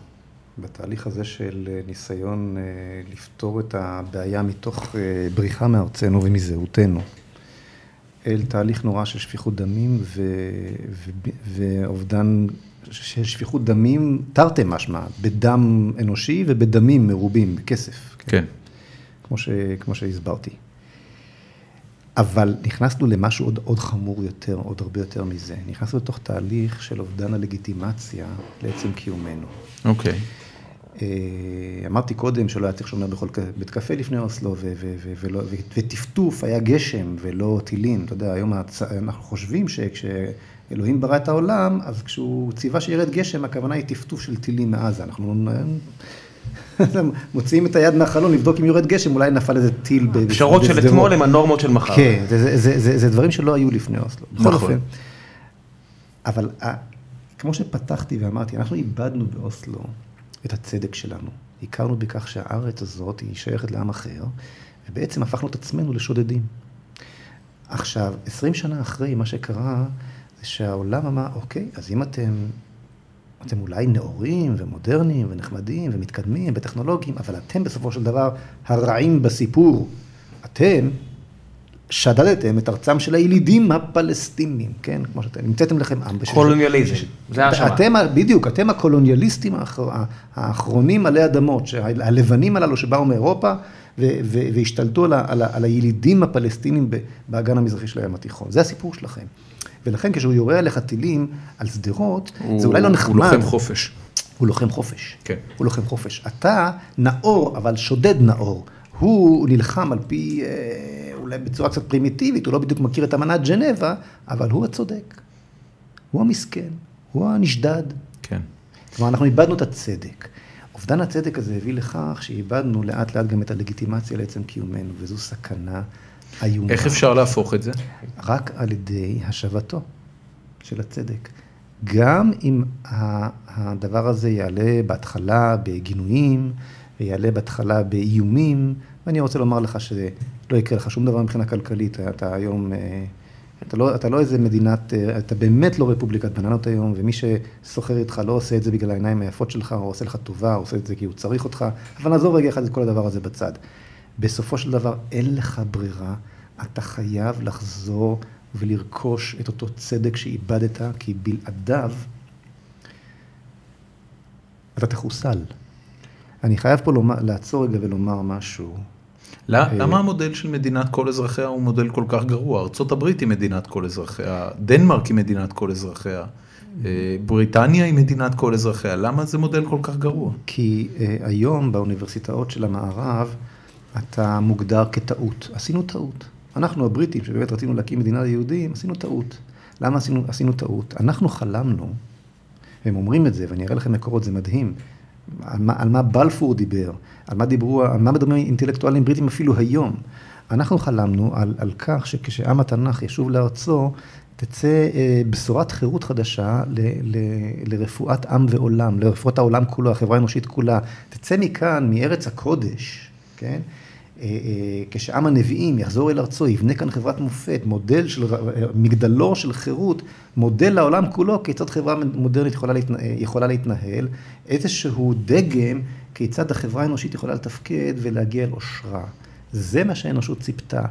בתהליך הזה של אה, ניסיון אה, לפתור את הבעיה מתוך אה, בריחה מארצנו ומזהותנו, אל תהליך נורא של שפיכות דמים ו... ו... ואובדן של שפיכות דמים, תרתי משמע, בדם אנושי ובדמים מרובים, בכסף. כן. כמו, ש, כמו שהסברתי. אבל נכנסנו למשהו עוד, עוד חמור יותר, עוד הרבה יותר מזה. נכנסנו לתוך תהליך של אובדן הלגיטימציה לעצם קיומנו. אוקיי. אה, אמרתי קודם שלא היה צריך שומר בכל בית קפה לפני אוסלו, וטפטוף היה גשם ולא טילים. אתה יודע, היום הצ- אנחנו חושבים שכשאלוהים ברא את העולם, אז כשהוא ציווה שירד גשם, הכוונה היא טפטוף של טילים מעזה. אנחנו [LAUGHS] מוציאים את היד מהחלון לבדוק אם יורד גשם, אולי נפל איזה טיל ב- פשרות של. אתמול הם הנורמות של מחר. כן, זה, זה, זה, זה, זה דברים שלא היו לפני אוסלו. בכל נכון. אופן. אבל ה- כמו שפתחתי ואמרתי, אנחנו איבדנו באוסלו את הצדק שלנו. הכרנו בכך שהארץ הזאת היא שייכת לעם אחר, ובעצם הפכנו את עצמנו לשודדים. עכשיו, 20 שנה אחרי, מה שקרה, זה שהעולם אמר, אוקיי, אז אם אתם, אתם אולי נאורים ומודרניים ונחמדים ומתקדמים וטכנולוגיים, אבל אתם בסופו של דבר הרעים בסיפור. אתם שדדתם את ארצם של הילידים הפלסטינים, כן? כמו שאתם, המצאתם לכם עם. בשביל- קולוניאליזם, זה ההאשמה. אתם, בדיוק, אתם הקולוניאליסטים האחר- האחרונים עלי אדמות, הלבנים הללו שבאו מאירופה והשתלטו על, ה- על, ה- על הילידים הפלסטינים באגן המזרחי של הים התיכון. זה הסיפור שלכם. ולכן כשהוא יורה עליך טילים על שדרות, זה אולי לא נחמד. הוא לוחם חופש. הוא לוחם חופש. כן. הוא לוחם חופש. אתה נאור, אבל שודד נאור. הוא נלחם על פי, אה, אולי בצורה קצת פרימיטיבית, הוא לא בדיוק מכיר את אמנת ג'נבה, אבל הוא הצודק. הוא המסכן, הוא הנשדד. כן. כלומר, אנחנו איבדנו את הצדק. אובדן הצדק הזה הביא לכך שאיבדנו לאט לאט גם את הלגיטימציה לעצם קיומנו, וזו סכנה איומה. איך אפשר להפוך את זה? רק על ידי השבתו של הצדק. גם אם הדבר הזה יעלה בהתחלה בגינויים, ויעלה בהתחלה באיומים, ואני רוצה לומר לך שלא יקרה לך שום דבר מבחינה כלכלית, אתה היום, אה, אתה לא, אתה לא איזה מדינת, אה, אתה באמת לא רפובליקת בננות היום, ומי שסוחר איתך לא עושה את זה בגלל העיניים היפות שלך, או עושה לך טובה, או עושה את זה כי הוא צריך אותך, אבל נעזוב רגע אחד את כל הדבר הזה בצד. בסופו של דבר אין לך ברירה, אתה חייב לחזור ולרכוש את אותו צדק שאיבדת, כי בלעדיו אתה תחוסל. אני חייב פה לומר, לעצור רגע ולומר משהו. אה, למה המודל של מדינת כל אזרחיה הוא מודל כל כך גרוע? ארה"ב היא מדינת כל אזרחיה, דנמרק היא מדינת כל אזרחיה, אה, בריטניה היא מדינת כל אזרחיה, למה זה מודל כל כך גרוע? כי אה, היום באוניברסיטאות של המערב אתה מוגדר כטעות. עשינו טעות. אנחנו הבריטים, שבאמת רצינו להקים מדינה ליהודים, עשינו טעות. למה עשינו, עשינו טעות? אנחנו חלמנו, והם אומרים את זה, ואני אראה לכם מקורות, זה מדהים, על מה, על מה בלפור דיבר, על מה דיברו, על מה מדברים אינטלקטואלים בריטים אפילו היום. אנחנו חלמנו על, על כך שכשעם התנ"ך ישוב לארצו, תצא אה, בשורת חירות חדשה ל, ל, לרפואת עם ועולם, לרפואת העולם כולו, החברה האנושית כולה. תצא מכאן, מארץ הקודש, כן? אה, אה, כשעם הנביאים יחזור אל ארצו, יבנה כאן חברת מופת, מודל של, ר- מגדלור של חירות, מודל לעולם כולו, כיצד חברה מודרנית יכולה, להתנה, יכולה להתנהל, איזשהו דגם, כיצד החברה האנושית יכולה לתפקד ולהגיע אל עושרה. זה מה שהאנושות ציפתה.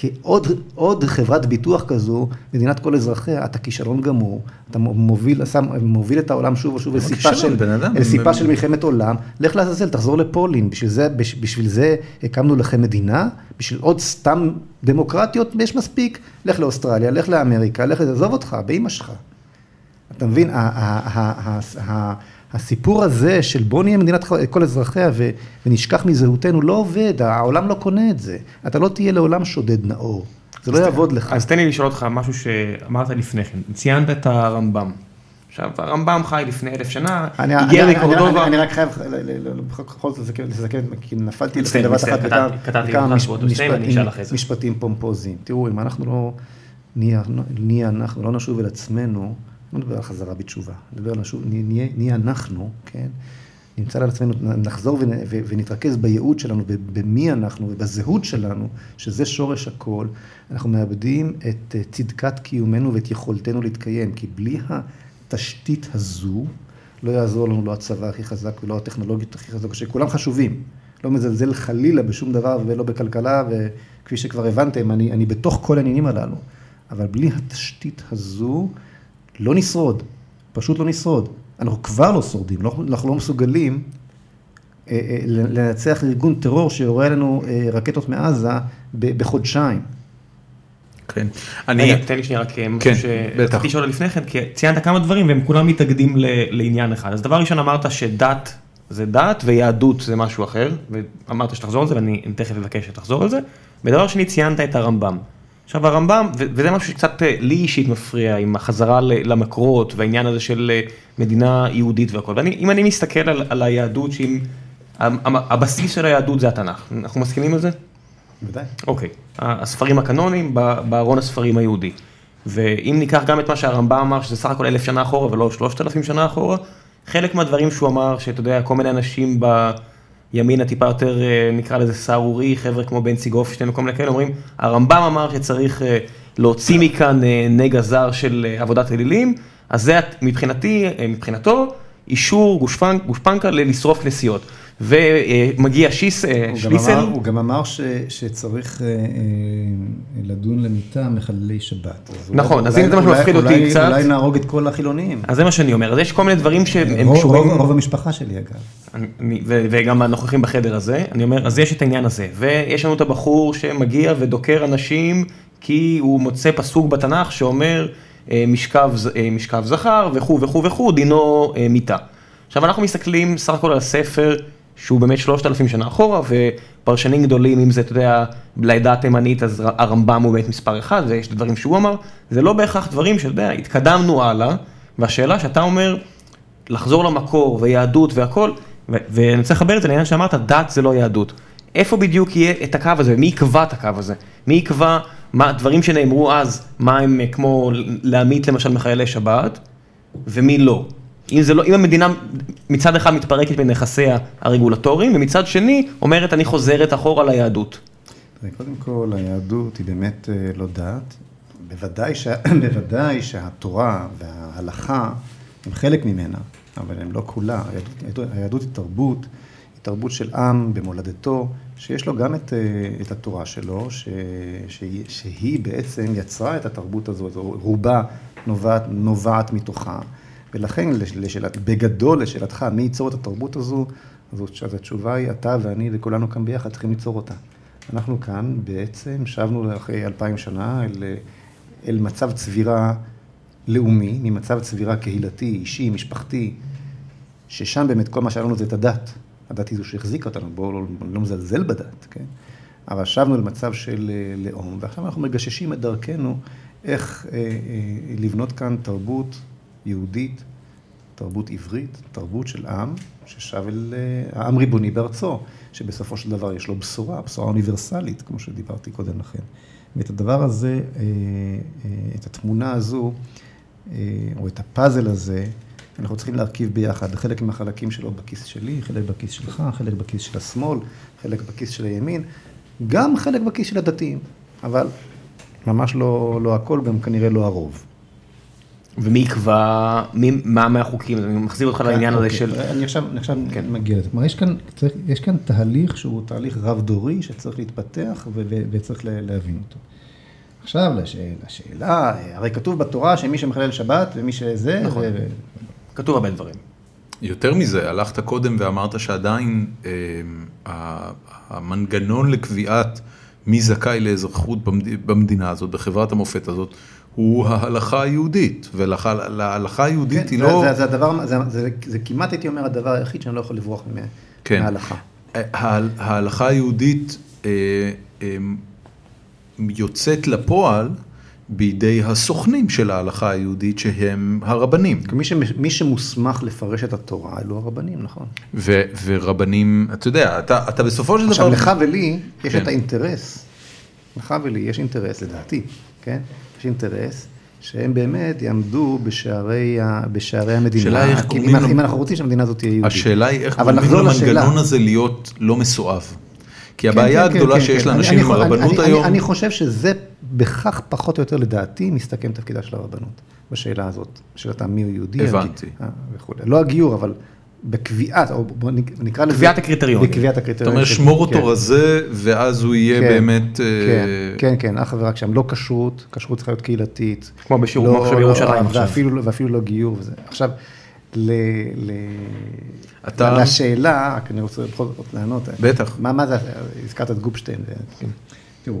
כעוד עוד חברת ביטוח כזו, מדינת כל אזרחיה, אתה כישלון גמור, אתה מוביל, שם, מוביל את העולם שוב ושוב אל למה סיפה כישלון, של, בן אדם? אל סיפה הם- של מלחמת עולם, לך לעזאזל, תחזור לפולין, בשביל זה, בש- בשביל זה הקמנו לכם מדינה, בשביל עוד סתם דמוקרטיות, יש מספיק, לך לאוסטרליה, לך לאמריקה, לך, עזוב אותך, באמא שלך. אתה מבין, הסיפור הזה של בוא נהיה מדינת כל אזרחיה ו- ונשכח מזהותנו לא עובד, העולם לא קונה את זה. אתה לא תהיה לעולם שודד נאור, זה לא יעבוד לך. אז תן לי לשאול אותך משהו שאמרת לפני כן, ציינת את הרמב"ם. עכשיו, הרמב"ם חי לפני אלף שנה, אני- הגיע אני- אני- רק חייב בכל זאת לסכם- לסכם, כי נפלתי מצטער, אחת אני משפטים- פומפוזיים. תראו, אם אנחנו לא נהיה אנחנו, לא נשוב אל עצמנו, לא נדבר על חזרה בתשובה, נדבר על נשוב, נהיה נהיה אנחנו, כן? נמצא על עצמנו, נחזור ונ- ו- ונתרכז בייעוד שלנו, במי אנחנו ובזהות שלנו, שזה שורש הכל, אנחנו מאבדים את אה, צדקת קיומנו ואת יכולתנו להתקיים, כי בלי התשתית הזו, לא יעזור לנו לא הצבא הכי חזק ולא הטכנולוגיות הכי חזקות, שכולם חשובים. לא מזלזל חלילה בשום דבר ולא בכלכלה, וכפי שכבר הבנתם, אני, אני בתוך כל העניינים הללו. אבל בלי התשתית הזו, לא נשרוד, פשוט לא נשרוד. אנחנו כבר לא שורדים, לא, אנחנו לא מסוגלים אה, אה, לנצח ארגון טרור שיורה עלינו אה, רקטות מעזה ב- בחודשיים. כן. אני, רגע, תן לי שנייה רק כן, משהו בטח. שרציתי לשאול לפני כן, כי ציינת כמה דברים והם כולם מתאגדים ל- לעניין אחד. אז דבר ראשון אמרת שדת זה דת ויהדות זה משהו אחר, ואמרת שתחזור על זה ואני תכף אבקש שתחזור על זה. ודבר שני ציינת את הרמב"ם. עכשיו הרמב"ם, וזה משהו שקצת אה, לי אישית מפריע עם החזרה למקורות והעניין הזה של אה, מדינה יהודית והכל. ואם אני מסתכל על, על היהדות, שאם הבסיס של היהדות זה התנ"ך, אנחנו מסכימים על זה? בוודאי. אוקיי, הספרים הקנונים בארון הספרים היהודי. ואם ניקח גם את מה שהרמב"ם אמר, שזה סך הכל אלף שנה אחורה ולא שלושת אלפים שנה אחורה, חלק מהדברים שהוא אמר, שאתה יודע, כל מיני אנשים בימין הטיפה יותר, אה, נקרא לזה סהרורי, חבר'ה כמו בנצי גופשטיין וכל מיני כאלה, אומרים, הרמב"ם אמר שצריך אה, להוציא מכאן אה, נגע זר של עבודת אלילים, אז זה מבחינתי, מבחינתו, אישור גושפנקה לשרוף כנסיות. ומגיע שיס, שליסל. הוא גם אמר ש, שצריך אה, אה, לדון למיטה מחללי שבת. נכון, אז הנה זה מה שמפחיד אותי קצת. אולי נהרוג את כל החילונים. אז זה מה שאני אומר, אז יש כל מיני דברים שהם קשורים. רוב המשפחה שלי אגב. וגם הנוכחים בחדר הזה, אני אומר, אז יש את העניין הזה. ויש לנו את הבחור שמגיע ודוקר אנשים כי הוא מוצא פסוק בתנ"ך שאומר אה, משכב זכר וכו' וכו' וכו', דינו מיתה. עכשיו אנחנו מסתכלים סך הכל על הספר שהוא באמת שלושת אלפים שנה אחורה, ופרשנים גדולים, אם זה, אתה יודע, לעדה התימנית, אז הרמב"ם הוא באמת מספר אחד, ויש דברים שהוא אמר, זה לא בהכרח דברים שאתה יודע, התקדמנו הלאה, והשאלה שאתה אומר, לחזור למקור, ויהדות והכל, ואני רוצה לחבר את זה לעניין שאמרת, דת זה לא יהדות. איפה בדיוק יהיה את הקו הזה, ומי יקבע את הקו הזה? מי יקבע מה הדברים שנאמרו אז, מה הם כמו להמית למשל מחיילי שבת, ומי לא? אם לא, אם המדינה מצד אחד מתפרקת מנכסיה הרגולטוריים, ומצד שני אומרת אני חוזרת אחורה ליהדות. קודם כל, היהדות היא באמת אה, לא דת. בוודאי, ש... [COUGHS] בוודאי שהתורה וההלכה הם חלק ממנה, אבל הם לא כולה. היהדות, היהדות היא תרבות, היא תרבות של עם במולדתו, שיש לו גם את, אה, את התורה שלו, ש... שהיא, שהיא בעצם יצרה את התרבות הזאת, רובה נובעת, נובעת מתוכה. ולכן, לשאלת, בגדול, לשאלתך, מי ייצור את התרבות הזו, אז התשובה היא, אתה ואני וכולנו כאן ביחד צריכים ליצור אותה. אנחנו כאן בעצם שבנו אחרי אלפיים שנה אל, אל מצב צבירה לאומי, ממצב צבירה קהילתי, אישי, משפחתי, ששם באמת כל מה שהיה לנו זה את הדת. הדת היא זו שהחזיקה אותנו, בואו לא, לא מזלזל בדת, כן? אבל שבנו למצב של אה, לאום, ועכשיו אנחנו מגששים את דרכנו איך אה, אה, לבנות כאן תרבות יהודית, תרבות עברית, תרבות של עם ששב אל אה, העם ריבוני בארצו, שבסופו של דבר יש לו בשורה, בשורה אוניברסלית, כמו שדיברתי קודם לכן. ואת הדבר הזה, אה, אה, את התמונה הזו, או את הפאזל הזה, אנחנו צריכים להרכיב ביחד, חלק מהחלקים שלו בכיס שלי, חלק בכיס שלך, חלק בכיס של השמאל, חלק בכיס של הימין, גם חלק בכיס של הדתיים, אבל ממש לא, לא הכל, גם כנראה לא הרוב. ומי יקבע, מי, מה מהחוקים, אני מחזיר אותך לעניין הזה אוקיי. של... אני עכשיו, עכשיו כן. מגיע לזה. כלומר, יש כאן, צריך, יש כאן תהליך שהוא תהליך רב-דורי שצריך להתפתח ו- ו- וצריך להבין אותו. עכשיו, לשאלה, לשאלה, הרי כתוב בתורה שמי שמחלל שבת ומי שזה... נכון. ו- כתוב הרבה דברים. יותר מזה, הלכת קודם ואמרת שעדיין אה, המנגנון לקביעת מי זכאי לאזרחות במדינה הזאת, בחברת המופת הזאת, הוא ההלכה היהודית, ולהלכה היהודית כן, היא זה, לא... זה, זה, הדבר, זה, זה, זה כמעט הייתי אומר הדבר היחיד שאני לא יכול לברוח כן. מההלכה. ההלכה היהודית אה, אה, יוצאת לפועל בידי הסוכנים של ההלכה היהודית שהם הרבנים. מי, ש, מי שמוסמך לפרש את התורה אלו הרבנים, נכון. ו, ורבנים, אתה יודע, אתה, אתה בסופו של דבר... עכשיו לך ולי יש כן. את האינטרס, לך ולי יש אינטרס לדעתי, כן? יש אינטרס שהם באמת יעמדו בשערי, בשערי המדינה. השאלה היא איך קוראים... אם, אם אנחנו רוצים שהמדינה הזאת תהיה יהודית. השאלה היא איך קוראים למנגנון הזה להיות לא מסואב. כי כן, הבעיה כן, הגדולה כן, שיש כן, לאנשים עם הרבנות אני, היום... אני, אני חושב שזה בכך פחות או יותר לדעתי מסתכם תפקידה של הרבנות, בשאלה הזאת, שאלתה מי הוא יהודי. הבנתי. אה, וכולי. לא הגיור, אבל בקביעת, או בוא נקרא לזה... קביעת הקריטריונים. בקביעת הקריטריונים. אתה אומר שמור אותו רזה, ואז הוא יהיה כן, באמת... כן, אה, כן, כן, אך ורק שם, לא כשרות, כשרות צריכה להיות קהילתית. כמו בשיעור לא, עכשיו בירושלים עכשיו. ואפילו, ואפילו לא גיור וזה. עכשיו, ל, ל, אתה... לשאלה, רק אני רוצה בכל זאת לענות. בטח. מה, מה זה, הזכרת את גופשטיין. כן. תראו.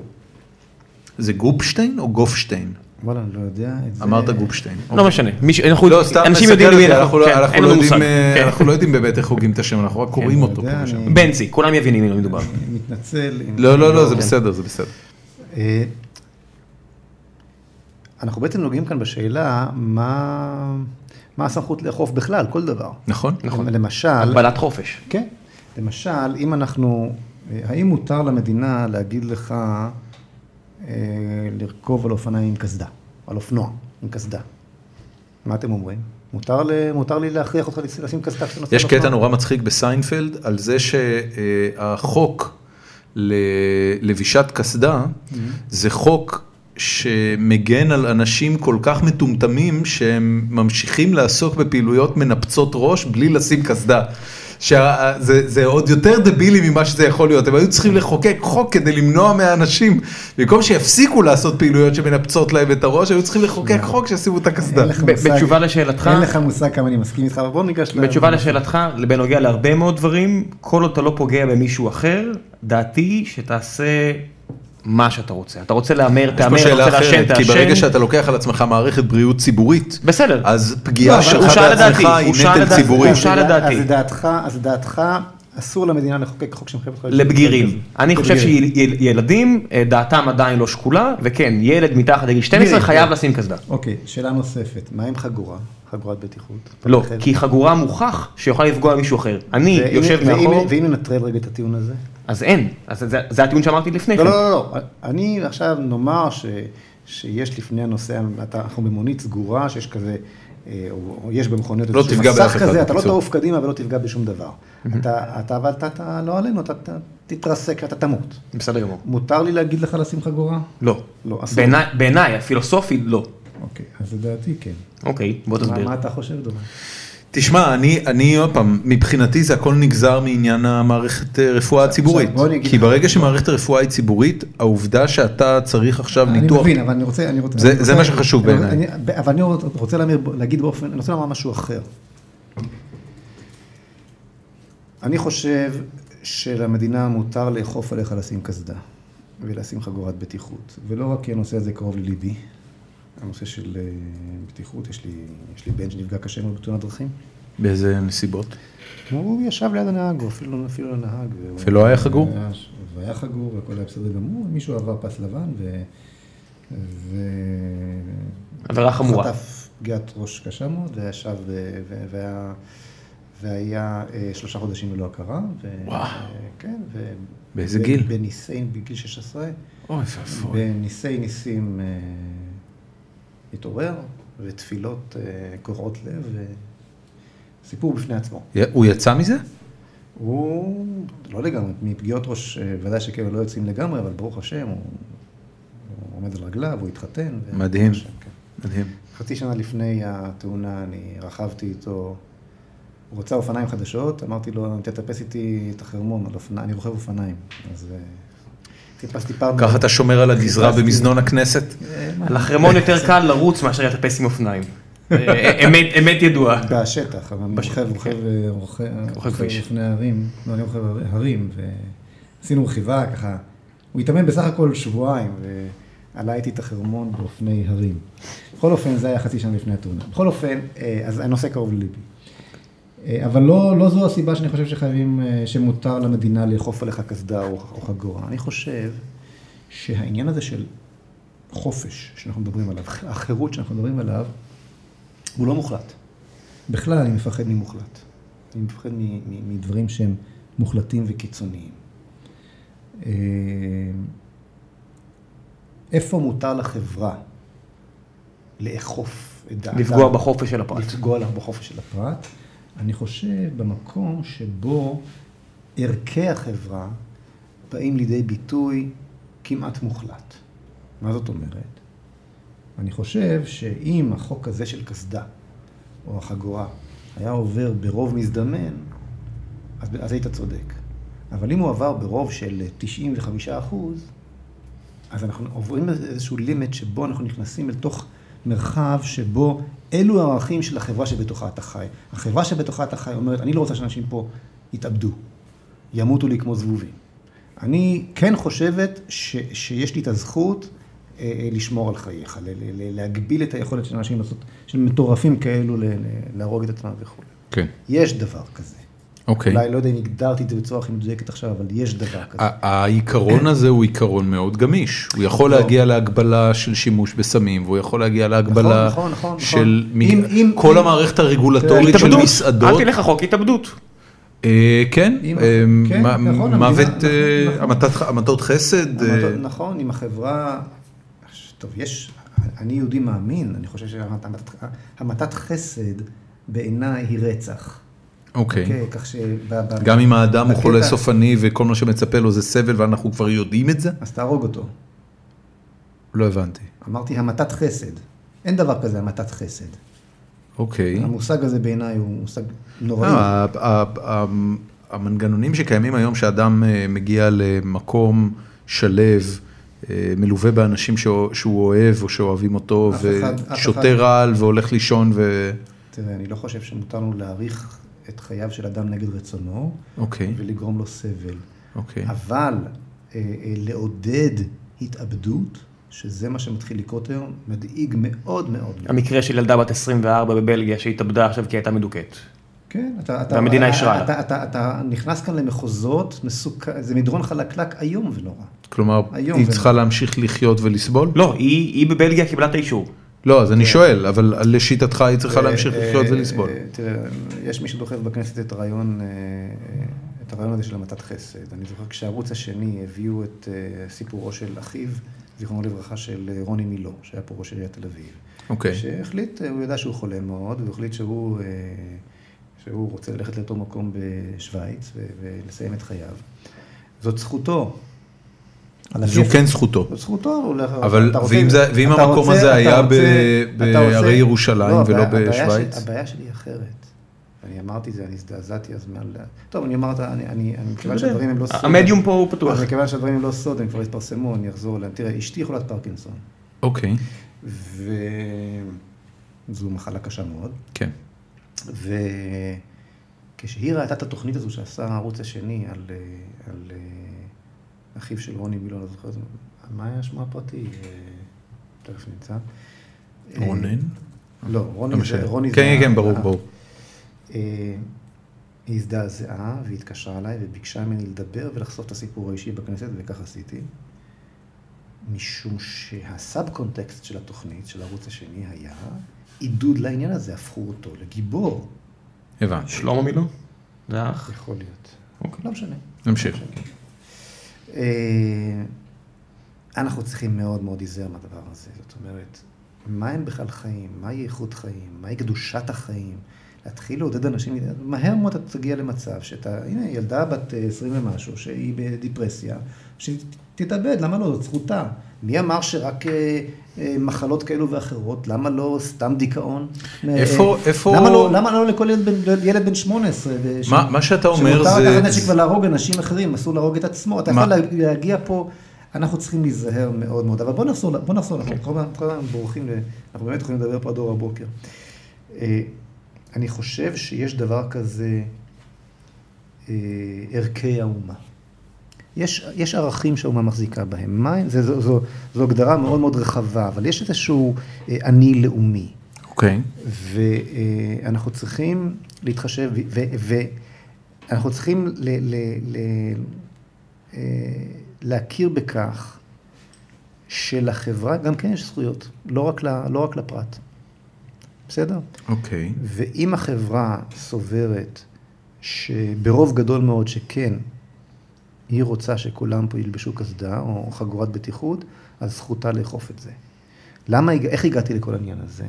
זה גופשטיין או גופשטיין? וואלה, אני לא יודע את זה. אמרת גופשטיין. לא משנה, מישהו- אנחנו- לא, אנשים יודעים למי אנחנו, אנחנו לא- כן, לא יודעים. אה, כן. אנחנו לא יודעים באמת איך הוגים את השם, אנחנו רק קוראים אני אותו בנצי, כולם יבינים על מי מדובר. מתנצל. לא, לא, לא, זה כן. בסדר, זה בסדר. אה, אנחנו בעצם נוגעים כאן בשאלה מה, מה הסמכות לאכוף בכלל, כל דבר. נכון? נכון. למשל, הגבלת חופש. כן, למשל, אם אנחנו, אה, האם מותר למדינה להגיד לך לרכוב על אופניים עם קסדה, על אופנוע עם קסדה? מה אתם אומרים? מותר, ל, מותר לי להכריח אותך לשים קסדה כשאתה נוסע יש על אופנוע? קטע נורא מצחיק בסיינפלד על זה שהחוק ללבישת קסדה זה חוק שמגן על אנשים כל כך מטומטמים שהם ממשיכים לעסוק בפעילויות מנפצות ראש בלי לשים קסדה. שזה זה עוד יותר דבילי ממה שזה יכול להיות, הם היו צריכים לחוקק חוק כדי למנוע מהאנשים, במקום שיפסיקו לעשות פעילויות שמנפצות להם את הראש, היו צריכים לחוקק חוק שישימו את הקסדה. בתשובה לשאלתך- אין לך מושג כמה אני מסכים איתך, אבל בוא ניגש ל... בתשובה לשאלתך, בנוגע להרבה מאוד דברים, כל עוד אתה לא פוגע במישהו אחר, דעתי שתעשה מה שאתה רוצה. אתה רוצה להמר, יש פה תהמר, אתה שאלה רוצה לעשן, אחרת, כי תעשן. ברגע שאתה לוקח על עצמך מערכת בריאות ציבורית, בסדר. אז לא, פגיעה אבל שלך בעצמך היא הוא שאל נטל לדעתי, ציבורי. הוא שאל אז לדעתי. אז לדעתך, אז לדעתך, אסור למדינה לחוקק חוק שמחייב אותך... לבגירים. אני חושב. שילדים, דעתם עדיין לא שקולה, וכן, ילד מתחת לגיל 12 בגירים, חייב כן. לשים קסדה. אוקיי, שאלה נוספת, מה עם חגורה? חגורת בטיחות? לא? כי חגורה מוכח שיכולה לפגוע במישהו אחר. אני יושב מאחור, ואם ננטרל רגע את הטיעון הזה? אז אין. אז זה- זה הטיעון שאמרתי לפני לא, כן. לא, לא, לא, אני עכשיו נאמר ש, שיש לפני הנוסע, אנחנו במונית סגורה, שיש כזה, אה, או, יש במכוניות לא איזשהו מסך באף אחד, כזה, אתה לא. תעוף קדימה ולא תפגע בשום דבר. אתה, אתה, אבל אתה, אתה לא עלינו, אתה, אתה תתרסק, אתה תמות. בסדר גמור. מותר לי להגיד לך לשים חגורה? לא. לא, אסור. בעיניי- בעיניי, הפילוסופית, לא. אוקיי, אז לדעתי כן. אוקיי, בוא מה, תסביר. מה אתה חושב, דומה? תשמע, אני, אני עוד פעם, מבחינתי זה הכל נגזר מעניין המערכת אה, רפואה הציבורית. אני כי. ברגע שמערכת הרפואה היא ציבורית, העובדה שאתה צריך עכשיו אני ניתוח... מבין, אבל אני רוצה... אני רוצה זה- אני זה רוצה- מה שחשוב אני- בעיניי. אני- אבל אני רוצה להמיר- להגיד באופן, אני רוצה לומר משהו אחר. אני חושב שלמדינה מותר לאכוף עליך לשים קסדה ולשים חגורת בטיחות, ולא רק כי הנושא הזה קרוב לליבי, הנושא של אה, בטיחות, יש לי, יש לי בן שנפגע קשה מאוד בתאונת דרכים. באיזה נסיבות? הוא ישב ליד הנהג, הוא אפילו, אפילו לא נהג. והוא- ולא היה חגור? היה- והיה חגור, והכל היה בסדר גמור, מישהו עבר פס לבן, ו... ו... עבירה חמורה. חטף פגיעת ראש קשה מאוד, וישב, ו- ו- והיה, והיה אה, שלושה חודשים ללא הכרה. ו... וואו. כן, ו... באיזה ב- גיל? בניסי, בגיל 16. אוי ואבוי. בניסי ניסים אה, התעורר, ותפילות אה, קורעות לב, וסיפור בפני עצמו. הוא יצא מזה? הוא לא לגמרי, מפגיעות ראש, אה, ודאי שכאלה לא יוצאים לגמרי, אבל ברוך השם, הוא, הוא עומד על רגליו, הוא התחתן. מדהים. השם, כן. מדהים. חצי שנה לפני התאונה, אני רכבתי איתו, הוא רוצה אופניים חדשות, אמרתי לו, תטפס איתי את החרמון על אופניים, אני רוכב אופניים. אז טיפסתי פעם... ככה אתה שומר על הגזרה במזנון הכנסת? על החרמון יותר קל לרוץ מאשר לטפס עם אופניים. אה, אמת- אמת ידועה. בשטח, אבל אני רוכב, רוכב, אה. אופני הרים, לא, אני רוכב הרים, ועשינו רכיבה ככה, הוא התאמן בסך הכל שבועיים, ועלה איתי את החרמון באופני הרים. בכל אופן, זה היה חצי שנה לפני התאונה. בכל אופן, אה, אז הנושא קרוב לליבי. אה, אבל לא, לא זו הסיבה שאני חושב שחייבים, אה, שמותר למדינה לאכוף עליך קסדה או, או חגורה. אני חושב שהעניין הזה של חופש, שאנחנו מדברים עליו, החירות שאנחנו מדברים עליו, הוא לא מוחלט. בכלל אני מפחד ממוחלט. אני מפחד מ- מ- מדברים שהם מוחלטים וקיצוניים. אה, איפה מותר לחברה לאכוף את דעתה? לפגוע בחופש של הפרט. לפגוע בחופש של הפרט. אני חושב במקום שבו ערכי החברה באים לידי ביטוי כמעט מוחלט. מה זאת אומרת? אני חושב שאם החוק הזה של קסדה, או החגורה, היה עובר ברוב מזדמן, אז, אז היית צודק. אבל אם הוא עבר ברוב של 95 אחוז, אז אנחנו עוברים איזשהו לימיט שבו אנחנו נכנסים אל תוך מרחב שבו אלו הערכים של החברה שבתוכה אתה חי. החברה שבתוכה אתה חי אומרת, אני לא רוצה שאנשים פה יתאבדו, ימותו לי כמו זבובים. אני כן חושבת ש, שיש לי את הזכות אה, לשמור על חייך, להגביל את היכולת של אנשים לעשות, של מטורפים כאלו להרוג את עצמם וכו'. כן. יש דבר כזה. אוקיי. אולי לא יודע אם הגדרתי את זה בצורה הכי מדויקת עכשיו, אבל יש דבר כזה. העיקרון הזה הוא עיקרון מאוד גמיש. הוא יכול לא. להגיע להגבלה של שימוש בסמים, והוא יכול להגיע להגבלה נכון, נכון, נכון, של כל המערכת הרגולטורית של מסעדות. אל תלך רחוק, התאבדות. כן, כן, מוות, המתות חסד. אה, נכון, אם החברה, טוב, יש, אני יהודי מאמין, אני חושב שהמתת חסד בעיניי היא רצח. אוקיי. אוקיי, כך ש... גם אם האדם הוא חולה סופני וכל מה שמצפה לו זה סבל ואנחנו כבר יודעים את זה? אז תהרוג אותו. לא הבנתי. אמרתי המתת חסד. אין דבר כזה המתת חסד. אוקיי. המושג הזה בעיניי הוא מושג נוראי. אה, המנגנונים שקיימים היום שאדם אה, מגיע למקום שלב, אה, מלווה באנשים שהוא אוהב או שאוהבים אותו, ושותה רעל והולך לישון ו... תראה, אני לא חושב שמותר לנו להעריך את חייו של אדם נגד רצונו, אוקיי, ולגרום לו סבל. אוקיי. אבל אה, אה, לעודד התאבדות, שזה מה שמתחיל לקרות היום, מדאיג מאוד מאוד. המקרה של ילדה בת 24 בבלגיה שהתאבדה עכשיו כי הייתה מדוכאת. כן, אתה, אתה, והמדינה אתה, אישרה לה. אתה, אתה, אתה נכנס כאן למחוזות מסוכן, זה מדרון חלקלק איום ונורא. כלומר, היא זה- צריכה להמשיך לחיות ולסבול? לא, היא היא בבלגיה קיבלה את האישור. לא, אז אני שואל, אבל לשיטתך היא צריכה להמשיך אה, לחיות ולסבול. אה, תראה, יש מי שדוחף בכנסת את הרעיון, אה, את הרעיון הזה של המתת חסד. אני זוכר כשהערוץ השני הביאו את סיפורו של אחיו, זיכרונו לברכה, של רוני מילו, שהיה פה ראש עיריית תל אביב. אוקיי. שהחליט, הוא ידע שהוא חולה מאוד, והוא החליט שהוא, שהוא רוצה ללכת לאותו מקום בשוויץ ולסיים את חייו. זאת זכותו. זו. כן זכותו. זכותו, הולך... אבל ואם המקום הזה היה רוצה- ב- אתה רוצה- בהרי ירושלים לא, ולא בשוויץ? הבעיה שלי היא אחרת. אני אמרתי זה, אני הזדעזעתי אז מעל... טוב, אני אומר, אני, אני, אני, מכיוון שהדברים הם לא סוד... המדיום פה הוא פתוח. אז מכיוון שהדברים הם לא סוד, הם כבר התפרסמו, אני אחזור אליהם. תראה, אשתי חולת פרקינסון, אוקיי, וזו מחלה קשה מאוד. כן. וכשהיא ראתה את התוכנית הזו שעשה הערוץ השני על, אה, אה, אחיו של רוני מילון, אני זוכר, מה היה שמו הפרטי? אה, תכף נמצא. אה, רונן? לא, לא רוני זה... משנה. רוני זה כן, כן, ברור, ברור. אה, היא הזדעזעה והתקשרה אליי וביקשה ממני לדבר ולחשוף את הסיפור האישי בכנסת, וכך עשיתי. משום שהסאב קונטקסט של התוכנית, של הערוץ השני, היה עידוד לעניין הזה, הפכו אותו לגיבור. הבנתי. שלמה מילו? זה האח? יכול להיות. אוקיי. לא משנה. נמשיך. אה, אנחנו צריכים מאוד מאוד להיזהר מהדבר הזה. זאת אומרת, מה הם בכלל חיים? מהי איכות חיים? מהי קדושת החיים? להתחיל לעודד אנשים, מהר מאוד אתה תגיע למצב שאתה, הנה, ילדה בת אה, 20 ומשהו, שהיא בדיפרסיה, שתתאבד, למה לא? זאת זכותה. מי אמר שרק אה, אה, מחלות כאלו ואחרות, למה לא סתם דיכאון? איפה- אה, איפה- למה לא, למה לא לכל ילד בן, ילד בן 18? ש- מה- מה שאתה אומר שמותר זה- לקחת נשק ולהרוג אנשים אחרים, אסור להרוג את עצמו. אתה מה- יכול לה- להגיע פה, אנחנו צריכים להיזהר מאוד מאוד, אבל בוא נחזור, בוא נחזור, אנחנו כל הזמן- כל הזמן בורחים, אנחנו באמת יכולים לדבר פה עד אור הבוקר. אני חושב שיש דבר כזה, ערכי האומה. יש, יש ערכים שהאומה מחזיקה בהם. מה, זה, זו, זו, זו הגדרה מאוד מאוד רחבה, אבל יש איזשהו אה, אני לאומי. אוקיי. ואנחנו צריכים להתחשב, ואנחנו צריכים ל, ל, ל, אה, להכיר בכך שלחברה גם כן יש זכויות, לא רק, ל, לא רק לפרט. בסדר? אוקיי. ואם החברה סוברת שברוב גדול מאוד שכן, היא רוצה שכולם פה ילבשו קסדה או חגורת בטיחות, אז זכותה לאכוף את זה. למה, איך הגעתי לכל העניין הזה?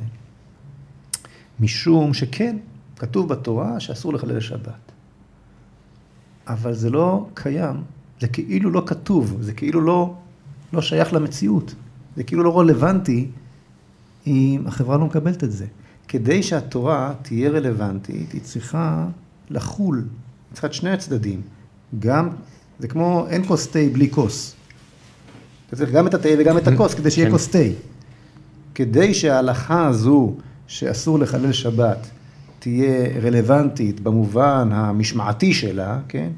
משום שכן, כתוב בתורה שאסור לחלל שבת. אבל זה לא קיים, זה כאילו לא כתוב, זה כאילו לא, לא שייך למציאות, זה כאילו לא רלוונטי אם החברה לא מקבלת את זה. כדי שהתורה תהיה רלוונטית, היא צריכה לחול, היא צריכה את שני הצדדים. גם, זה כמו, אין כוס תה בלי כוס. אתה צריך גם את התה וגם את הכוס כדי שיהיה כן. כוס תה. כדי שההלכה הזו שאסור לחלל שבת תהיה רלוונטית במובן המשמעתי שלה, כן?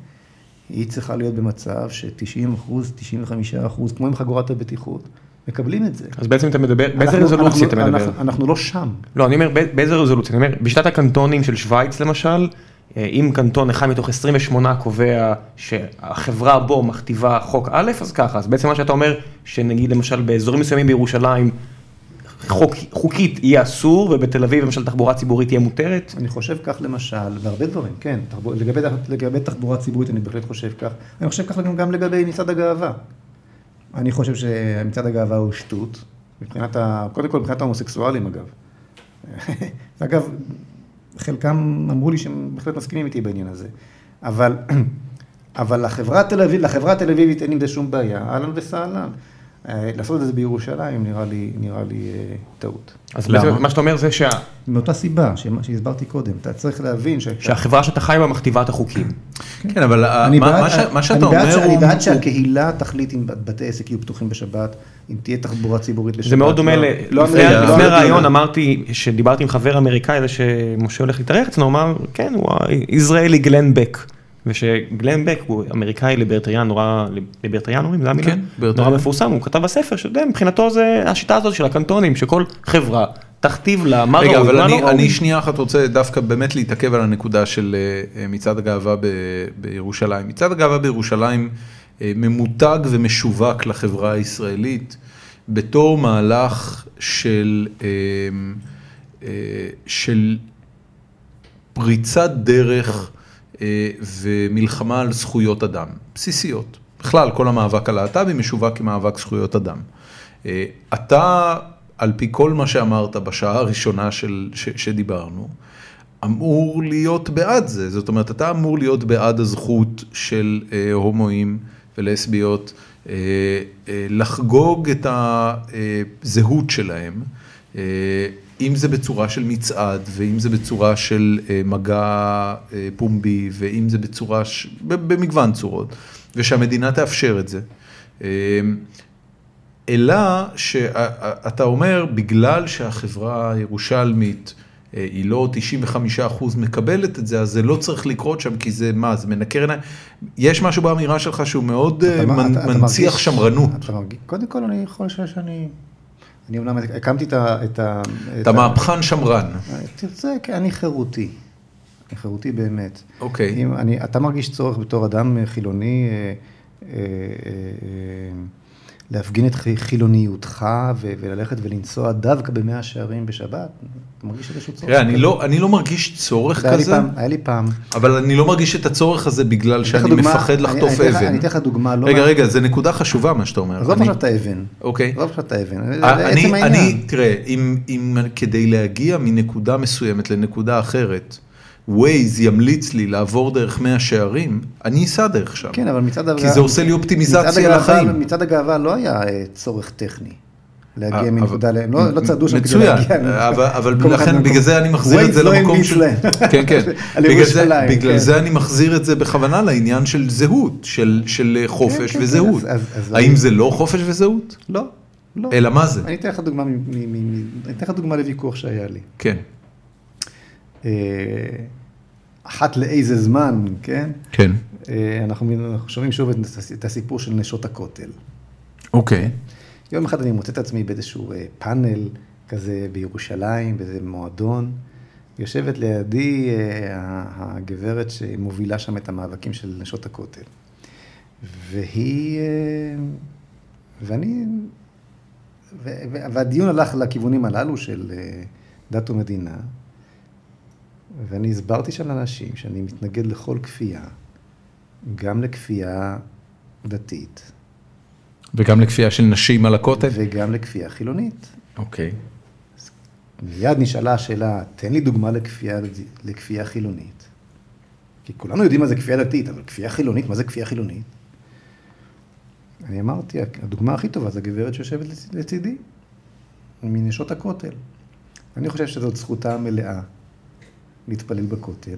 היא צריכה להיות במצב ש-90 אחוז, 95 אחוז, כמו עם חגורת הבטיחות, מקבלים את זה. אז בעצם אתה מדבר, באיזה רזולוציה אתה מדבר? אנחנו- אנחנו לא שם. לא, אני אומר, בא- באיזה רזולוציה? אני אומר, בשיטת הקנטונים של שווייץ למשל, אם קנטון אחד מתוך 28 קובע שהחברה בו מכתיבה חוק א', אז ככה, אז בעצם מה שאתה אומר, שנגיד למשל באזורים מסוימים בירושלים, חוק, חוקית יהיה אסור, ובתל אביב למשל תחבורה ציבורית תהיה מותרת? אני חושב כך למשל, והרבה דברים, כן, תחבור, לגבי, לגבי תחבורה ציבורית אני בהחלט חושב כך. אני חושב כך גם, גם לגבי מצעד הגאווה. אני חושב שמצעד הגאווה הוא שטות, מבחינת ה... קודם כל מבחינת ההומוסקסואלים אגב. [LAUGHS] אגב, חלקם אמרו לי שהם בהחלט מסכימים איתי בעניין הזה. אבל, [CLEARS THROAT] אבל לחברה התל אביב, לחברה התל אביבית אין עם זה שום בעיה, אהלן וסהלן. אה, לעשות את זה בירושלים נראה לי, נראה לי אה, טעות. אז למה? מה שאתה אומר זה שה, מאותה סיבה שמה שהסברתי קודם, אתה צריך להבין ש... שהחברה שאתה חי בה מכתיבה את החוקים. כן, אבל ה- אני מה- בעד- מה ש- מה שאתה אני בעד אומר ש- אני הוא... בעד הוא- שהקהילה תחליט אם בתי עסק יהיו פתוחים בשבת, אם תהיה תחבורה ציבורית בשבת. זה מאוד דומה, לא- ל- לא לפני לא. הרעיון אמרתי, שדיברתי עם חבר אמריקאי, זה שמשה הולך להתארח אצלנו, הוא אמר, כן, הוא הישראלי גלן בק. ושגלן בק הוא אמריקאי ליברטריאן נורא, ליברטריאן אומרים, זה המילה? כן, ליברטריאן. נורא מפורסם, הוא כתב בספר שמבחינתו זה השיטה הזאת של הקנטונים, שכל חברה תכתיב לה מה רגע, ראוי אבל אני, לא ראוי. אני שנייה אחת רוצה דווקא באמת להתעכב על הנקודה של אה, מצעד הגאווה בירושלים. מצעד הגאווה בירושלים אה, ממותג ומשווק לחברה הישראלית בתור מהלך של, אה, אה, של פריצת דרך אה, ומלחמה על זכויות אדם, בסיסיות. בכלל, כל המאבק הלהט"בי משווק כמאבק זכויות אדם. אה, אתה, על פי כל מה שאמרת בשעה הראשונה של, ש, שדיברנו, אמור להיות בעד זה. זאת אומרת, אתה אמור להיות בעד הזכות של אה, הומואים ולסביות אה, אה, לחגוג את הזהות שלהם. אה, אם זה בצורה של מצעד, ואם זה בצורה של אה, מגע אה, פומבי, ואם זה בצורה, ש... במגוון צורות, ושהמדינה תאפשר את זה. אה, אלא שאתה אומר, בגלל שהחברה הירושלמית היא לא 95% מקבלת את זה, אז זה לא צריך לקרות שם, כי זה מה, זה מנקר עיניים. יש משהו באמירה שלך שהוא מאוד אתה מנ- אתה- אתה מנציח מרגיש- שמרנות. אתה מרגיש- קודם כל אני יכול לשאול שאני... אני אומנם הקמתי את ה... את ה- את אתה ה- שמרן. תרצה, כן, אני חירותי. אני חירותי באמת. אוקיי. אם אני, אתה מרגיש צורך בתור אדם חילוני אה, אה, אה, אה, להפגין את חי- חילוניותך וללכת ולנסוע דווקא במאה השערים בשבת? אתה מרגיש איזשהו צורך? תראה, אני? לא, אני לא מרגיש צורך היה לי כזה, פעם, היה לי פעם. אבל אני לא מרגיש את הצורך הזה בגלל שאני דוגמה- מפחד לחטוף אני אבן. אני אתן לך דוגמה, לא... רגע, רגע, זה נקודה חשובה מה שאתה אומר. עזוב עכשיו את האבן. אוקיי. עזוב עכשיו את האבן. אה, עצם העניין. אני, תראה, אם, אם כדי להגיע מנקודה מסוימת לנקודה אחרת, ווייז ימליץ לי לעבור דרך מאה שערים, אני אסע דרך שם. כן, אבל מצד כי זה עושה לי אופטימיזציה הגאווה- לחיים. מצד הגאווה לא היה אה, צורך טכני. להגיע אה, מנקודה ל... לא לא צעדו שם כדי מצוין, להגיע. אבל, אבל [LAUGHS] לכן. בגלל זה אני מחזיר את זה לא למקום של... [LAUGHS] כן, כן. [LAUGHS] בגלל זה, כן. זה אני מחזיר את זה בכוונה לעניין של זהות, של, של חופש כן, כן, וזהות. האם זה לא חופש וזהות? לא, לא. אלא מה זה? אני אתן לך דוגמה לוויכוח שהיה לי. כן. אה, אחת לאיזה זמן, כן? כן. אה, אנחנו אנחנו שומעים שוב את הס- את הסיפור של נשות הכותל. אוקיי. יום אחד אני מוצא את עצמי באיזשהו אה, פאנל כזה בירושלים, באיזה מועדון. יושבת לידי הגברת שמובילה שם את המאבקים של נשות הכותל. והיא, ואני, והדיון הלך לכיוונים הללו של דת ומדינה, ואני הסברתי שם לאנשים שאני מתנגד לכל כפייה, גם לכפייה דתית וגם לכפייה של נשים על הכותל? וגם לכפייה חילונית. אוקיי. מיד נשאלה השאלה, תן לי דוגמה לכפייה, לכפייה חילונית. כי כולנו יודעים מה זה כפייה דתית, אבל כפייה חילונית, מה זה כפייה חילונית? אני אמרתי, הדוגמה הכי טובה זה הגברת שיושבת לצ- לצידי, מנשות הכותל. אני חושב שזאת זכותה המלאה להתפלל בכותל,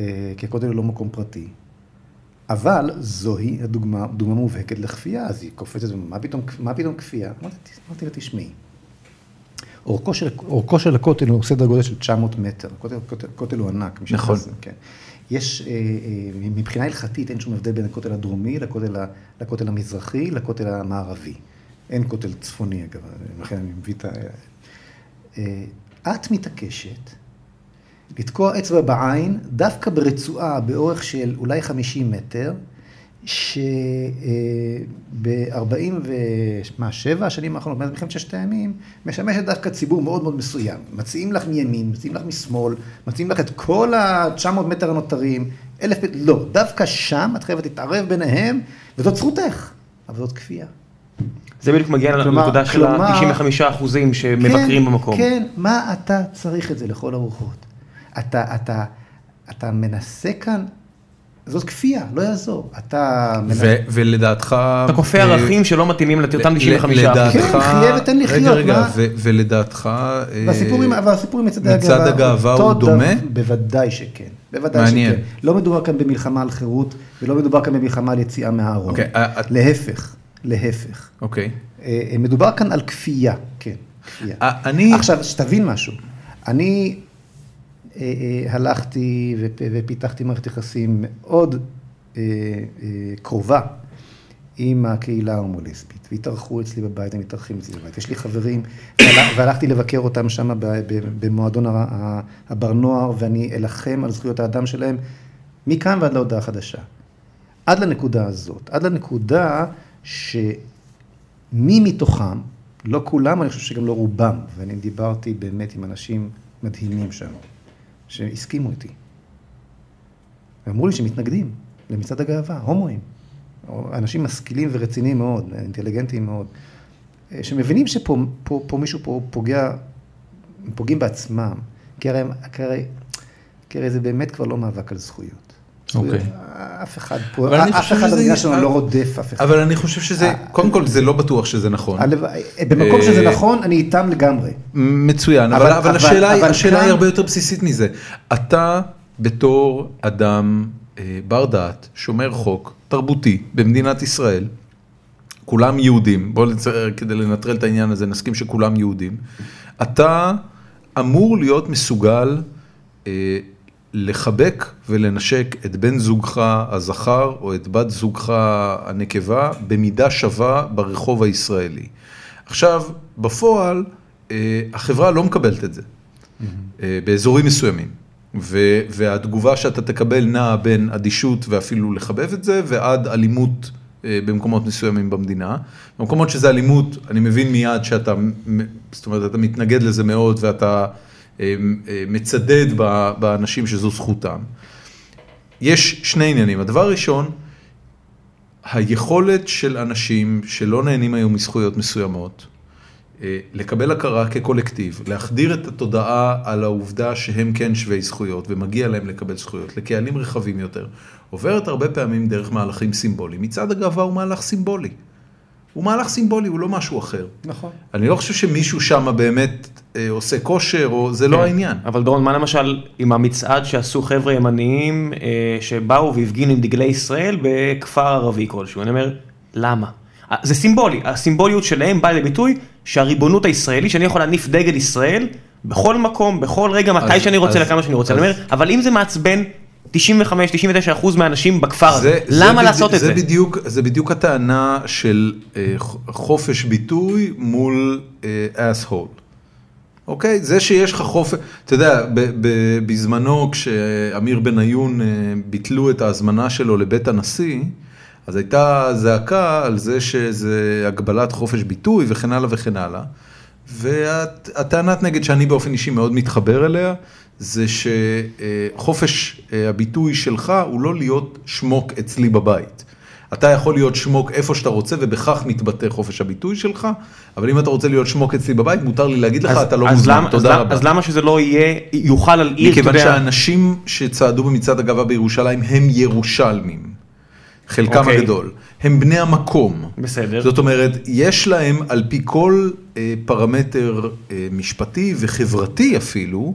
אה, כי הכותל הוא לא מקום פרטי. אבל זוהי הדוגמה, דוגמה מובהקת לכפייה, אז היא קופצת, מה פתאום, מה פתאום כפייה? אמרתי, לה, תשמעי, אורכו של, אורכו של הכותל הוא סדר גודל של 900 מטר, הכותל, הוא ענק. נכון. שחוזר, כן. יש, אה, אה, מבחינה הלכתית אין שום הבדל בין הכותל הדרומי לכותל, לכותל המזרחי, לכותל המערבי. אין כותל צפוני אגב, לכן אני מביא את ה... את מתעקשת לתקוע אצבע בעין דווקא ברצועה באורך של אולי 50 מטר, שב-47 השנים האחרונות, מאז מלחמת ששת הימים, משמשת דווקא ציבור מאוד מאוד מסוים. מציעים לך מימין, מציעים לך משמאל, מציעים לך את כל ה-900 מטר הנותרים, אלף, לא, דווקא שם את חייבת להתערב ביניהם, וזאת זכותך, אבל זאת כפייה. זה בדיוק מגיע לנקודה של ה-95 אחוזים שמבקרים כן, במקום. כן, מה אתה צריך את זה לכל הרוחות? אתה, אתה, אתה מנסה כאן, זאת כפייה, לא יעזור. אתה... מנ... ו- ולדעתך... אתה כופה אה, ערכים שלא מתאימים לאותם ל- 95 לדעתך- כן, חיה ותן לחיות, רגע, רגע, מה? ו- ולדעתך... אה, והסיפור עם, אבל הסיפור עם מצעדי מצעד הגאווה, הגאווה הוא דומה? בוודאי שכן, בוודאי מעניין. שכן. לא מדובר כאן במלחמה על חירות, ולא מדובר כאן במלחמה על יציאה מהארון. אוקיי, אה, להפך, להפך. אוקיי. מדובר כאן על כפייה, כן, כפייה. אני... עכשיו, שתבין משהו. אני הלכתי ופ- ופיתחתי מערכת יחסים מאוד אה, אה, קרובה עם הקהילה ההומוליסטית, והתארחו אצלי בבית, הם מתארחים אצלי בבית. יש לי חברים, והלכתי לבקר אותם שם במועדון הבר נוער, ואני אלחם על זכויות האדם שלהם מכאן ועד להודעה חדשה. עד לנקודה הזאת, עד לנקודה שמי מתוכם, לא כולם, אני חושב שגם לא רובם, ואני דיברתי באמת עם אנשים מדהימים שם, שהסכימו איתי. ואמרו לי שמתנגדים למצעד הגאווה, הומואים. אנשים משכילים ורציניים מאוד, אינטליגנטיים מאוד, אה, שמבינים שפה פה, פה מישהו פה פוגע, פוגעים בעצמם, כי כי הרי, כי הרי זה באמת כבר לא מאבק על זכויות. אוקיי. אף אחד פה, אף אחד שזה- במדינה שלנו לא רודף אף אחד. אבל אני חושב שזה, אה, קודם כל זה לא בטוח שזה נכון. במקום שזה אה, נכון, אני איתם לגמרי. מצוין, אבל, השאלה, היא- הרבה יותר בסיסית מזה. אתה בתור אדם אה, בר דעת, שומר חוק, תרבותי, במדינת ישראל, כולם יהודים, בואו נצייר כדי לנטרל את העניין הזה, נסכים שכולם יהודים, אתה אמור להיות מסוגל לחבק ולנשק את בן זוגך הזכר או את בת זוגך הנקבה במידה שווה ברחוב הישראלי. עכשיו, בפועל, אה, החברה לא מקבלת את זה, אה, באזורים מסוימים. ו- והתגובה שאתה תקבל נעה בין אדישות ואפילו לחבב את זה, ועד אלימות אה, במקומות מסוימים במדינה. במקומות שזה אלימות, אני מבין מיד שאתה, זאת אומרת, אתה מתנגד לזה מאוד ואתה מצדד ב- באנשים שזו זכותם. יש שני עניינים. הדבר הראשון, היכולת של אנשים שלא נהנים היום מזכויות מסוימות, אה, לקבל הכרה כקולקטיב, להחדיר את התודעה על העובדה שהם כן שווי זכויות ומגיע להם לקבל זכויות לקהלים רחבים יותר, עוברת הרבה פעמים דרך מהלכים סימבוליים. מצעד הגאווה הוא מהלך סימבולי. הוא מהלך סימבולי, הוא לא משהו אחר. נכון. אני לא חושב שמישהו שם באמת עושה כושר, או זה לא כן. העניין. אבל דורון, מה למשל עם המצעד שעשו חבר'ה ימניים אה, שבאו והפגינו עם דגלי ישראל בכפר ערבי כלשהו? אני אומר, למה? אה, זה סימבולי, הסימבוליות שלהם באה לביטוי שהריבונות הישראלית, שאני יכול להניף דגל ישראל בכל מקום, בכל רגע, מתי אז- שאני רוצה, אז- לכמה שאני רוצה. אז- אני אומר, אבל אם זה מעצבן 95-99 אחוז מהאנשים בכפר הזה, זה- זה למה בדי- לעשות את זה? בדיוק, זה בדיוק הטענה של אה, חופש ביטוי מול אסהול. אוקיי? זה שיש לך חופש, אתה יודע, בזמנו כשאמיר בניון אה, ביטלו את ההזמנה שלו לבית הנשיא, אז הייתה זעקה על זה שזה הגבלת חופש ביטוי וכן הלאה וכן הלאה. והטענת נגד שאני באופן אישי מאוד מתחבר אליה, זה שחופש אה, הביטוי שלך הוא לא להיות שמוק אצלי בבית. אתה יכול להיות שמוק איפה שאתה רוצה ובכך מתבטא חופש הביטוי שלך, אבל אם אתה רוצה להיות שמוק אצלי בבית, מותר לי להגיד לך, אז- אתה לא אז מוזמן, אז תודה למה- רבה. אז למה שזה לא יהיה, יוכל על עיר, אתה מכיוון יודע, שהאנשים שצעדו במצעד הגאווה בירושלים הם ירושלמים. חלקם אוקיי. הגדול. הם בני המקום. בסדר. זאת אומרת, יש להם על פי כל אה, פרמטר אה, משפטי וחברתי אפילו,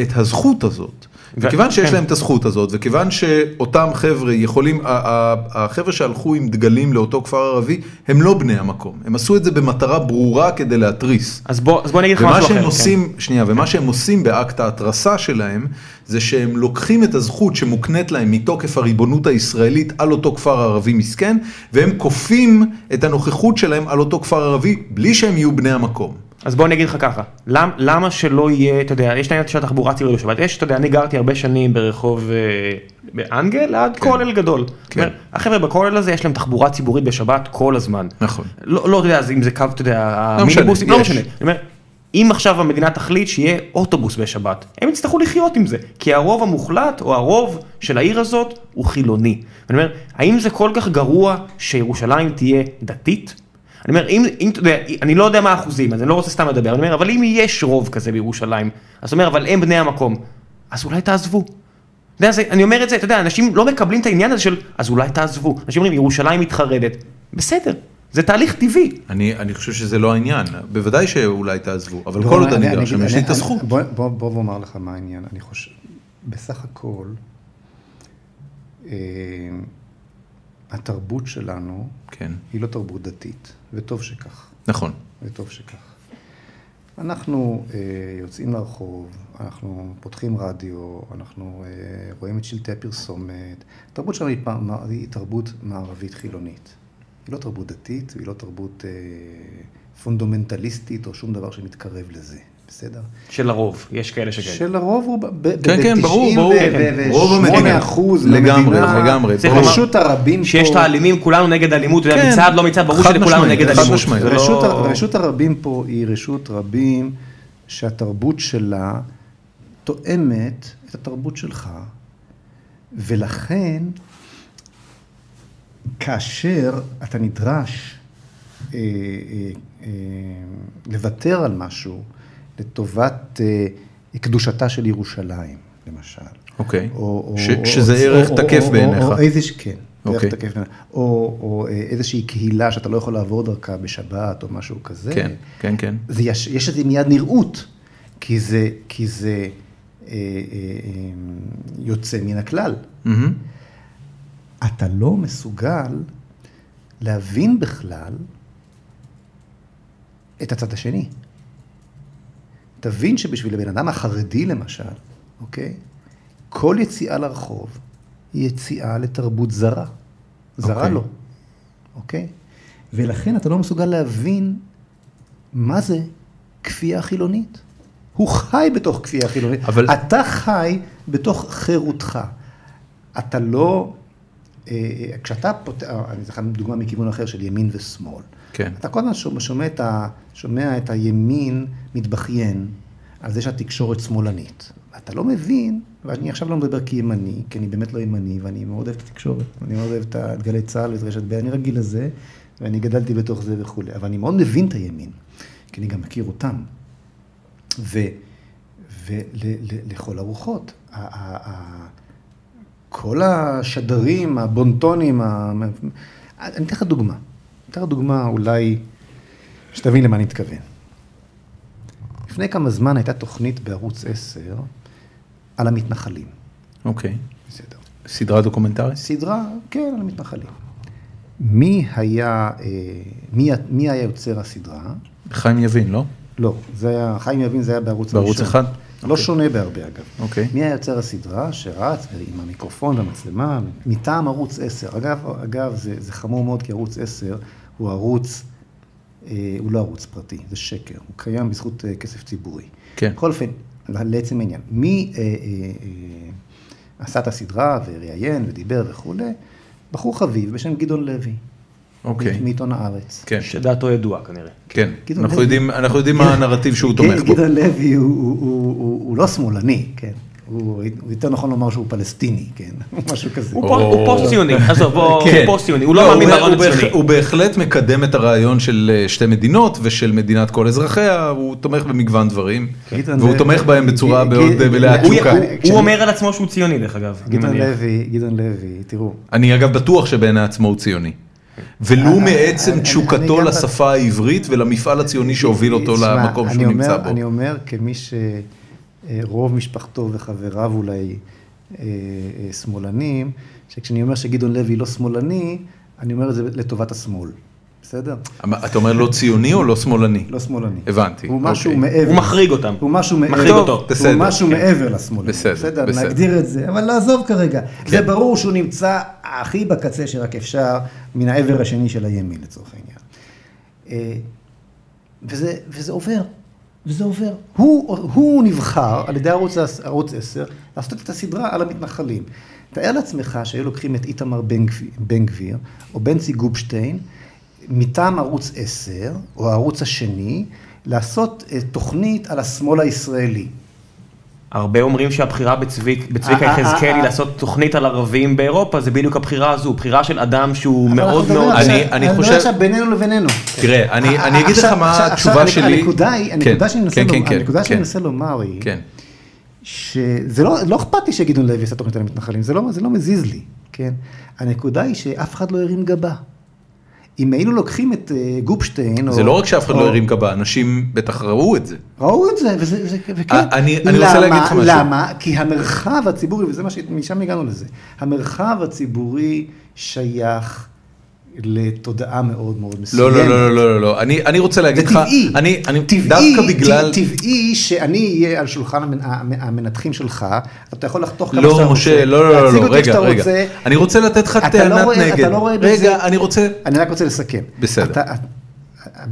את הזכות הזאת. וכיוון שיש כן. להם את הזכות הזאת, וכיוון שאותם חבר'ה יכולים, החבר'ה שהלכו עם דגלים לאותו כפר ערבי, הם לא בני המקום. הם עשו את זה במטרה ברורה כדי להתריס. אז בוא, אז בוא אני אגיד לך ומה משהו אחר. שהם כן. עושים, שנייה, ומה שהם עושים באקט ההתרסה שלהם, זה שהם לוקחים את הזכות שמוקנית להם מתוקף הריבונות הישראלית על אותו כפר ערבי מסכן, והם כופים את הנוכחות שלהם על אותו כפר ערבי, בלי שהם יהיו בני המקום. אז בוא אני אגיד לך ככה, למ, למה שלא יהיה, אתה יודע, יש את העניין של התחבורה הציבורית בשבת, יש, אתה יודע, אני גרתי הרבה שנים ברחוב אה, באנגל עד כן. כולל גדול. כן. אומר, החבר'ה בכולל הזה יש להם תחבורה ציבורית בשבת כל הזמן. נכון. לא, לא, אתה יודע, אם זה קו, אתה יודע, לא המיניבוסים, לא. משנה. אומר, אם עכשיו המדינה תחליט שיהיה אוטובוס בשבת, הם יצטרכו לחיות עם זה, כי הרוב המוחלט או הרוב של העיר הזאת הוא חילוני. אני אומר, האם זה כל כך גרוע שירושלים תהיה דתית? אני אומר, אם, אם אתה יודע, אני לא יודע מה האחוזים, אז אני לא רוצה סתם לדבר, אני אומר, אבל אם יש רוב כזה בירושלים, אז הוא אומר, אבל הם בני המקום, אז אולי תעזבו. אתה יודע, אני אומר את זה, אתה יודע, אנשים לא מקבלים את העניין הזה של, אז אולי תעזבו. אנשים אומרים, ירושלים מתחרדת. בסדר, זה תהליך טבעי. אני, אני חושב שזה לא העניין, בוודאי שאולי תעזבו, אבל לא, כל עוד אני גר אגיד- שם, יש לי את אני- הזכות. בוא, בוא, בוא ואומר לך מה העניין, אני חושב, בסך הכל, אה, התרבות שלנו כן, היא לא תרבות דתית, וטוב שכך, נכון. וטוב שכך. אנחנו אה, יוצאים לרחוב, אנחנו פותחים רדיו, אנחנו אה, רואים את שלטי הפרסומת. התרבות שלנו היא, פ- מ- היא תרבות מערבית חילונית. היא לא תרבות דתית, והיא לא תרבות אה, פונדומנטליסטית או שום דבר שמתקרב לזה, בסדר? של הרוב, יש כאלה שכן. שלרוב הוא ב- ב- כן, כן, ברור, ברור. רוב המדינה. 8% לגמרי, לגמרי. לומר רשות הרבים פה... שיש את האלימים, כולנו נגד אלימות, כן, מצד לא מצד, ברור שלכולנו נגד חד אלימות. זה רשות, לא- רשות הרבים פה היא רשות רבים שהתרבות שלה תואמת את התרבות שלך, ולכן כאשר אתה נדרש אה, אה, אה, לוותר על משהו לטובת אה, קדושתה של ירושלים, למשל. אוקיי. או- או- ש- או- שזה או- ערך או- תקף או- בעיניך. או איזה, ש- כן, ערך אוקיי. תקף בעיניך. או או, אה, איזושהי קהילה שאתה לא יכול לעבור דרכה בשבת או משהו כזה. כן, כן, כן. זה יש, יש לזה מיד נראות, כי זה, כי זה אה, אה, אה, יוצא מן הכלל. מהמם. אתה לא מסוגל להבין בכלל את הצד השני. תבין שבשביל הבן אדם החרדי למשל, אוקיי? כל יציאה לרחוב היא יציאה לתרבות זרה. זרה אוקיי. לו, אוקיי? ולכן אתה לא מסוגל להבין מה זה כפייה חילונית. הוא חי בתוך כפייה חילונית. אבל- אתה חי בתוך חירותך. אתה לא... אה, כשאתה פותח, אני אתן לך דוגמה מכיוון אחר של ימין ושמאל. כן. אתה כל הזמן שומע, את ה, שומע את הימין מתבכיין על זה שהתקשורת שמאלנית. אתה לא מבין, ואני עכשיו לא מדבר כימני, כי אני באמת לא ימני, ואני מאוד אוהב את התקשורת. אני מאוד אוהב את גלי צה"ל ואת רשת ב', אני רגיל לזה, ואני גדלתי בתוך זה וכולי. אבל אני מאוד מבין את הימין, כי אני גם מכיר אותם. ולכל הרוחות. כל השדרים, הבונטונים, ה- אני אתן לך דוגמה. אני אתן לך דוגמה אולי, שתבין למה אני מתכוון. לפני כמה זמן הייתה תוכנית בערוץ 10 על המתנחלים. אוקיי. בסדר. סדרה דוקומנטרית? סדרה, כן, על המתנחלים. מי היה, אה, מי, מי היה יוצר הסדרה? חיים יבין, לא? לא, זה היה, חיים יבין זה היה בערוץ בערוץ הראשון. אחד? לא שונה בהרבה אגב. אוקיי. מי היה יוצר הסדרה שרץ עם המיקרופון והמצלמה מטעם ערוץ 10. אגב, אגב זה, זה חמור מאוד כי ערוץ 10 הוא ערוץ, אה, הוא לא ערוץ פרטי, זה שקר. הוא קיים בזכות אה, כסף ציבורי. כן. בכל אופן, לעצם העניין. מי אה, אה, אה, עשה את הסדרה וראיין ודיבר וכולי? בחור חביב בשם גדעון לוי. אוקיי. מעיתון הארץ. כן, שדעתו ידועה כנראה. כן. אנחנו לוי. יודעים, אנחנו יודעים מה הנרטיב שהוא תומך בו. גדעון לוי הוא, הוא, הוא, הוא, הוא לא שמאלני, כן. הוא, יותר נכון לומר שהוא פלסטיני, כן. [LAUGHS] משהו כזה. הוא פו- הוא פוסט ציוני, [LAUGHS] עזוב, כן. הוא פוסט ציוני, הוא לא מאמין ברעיון הוא בהח- הציוני. הוא בהחלט מקדם את הרעיון של אה, שתי מדינות ושל מדינת כל אזרחיה, הוא תומך במגוון דברים, והוא תומך בהם בצורה מאוד ג- אה, תשוקה. הוא- אומר על עצמו שהוא ציוני דרך אגב. גדעון. לוי, גדעון לוי, תראו. אני אגב בטוח שבעיני עצמו הוא ציוני. ולו אני- מעצם תשוקתו לשפה העברית ולמפעל הציוני שהוביל אותו למקום שהוא נמצא בו. אני אומר כמי ש... אה, רוב משפחתו וחבריו אולי אה, אה, שמאלנים, שכשאני אומר שגדעון לוי לא שמאלני, אני אומר את זה לטובת השמאל, בסדר? אתה אומר לא ציוני או לא שמאלני? לא שמאלני. הבנתי, הוא משהו אוקיי. מעבר. הוא מחריג אותם. הוא משהו מעבר. מחריג אותו. בסדר. הוא משהו מעבר לשמאל. בסדר, בסדר. נגדיר את זה, אבל לעזוב כרגע. כן. זה ברור שהוא נמצא הכי בקצה שרק אפשר, מן העבר השני של הימין לצורך העניין. אה, וזה, וזה עובר, וזה עובר. הוא, הוא נבחר על ידי ערוץ, ערוץ 10 לעשות את הסדרה על המתנחלים. תאר לעצמך שהיו לוקחים את איתמר בן גביר או בנצי גופשטיין מטעם ערוץ 10 או הערוץ השני לעשות אה, תוכנית על השמאל הישראלי. הרבה אומרים שהבחירה בצביק- בצביקה אה, אה, יחזקאלי אה, לעשות תוכנית על ערבים באירופה זה בדיוק הבחירה הזו, בחירה של אדם שהוא מאוד מאוד... אני- אני מדבר חושב- עכשיו בינינו לבינינו. תראה, אני אני אגיד לך מה התשובה עכשיו, שלי. הנקודה היא, הנקודה שאני מנסה לומר- הנקודה שאני. מנסה לומר היא, כן. שזה לא, לא אכפת לי שגדעון לוי יעשה תוכנית על המתנחלים, זה לא, זה לא מזיז לי, כן? הנקודה היא שאף אחד לא הרים גבה. אם היינו לוקחים את אה, גופשטיין, זה או- לא רק שאף אחד או- לא הרים גבה, אנשים בטח ראו את זה. ראו את זה, וזה, וזה, וכן. אה, אני- אני רוצה למה? להגיד לך משהו. למה? כי המרחב הציבורי, וזה מה ש... משם הגענו לזה, המרחב הציבורי שייך לתודעה מאוד מאוד מסוימת. לא, לא, לא, לא, לא, לא, אני אני רוצה להגיד לך, טבעי, אני אני- טבעי, דווקא בגלל, טבעי שאני אהיה על שולחן המנ- המ- המנתחים שלך, אתה יכול לחתוך כמה לא שאתה משה, רוצה, לא, לא, לא, להציג לא, אותי איך רגע, רגע, רוצה. אני רוצה לתת לך אתה טענת לא רואה- נגד, אתה לא רואה בזה- רגע, אני רוצה, אני רק רוצה לסכם. בסדר. אתה,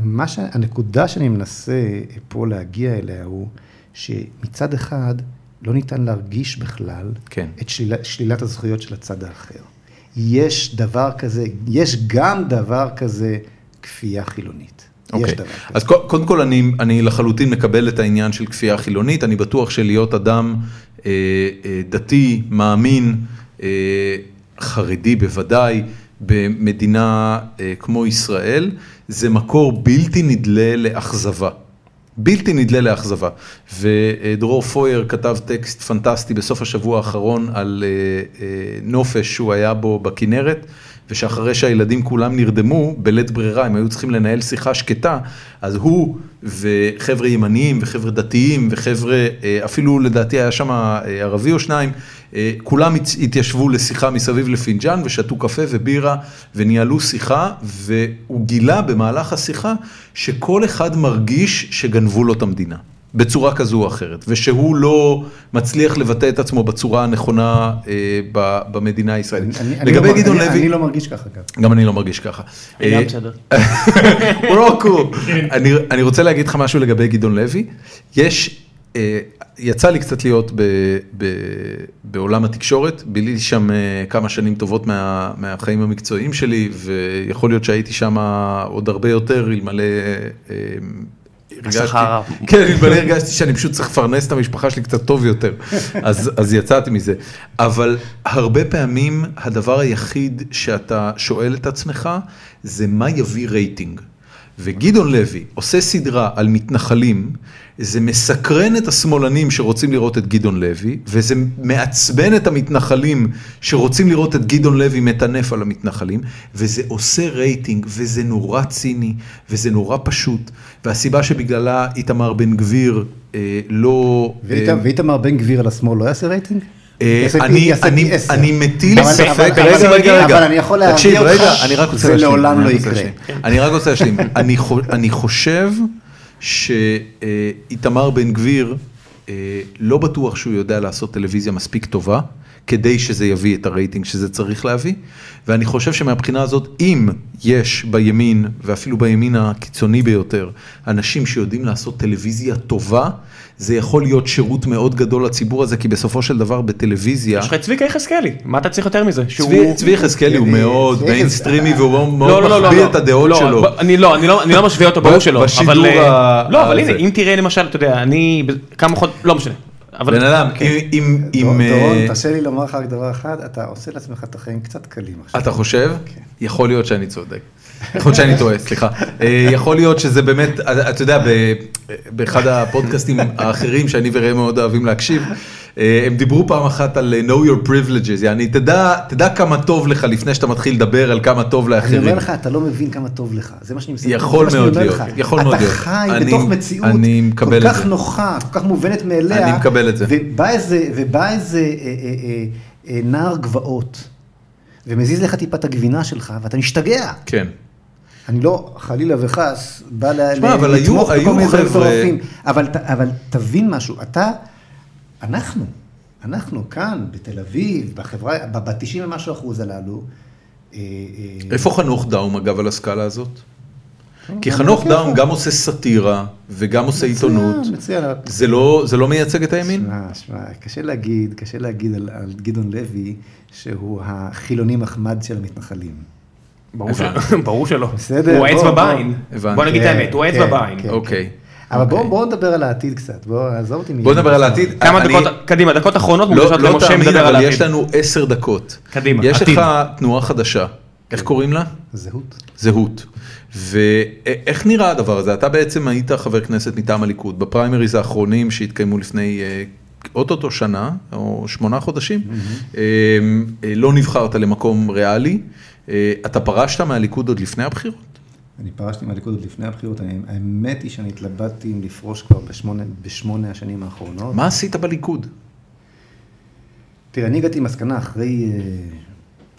מה ש... הנקודה שאני מנסה פה להגיע אליה הוא שמצד אחד לא ניתן להרגיש בכלל כן. את שלילה, שלילת הזכויות של הצד האחר. יש דבר כזה, יש גם דבר כזה כפייה חילונית. אוקיי, כזה. אז קו- קודם כל אני, אני לחלוטין מקבל את העניין של כפייה חילונית, אני בטוח שלהיות אדם אה, אה, דתי, מאמין, אה, חרדי בוודאי, במדינה אה, כמו ישראל, זה מקור בלתי נדלה לאכזבה. בלתי נדלה לאכזבה. ודרור פויר כתב טקסט פנטסטי בסוף השבוע האחרון על אה, אה, נופש שהוא היה בו בכנרת, ושאחרי שהילדים כולם נרדמו, בלית ברירה, הם היו צריכים לנהל שיחה שקטה, אז הוא וחבר'ה ימניים וחבר'ה דתיים וחבר'ה, אה, אפילו לדעתי היה שם אה, ערבי או שניים, אה, כולם הת- התיישבו לשיחה מסביב לפינג'אן ושתו קפה ובירה וניהלו שיחה, והוא גילה במהלך השיחה שכל אחד מרגיש שגנבו לו את המדינה. בצורה כזו או אחרת, ושהוא לא מצליח לבטא את עצמו בצורה הנכונה אה, ב- במדינה הישראלית. לגבי לא, גדעון אני, לוי, אני לא מרגיש ככה גם. גם אני לא מרגיש ככה. אני גם אה, בסדר. [LAUGHS] רוקו. אני, אני רוצה להגיד לך משהו לגבי גדעון לוי. יש, אה, יצא לי קצת להיות ב, ב, בעולם התקשורת, ביליתי שם אה, כמה שנים טובות מה, מהחיים המקצועיים שלי, ויכול להיות שהייתי שם עוד הרבה יותר, אלמלא... השכר כן, אלמלא הרגשתי שאני פשוט צריך לפרנס את המשפחה שלי קצת טוב יותר, [LAUGHS] אז, אז יצאתי מזה. אבל הרבה פעמים הדבר היחיד שאתה שואל את עצמך, זה מה יביא רייטינג. וגדעון לוי עושה סדרה על מתנחלים, זה מסקרן את השמאלנים שרוצים לראות את גדעון לוי, וזה מעצבן את המתנחלים שרוצים לראות את גדעון לוי מטנף על המתנחלים, וזה עושה רייטינג, וזה נורא ציני, וזה נורא פשוט, והסיבה שבגללה איתמר בן גביר אה, לא... אה, ואיתמר בן גביר על השמאל לא יעשה רייטינג? אה, אני- מטיל ספק, רגע, רגע, אבל אני יכול להרגיע תקשיב, אותך, רגע, אני רק רוצה זה לעולם לא יקרה. אני רק רוצה להשלים, [LAUGHS] אני חושב שאיתמר בן גביר, אה, לא בטוח שהוא יודע לעשות טלוויזיה מספיק טובה, כדי שזה יביא את הרייטינג שזה צריך להביא, ואני חושב שמבחינה הזאת, אם יש בימין, ואפילו בימין הקיצוני ביותר, אנשים שיודעים לעשות טלוויזיה טובה, זה יכול להיות שירות מאוד גדול לציבור הזה, כי בסופו של דבר בטלוויזיה... יש לך את צביקה יחזקאלי, מה אתה צריך יותר מזה? צבי- יחזקאלי הוא מאוד מיינסטרימי. והוא מאוד לא, לא, לא, מחביא את הדעות שלו. אני לא, משווה אותו, ברור שלא. בשידור אבל, אה, ה- לא, אבל. הנה, אם תראה למשל, אתה יודע, אני כמה חודשים, לא משנה. אבל- בן אדם, כן. אם- דורון, אה, תרשה לי לומר לך רק דבר אחד, אתה עושה לעצמך את החיים קצת קלים עכשיו. אתה חושב? יכול להיות שאני צודק. יכול להיות שאני טועה, סליחה. אה, יכול להיות שזה באמת, אתה יודע, באחד הפודקאסטים האחרים שאני וראם מאוד אוהבים להקשיב, אה, הם דיברו פעם אחת על אה, know your privileges, יעני, תדע, תדע כמה טוב לך לפני שאתה מתחיל לדבר על כמה טוב אני לאחרים. אומר לך, אתה לא מבין כמה טוב לך, זה מה שאני מסתכל. יכול מאוד להיות, יכול מאוד להיות. אתה חי אני- בתוך מציאות אני כל כך זה. נוחה, כל כך מובנת מאליה. אני מקבל את זה. ובא איזה, ובא איזה אה, אה, אה, אה, נער גבעות, ומזיז לך טיפה את הגבינה שלך, ואתה משתגע. כן. אני לא, חלילה וחס, בא לתמוך בכל מיני דברים מטורפים. אבל תבין משהו, אתה, אנחנו, אנחנו כאן, בתל אביב, בחברה, ב-90 ומשהו אחוז הללו, אה, אה, איפה חנוך דאום אגב על הסקאלה הזאת? כי גם חנוך. דאום גם עושה סאטירה וגם עושה מצוין, עיתונות. מצוין. זה לא, זה לא מייצג את הימין? שמע, שמע, קשה להגיד, קשה להגיד על גדעון לוי שהוא החילוני מחמד של המתנחלים. [LAUGHS] ברור שלא. בסדר, הוא בוא, האצבע בוא. בעין. הבנתי. בוא נגיד את כן, האמת, הוא האצבע כן, בעין. כן. אוקיי. אבל בואו אוקיי. בוא נדבר על העתיד קצת, בוא, עזוב אותי. בוא נדבר על העתיד. כמה דקות, קדימה, דקות אחרונות לא, לא למשה תאמין, מדבר על אבל. יש לנו עשר דקות. קדימה, יש עתיד. לך תנועה חדשה, איך קוראים לה? זהות. זהות. ואיך נראה הדבר הזה? אתה בעצם היית חבר כנסת מטעם הליכוד בפריימריז האחרונים שהתקיימו לפני אה, אוטוטו שנה או שמונה חודשים. אה, אה, לא נבחרת למקום ריאלי. אה, אתה פרשת מהליכוד עוד לפני הבחירות? אני פרשתי מהליכוד עוד לפני הבחירות, אני, האמת היא שאני התלבטתי אם לפרוש כבר בשמונה, בשמונה השנים האחרונות. מה עשית בליכוד? תראה, אני הגעתי למסקנה אחרי, אה,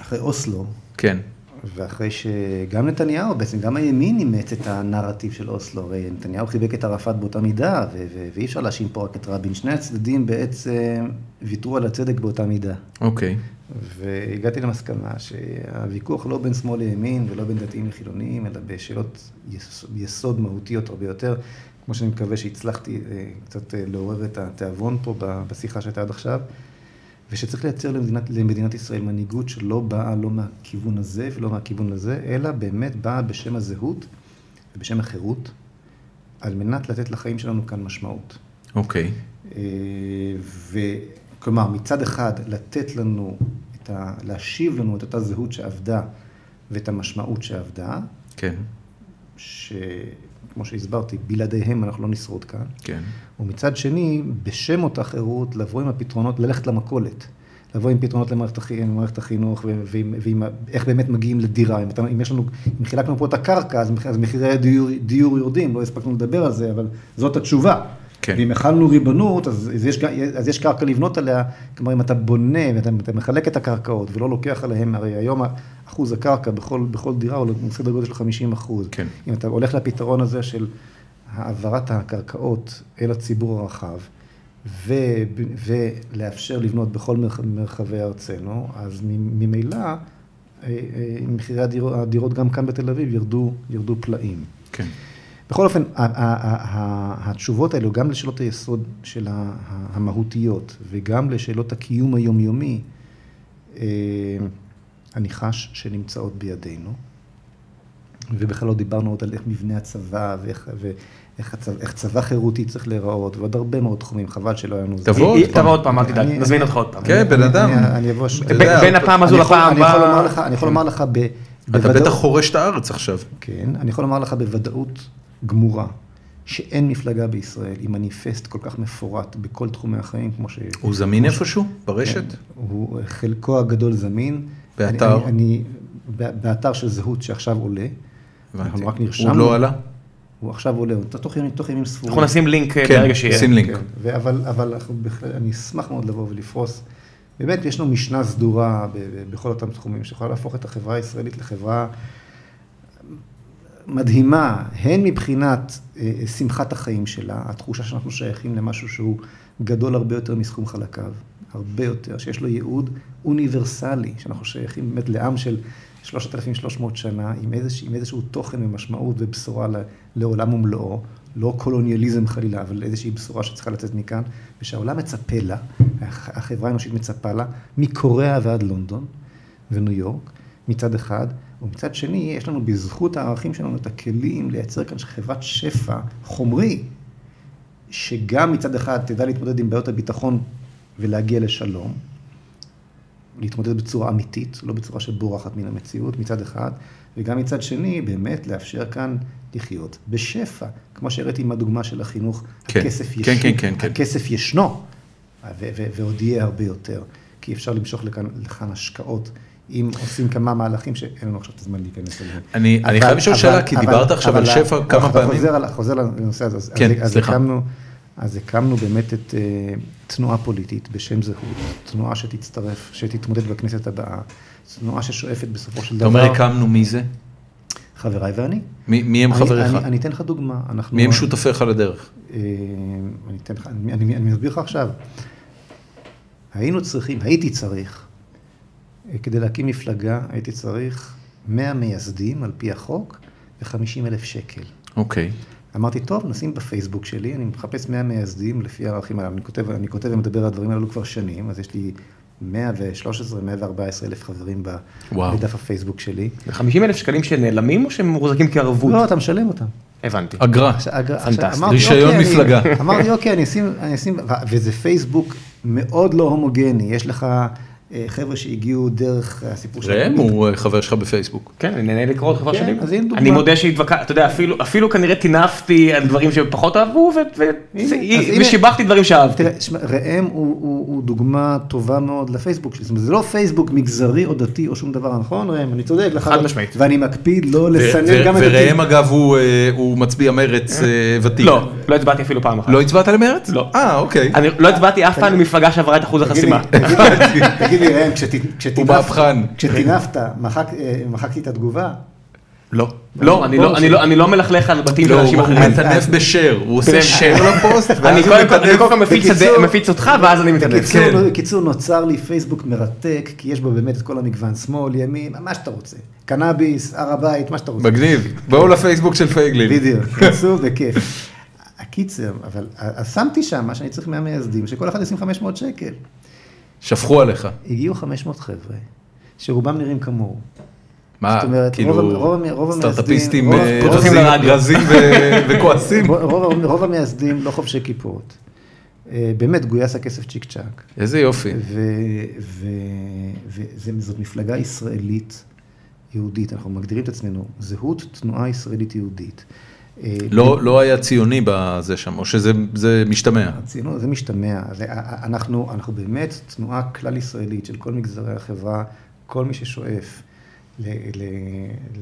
אחרי אוסלו, כן. ואחרי שגם נתניהו, בעצם גם הימין אימץ את הנרטיב של אוסלו, הרי נתניהו חיבק את ערפאת באותה מידה, ו- ו- ואי אפשר להאשים פה רק את רבין. שני הצדדים בעצם ויתרו על הצדק באותה מידה. אוקיי. והגעתי למסקנה שהוויכוח לא בין שמאל לימין ולא בין דתיים לחילונים, אלא בשאלות יסוד, יסוד מהותיות הרבה יותר, כמו שאני מקווה שהצלחתי אה, קצת אה, לעורר את התיאבון פה בשיחה שהייתה עד עכשיו, ושצריך לייצר למדינת, למדינת ישראל מנהיגות שלא באה לא מהכיוון הזה ולא מהכיוון הזה, אלא באמת באה בשם הזהות ובשם החירות, על מנת לתת לחיים שלנו כאן משמעות. אוקיי. אה, וכלומר, מצד אחד, לתת לנו, את ה, להשיב לנו את אותה זהות שאבדה ואת המשמעות שאבדה, כן. שכמו שהסברתי, בלעדיהם אנחנו לא נשרוד כאן. כן. ומצד שני, בשם אותה חירות, לבוא עם הפתרונות, ללכת למכולת. לבוא עם פתרונות למערכת, החי- למערכת החינוך, ועם, ועם איך באמת מגיעים לדירה. אם, אתה, אם יש לנו, אם חילקנו פה את הקרקע, אז, אז מחירי הדיור דיור יורדים, לא הספקנו לדבר על זה, אבל זאת התשובה. כן. ואם החלנו ריבונות, אז, אז, יש, אז יש קרקע לבנות עליה, כלומר, אם אתה בונה ואתה אתה מחלק את הקרקעות ולא לוקח עליהם, הרי היום אחוז הקרקע בכל, בכל דירה הוא סדר גודל של 50 אחוז. כן. אם אתה הולך לפתרון הזה של העברת הקרקעות אל הציבור הרחב, ו, ולאפשר לבנות בכל מרח, מרחבי ארצנו, אז ממילא אה, אה, מחירי הדירות, הדירות גם כאן בתל אביב ירדו, ירדו פלאים. כן. בכל אופן, התשובות האלו, גם לשאלות היסוד של המהותיות וגם לשאלות הקיום היומיומי, אה, אני חש שנמצאות בידינו. ובכלל לא דיברנו עוד על איך מבנה הצבא ואיך, ואיך הצבא, איך צבא חירותי צריך להיראות, ועוד הרבה מאוד תחומים, חבל שלא היה לנו... תבוא עוד היא- פעם. תבוא עוד פעם, אל תדאג, נזמין אותך עוד פעם. כן, בן אני- אדם. אני- אבוא... בין הפעם הזו אני יכול- לפעם אני יכול הבאה- לומר לך, אני יכול לומר לך ב... אתה בטח חורש את הארץ עכשיו. כן, אני יכול לומר לך בוודאות גמורה, שאין מפלגה בישראל עם מניפסט כל כך מפורט בכל תחומי החיים כמו ש... הוא זמין איפשהו? ברשת? כן, הוא חלקו הגדול זמין. באתר? אני, אני, ב- באתר של זהות שעכשיו עולה. הבנתי. אנחנו רק נרשמנו. הוא לא עלה? הוא עכשיו עולה, הוא תוך ימים, תוך ימים ספורים. אנחנו נשים לינק אה, כן, ברגע שיהיה. שים לינק. כן, ו- אבל, אבל אנחנו בהחלט, אני אשמח מאוד לבוא ולפרוס. באמת, יש לנו משנה סדורה ב- ב- בכל אותם תחומים, שיכולה להפוך את החברה הישראלית לחברה מדהימה, הן מבחינת אה, שמחת החיים שלה, התחושה שאנחנו שייכים למשהו שהוא גדול הרבה יותר מסכום חלקיו, הרבה יותר, שיש לו ייעוד אוניברסלי, שאנחנו שייכים באמת לעם של 3,300 שנה, עם, איזוש, עם איזשהו תוכן ומשמעות ובשורה לעולם ומלואו, לא קולוניאליזם חלילה, אבל איזושהי בשורה שצריכה לצאת מכאן, ושהעולם מצפה לה, הח- החברה האנושית מצפה לה, מקוריאה ועד לונדון וניו יורק, מצד אחד, ומצד שני, יש לנו בזכות הערכים שלנו את הכלים לייצר כאן חברת שפע חומרי, שגם מצד אחד תדע להתמודד עם בעיות הביטחון ולהגיע לשלום, להתמודד בצורה אמיתית, לא בצורה שבורחת מן המציאות מצד אחד, וגם מצד שני, באמת לאפשר כאן לחיות בשפע. כמו שהראיתי עם הדוגמה של החינוך, כן, הכסף כן, ישנו, כן, כן, כן. הכסף ישנו, ו- ו- ועוד יהיה הרבה יותר. כי אפשר למשוך לכאן, לכאן השקעות, אם עושים כמה מהלכים שאין לנו עכשיו את הזמן להיכנס אליהם. אני- אני חייב לשאול שאלה, כי דיברת עכשיו על שפע כמה פעמים. חוזר חוזר לנושא הזה. אז- כן, אז סליחה. הקמנו, אז הקמנו באמת את אה, תנועה פוליטית בשם זהות, תנועה שתצטרף, שתתמודד בכנסת הבאה, תנועה ששואפת בסופו של אתה דבר, אומר הקמנו מי זה? חבריי ואני. מי מי הם אני- חבריך? אני- אני אתן לך דוגמה. אנחנו- מי הם שותפיך לדרך? אה, אני אתן לך, אני, אני, אני מסביר לך עכשיו. היינו צריכים, הייתי צריך, כדי להקים מפלגה, הייתי צריך 100 מייסדים על פי החוק ו-50 אלף שקל. אוקיי. אמרתי, טוב, נשים בפייסבוק שלי, אני מחפש 100 מייסדים לפי הערכים האלה. אני כותב, אני כותב ומדבר על הדברים האלו כבר שנים, אז יש לי 113, 114 אלף חברים וואו. בדף הפייסבוק שלי. 50 אלף שקלים שנעלמים או שהם מוחזקים כערבות? לא, אתה משלם אותם. הבנתי. אגרה. עכשיו, אגב, עכשיו, פנטסטי. אמרתי, רישיון אוקיי, אני- מפלגה. אמרתי, אוקיי, אני אשים, אני אשים, וזה פייסבוק מאוד לא הומוגני, יש לך חבר'ה שהגיעו דרך הסיפור של... ראם הוא אה, חבר שלך בפייסבוק. כן, אני נהנה לקרוא את חברה כן, שלי. אז הנה דוגמה. אני מודה שהתווכחתי, אתה יודע, אפילו- אפילו כנראה טינפתי על דברים שפחות אהבו. ושיבחתי דברים שאהבתי. תראה, ראם הוא, דוגמה טובה מאוד לפייסבוק שלי, זאת אומרת, זה לא פייסבוק מגזרי או דתי או שום דבר, נכון ראם? אני צודק לך. חד משמעית. ואני מקפיד לא לסנן גם את וראם אגב הוא, אה, מצביע מרץ אה, ותיק. לא, לא הצבעתי אפילו פעם אחת. לא הצבעת למרץ? לא. אה, אוקיי. אני לא הצבעתי אף פעם למפלגה שעברה את אחוז החסימה. תגיד תגיד לי ראם, כשת- הוא כשטינפת, מהפכן. כשטינפת, מחק- אה, מחקתי את התגובה. לא, לא, אני לא- אני לא- אני לא מלכלך על בתים של לא, אנשים הוא אחרים. מטנף בשיר, הוא עושה share לפוסט, אני הוא [LAUGHS] כל מטנף. מפיץ אותך ואז אני מתעדף. בקיצור, כן. בקיצור, נוצר לי פייסבוק מרתק, כי יש בו באמת את כל המגוון, שמאל, ימין, מה שאתה רוצה. קנאביס, הר הבית, מה שאתה רוצה. מגניב. בואו לפייסבוק של פייגלין. בדיוק, כנסו בכיף. [LAUGHS] הקיצר, אבל שמתי שם מה שאני צריך מהמייסדים, שכל אחד ישים 500 שקל. שפכו עליך. הגיעו 500 חבר'ה, שרובם נראים כמוהו. מה, זאת אומרת, כאילו, רוב- רוב- רוב סטארט-אפיסטים אה, רזים- לרדיו. רזים ו- [LAUGHS] וכועסים? רוב- רוב רוב המייסדים לא חובשי כיפות. אה, באמת, גויס הכסף צ'יק צ'אק. איזה יופי. וזאת מפלגה ישראלית יהודית, אנחנו מגדירים את עצמנו, זהות תנועה ישראלית יהודית. לא לא היה ציוני בזה שם, או שזה זה משתמע. הציונות, זה משתמע, זה, אנחנו, אנחנו באמת תנועה כלל ישראלית של כל מגזרי החברה, כל מי ששואף ל, ל,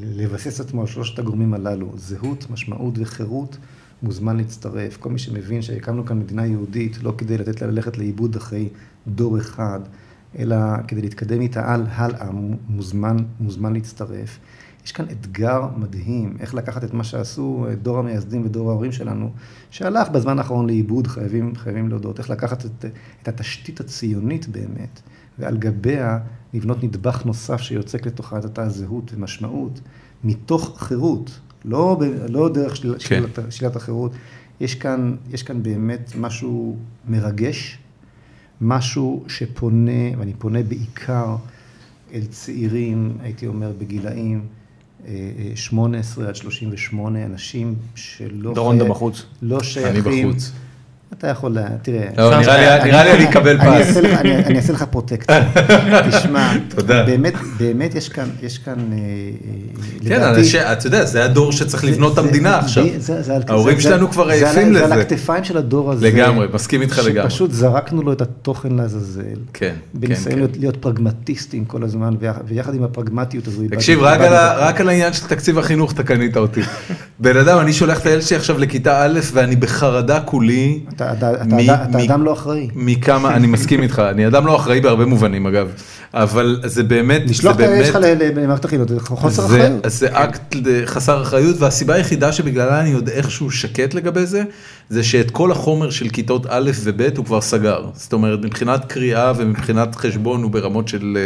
לבסס עצמו על שלושת הגורמים הללו, זהות, משמעות וחירות, מוזמן להצטרף. כל מי שמבין שהקמנו כאן מדינה יהודית, לא כדי לתת לה ללכת לאיבוד אחרי דור אחד, אלא כדי להתקדם איתה על, הלאה, מוזמן, מוזמן להצטרף. יש כאן אתגר מדהים, איך לקחת את מה שעשו אה, דור המייסדים ודור ההורים שלנו, שהלך בזמן האחרון לאיבוד, חייבים, חייבים להודות, איך לקחת את, את התשתית הציונית באמת, ועל גביה לבנות נדבך נוסף שיוצק לתוכה את אותה זהות ומשמעות, מתוך חירות, לא, ב- לא דרך של, כן. שלילת, שלילת החירות. יש כאן, יש כאן באמת משהו מרגש, משהו שפונה, ואני פונה בעיקר אל צעירים, הייתי אומר, בגילאים 18 עד 38, אנשים שלא... דורון אתה בחוץ. לא שייכים... אני בחוץ. אתה יכול, תראה... לא, נראה לי- אני אקבל פס. אני אעשה לך פרוטקציה. [LAUGHS] תשמע. באמת, באמת יש כאן, יש כאן, אה, אה, כן, לדעתי- אנשי- אתה יודע, זה הדור שצריך לבנות את המדינה עכשיו. ההורים שלנו כבר עייפים על- זה לזה. על הכתפיים של הדור הזה. לגמרי, מסכים איתך לגמרי. שפשוט זרקנו לו את התוכן לעזאזל. כן, בניסיון כן, להיות- להיות פרגמטיסטים כל הזמן, ויח- ויחד עם הפרגמטיות הזו... תקשיב. רק על העניין של תקציב החינוך אתה קנית אותי. בן אדם, אני שולח את הילד שלי עכשיו לכיתה א' ואני בחרדה כולי. אתה- אדם לא אחראי. מכמה, אני מסכים איתך, אני אדם לא אחראי בהרבה מובנים אגב, אבל זה באמת, לשלוח את הילד באמת, שלך למערכת החינוך, זה חוסר אחריות. זה אקט חסר אחריות והסיבה היחידה שבגללה אני עוד איכשהו שקט לגבי זה, זה שאת כל החומר של כיתות א' וב' הוא כבר סגר. זאת אומרת מבחינת קריאה ומבחינת חשבון הוא ברמות של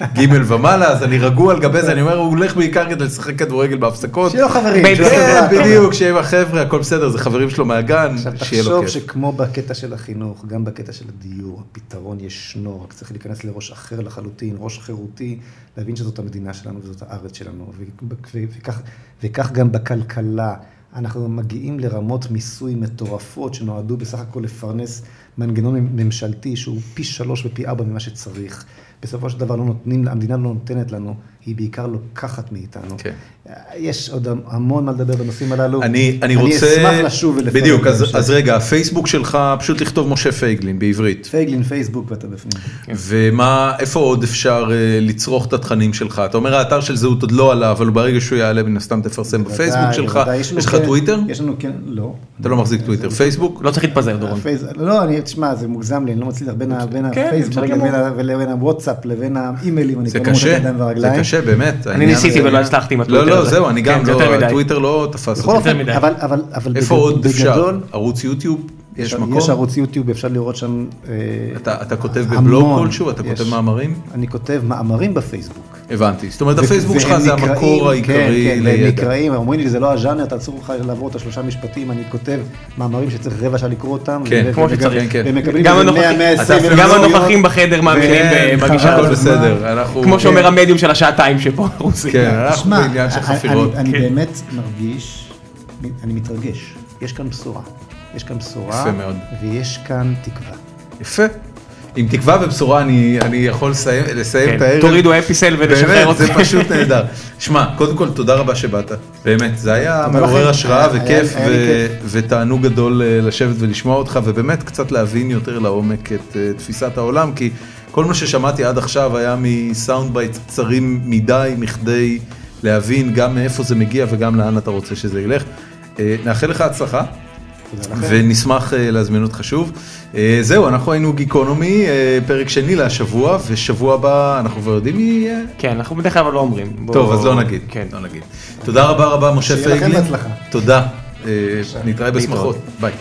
אה, [LAUGHS] ג' ומעלה, אז אני רגוע על גבי זה, אני אומר הוא הולך בעיקר כדי לשחק כדורגל בהפסקות. שיהיו חברים. כן, בדיוק, שיהיה עם החבר'ה, הכל בסדר, זה חברים שלו מהגן, עכשיו שיהיה לו תחשוב כיף. שכמו בקטע של החינוך, גם בקטע של הדיור, הפתרון ישנו, רק צריך להיכנס לראש אחר לחלוטין, ראש חירותי, להבין שזאת המדינה שלנו וזאת הארץ שלנו, וכך, וכך גם בכלכלה. אנחנו מגיעים לרמות מיסוי מטורפות שנועדו בסך הכל לפרנס מנגנון ממשלתי שהוא פי שלוש ופי ארבע ממה שצריך. בסופו של דבר לא נותנים, המדינה לא נותנת לנו היא בעיקר לוקחת מאיתנו. כן. יש עוד המון מה לדבר בנושאים הללו. אני, אני רוצה, אני אשמח לשוב ולפרט. בדיוק, אז. אז רגע, הפייסבוק שלך, פשוט לכתוב משה פייגלין בעברית. פייגלין, פייסבוק ואתה בפנים. ומה, איפה עוד אפשר אה, לצרוך את התכנים שלך? אתה אומר האתר של זהות עוד לא עלה, אבל ברגע שהוא יעלה מן הסתם תפרסם בפייסבוק בוודאי, שלך. יש לך כן- טוויטר? יש לנו כן, לא. אתה לא מחזיק טוויטר. פייסבוק? לא צריך להתפזר דורון. לא, אני, תשמע, זה מוגזם לי, אני לא מצליח בין. בין כן, הפייסבוק לבין, הוואטסאפ לבין האימיילים, אני זה כבר לא קשה, ידיים זה ורגליים. קשה באמת. אני ניסיתי ולא הצלחתי עם לא, הטוויטר לא, הזה. זהו, אני גם כן, לא. הטוויטר לא תפס אותי. אבל, אבל, אבל איפה עוד אפשר? בגדול, ערוץ יוטיוב? יש מקום? יש ערוץ יוטיוב, אפשר לראות שם... אה, אתה אתה כותב בבלוג. כלשהו? אתה יש. כותב מאמרים? אני כותב מאמרים בפייסבוק. הבנתי. זאת אומרת, ו- הפייסבוק שלך זה המקור העיקרי כן, כן, לידע. נקראים, אומרים לי, זה לא הז'אנר, תעצרו לך לעבור את השלושה משפטים, אני כותב מאמרים שצריך רבע שעה לקרוא אותם. כן, כמו שצריך, כן. ומקבלים גם הנוכחים- 100, 120 אתה- אלף גם צפיות. הנוכחים בחדר מאמינים כן, בגישה הזאת. בסדר. אנחנו... כמו שאומר המדיום של השעתיים שפה רוסי. כן, אנחנו בעניין של חפירות. אני כן. באמת מרגיש, אני מתרגש, יש כאן בשורה. יש כאן בשורה, יפה מאוד. ויש כאן תקווה. יפה. עם תקווה ובשורה אני, אני יכול לסיים, לסיים כן, את הערב. תורידו אפיסל ונשחרר באמת, אותי. זה פשוט נהדר. שמע, קודם כל תודה רבה שבאת, באמת, זה היה מעורר. השראה היה- וכיף, היה ו- כיף. ותענוג גדול אה, לשבת ולשמוע אותך, ובאמת קצת להבין יותר לעומק את אה, תפיסת העולם, כי כל מה ששמעתי עד עכשיו היה מ sound bite קצרים מדי, מכדי להבין גם מאיפה זה מגיע וגם לאן אתה רוצה שזה ילך. אה, נאחל לך הצלחה. ונשמח אה, להזמין אותך שוב. אה, זהו, אנחנו היינו גיקונומי, אה, פרק שני להשבוע, ושבוע הבא אנחנו כבר יודעים מי יהיה. כן, אנחנו בדרך כלל אבל לא אומרים. טוב, אז לא נגיד. כן. לא נגיד. תודה רבה רבה, משה שיהיה לכם פייגלין. בהצלחה. תודה. אה, נתראה בשמחות. ביי.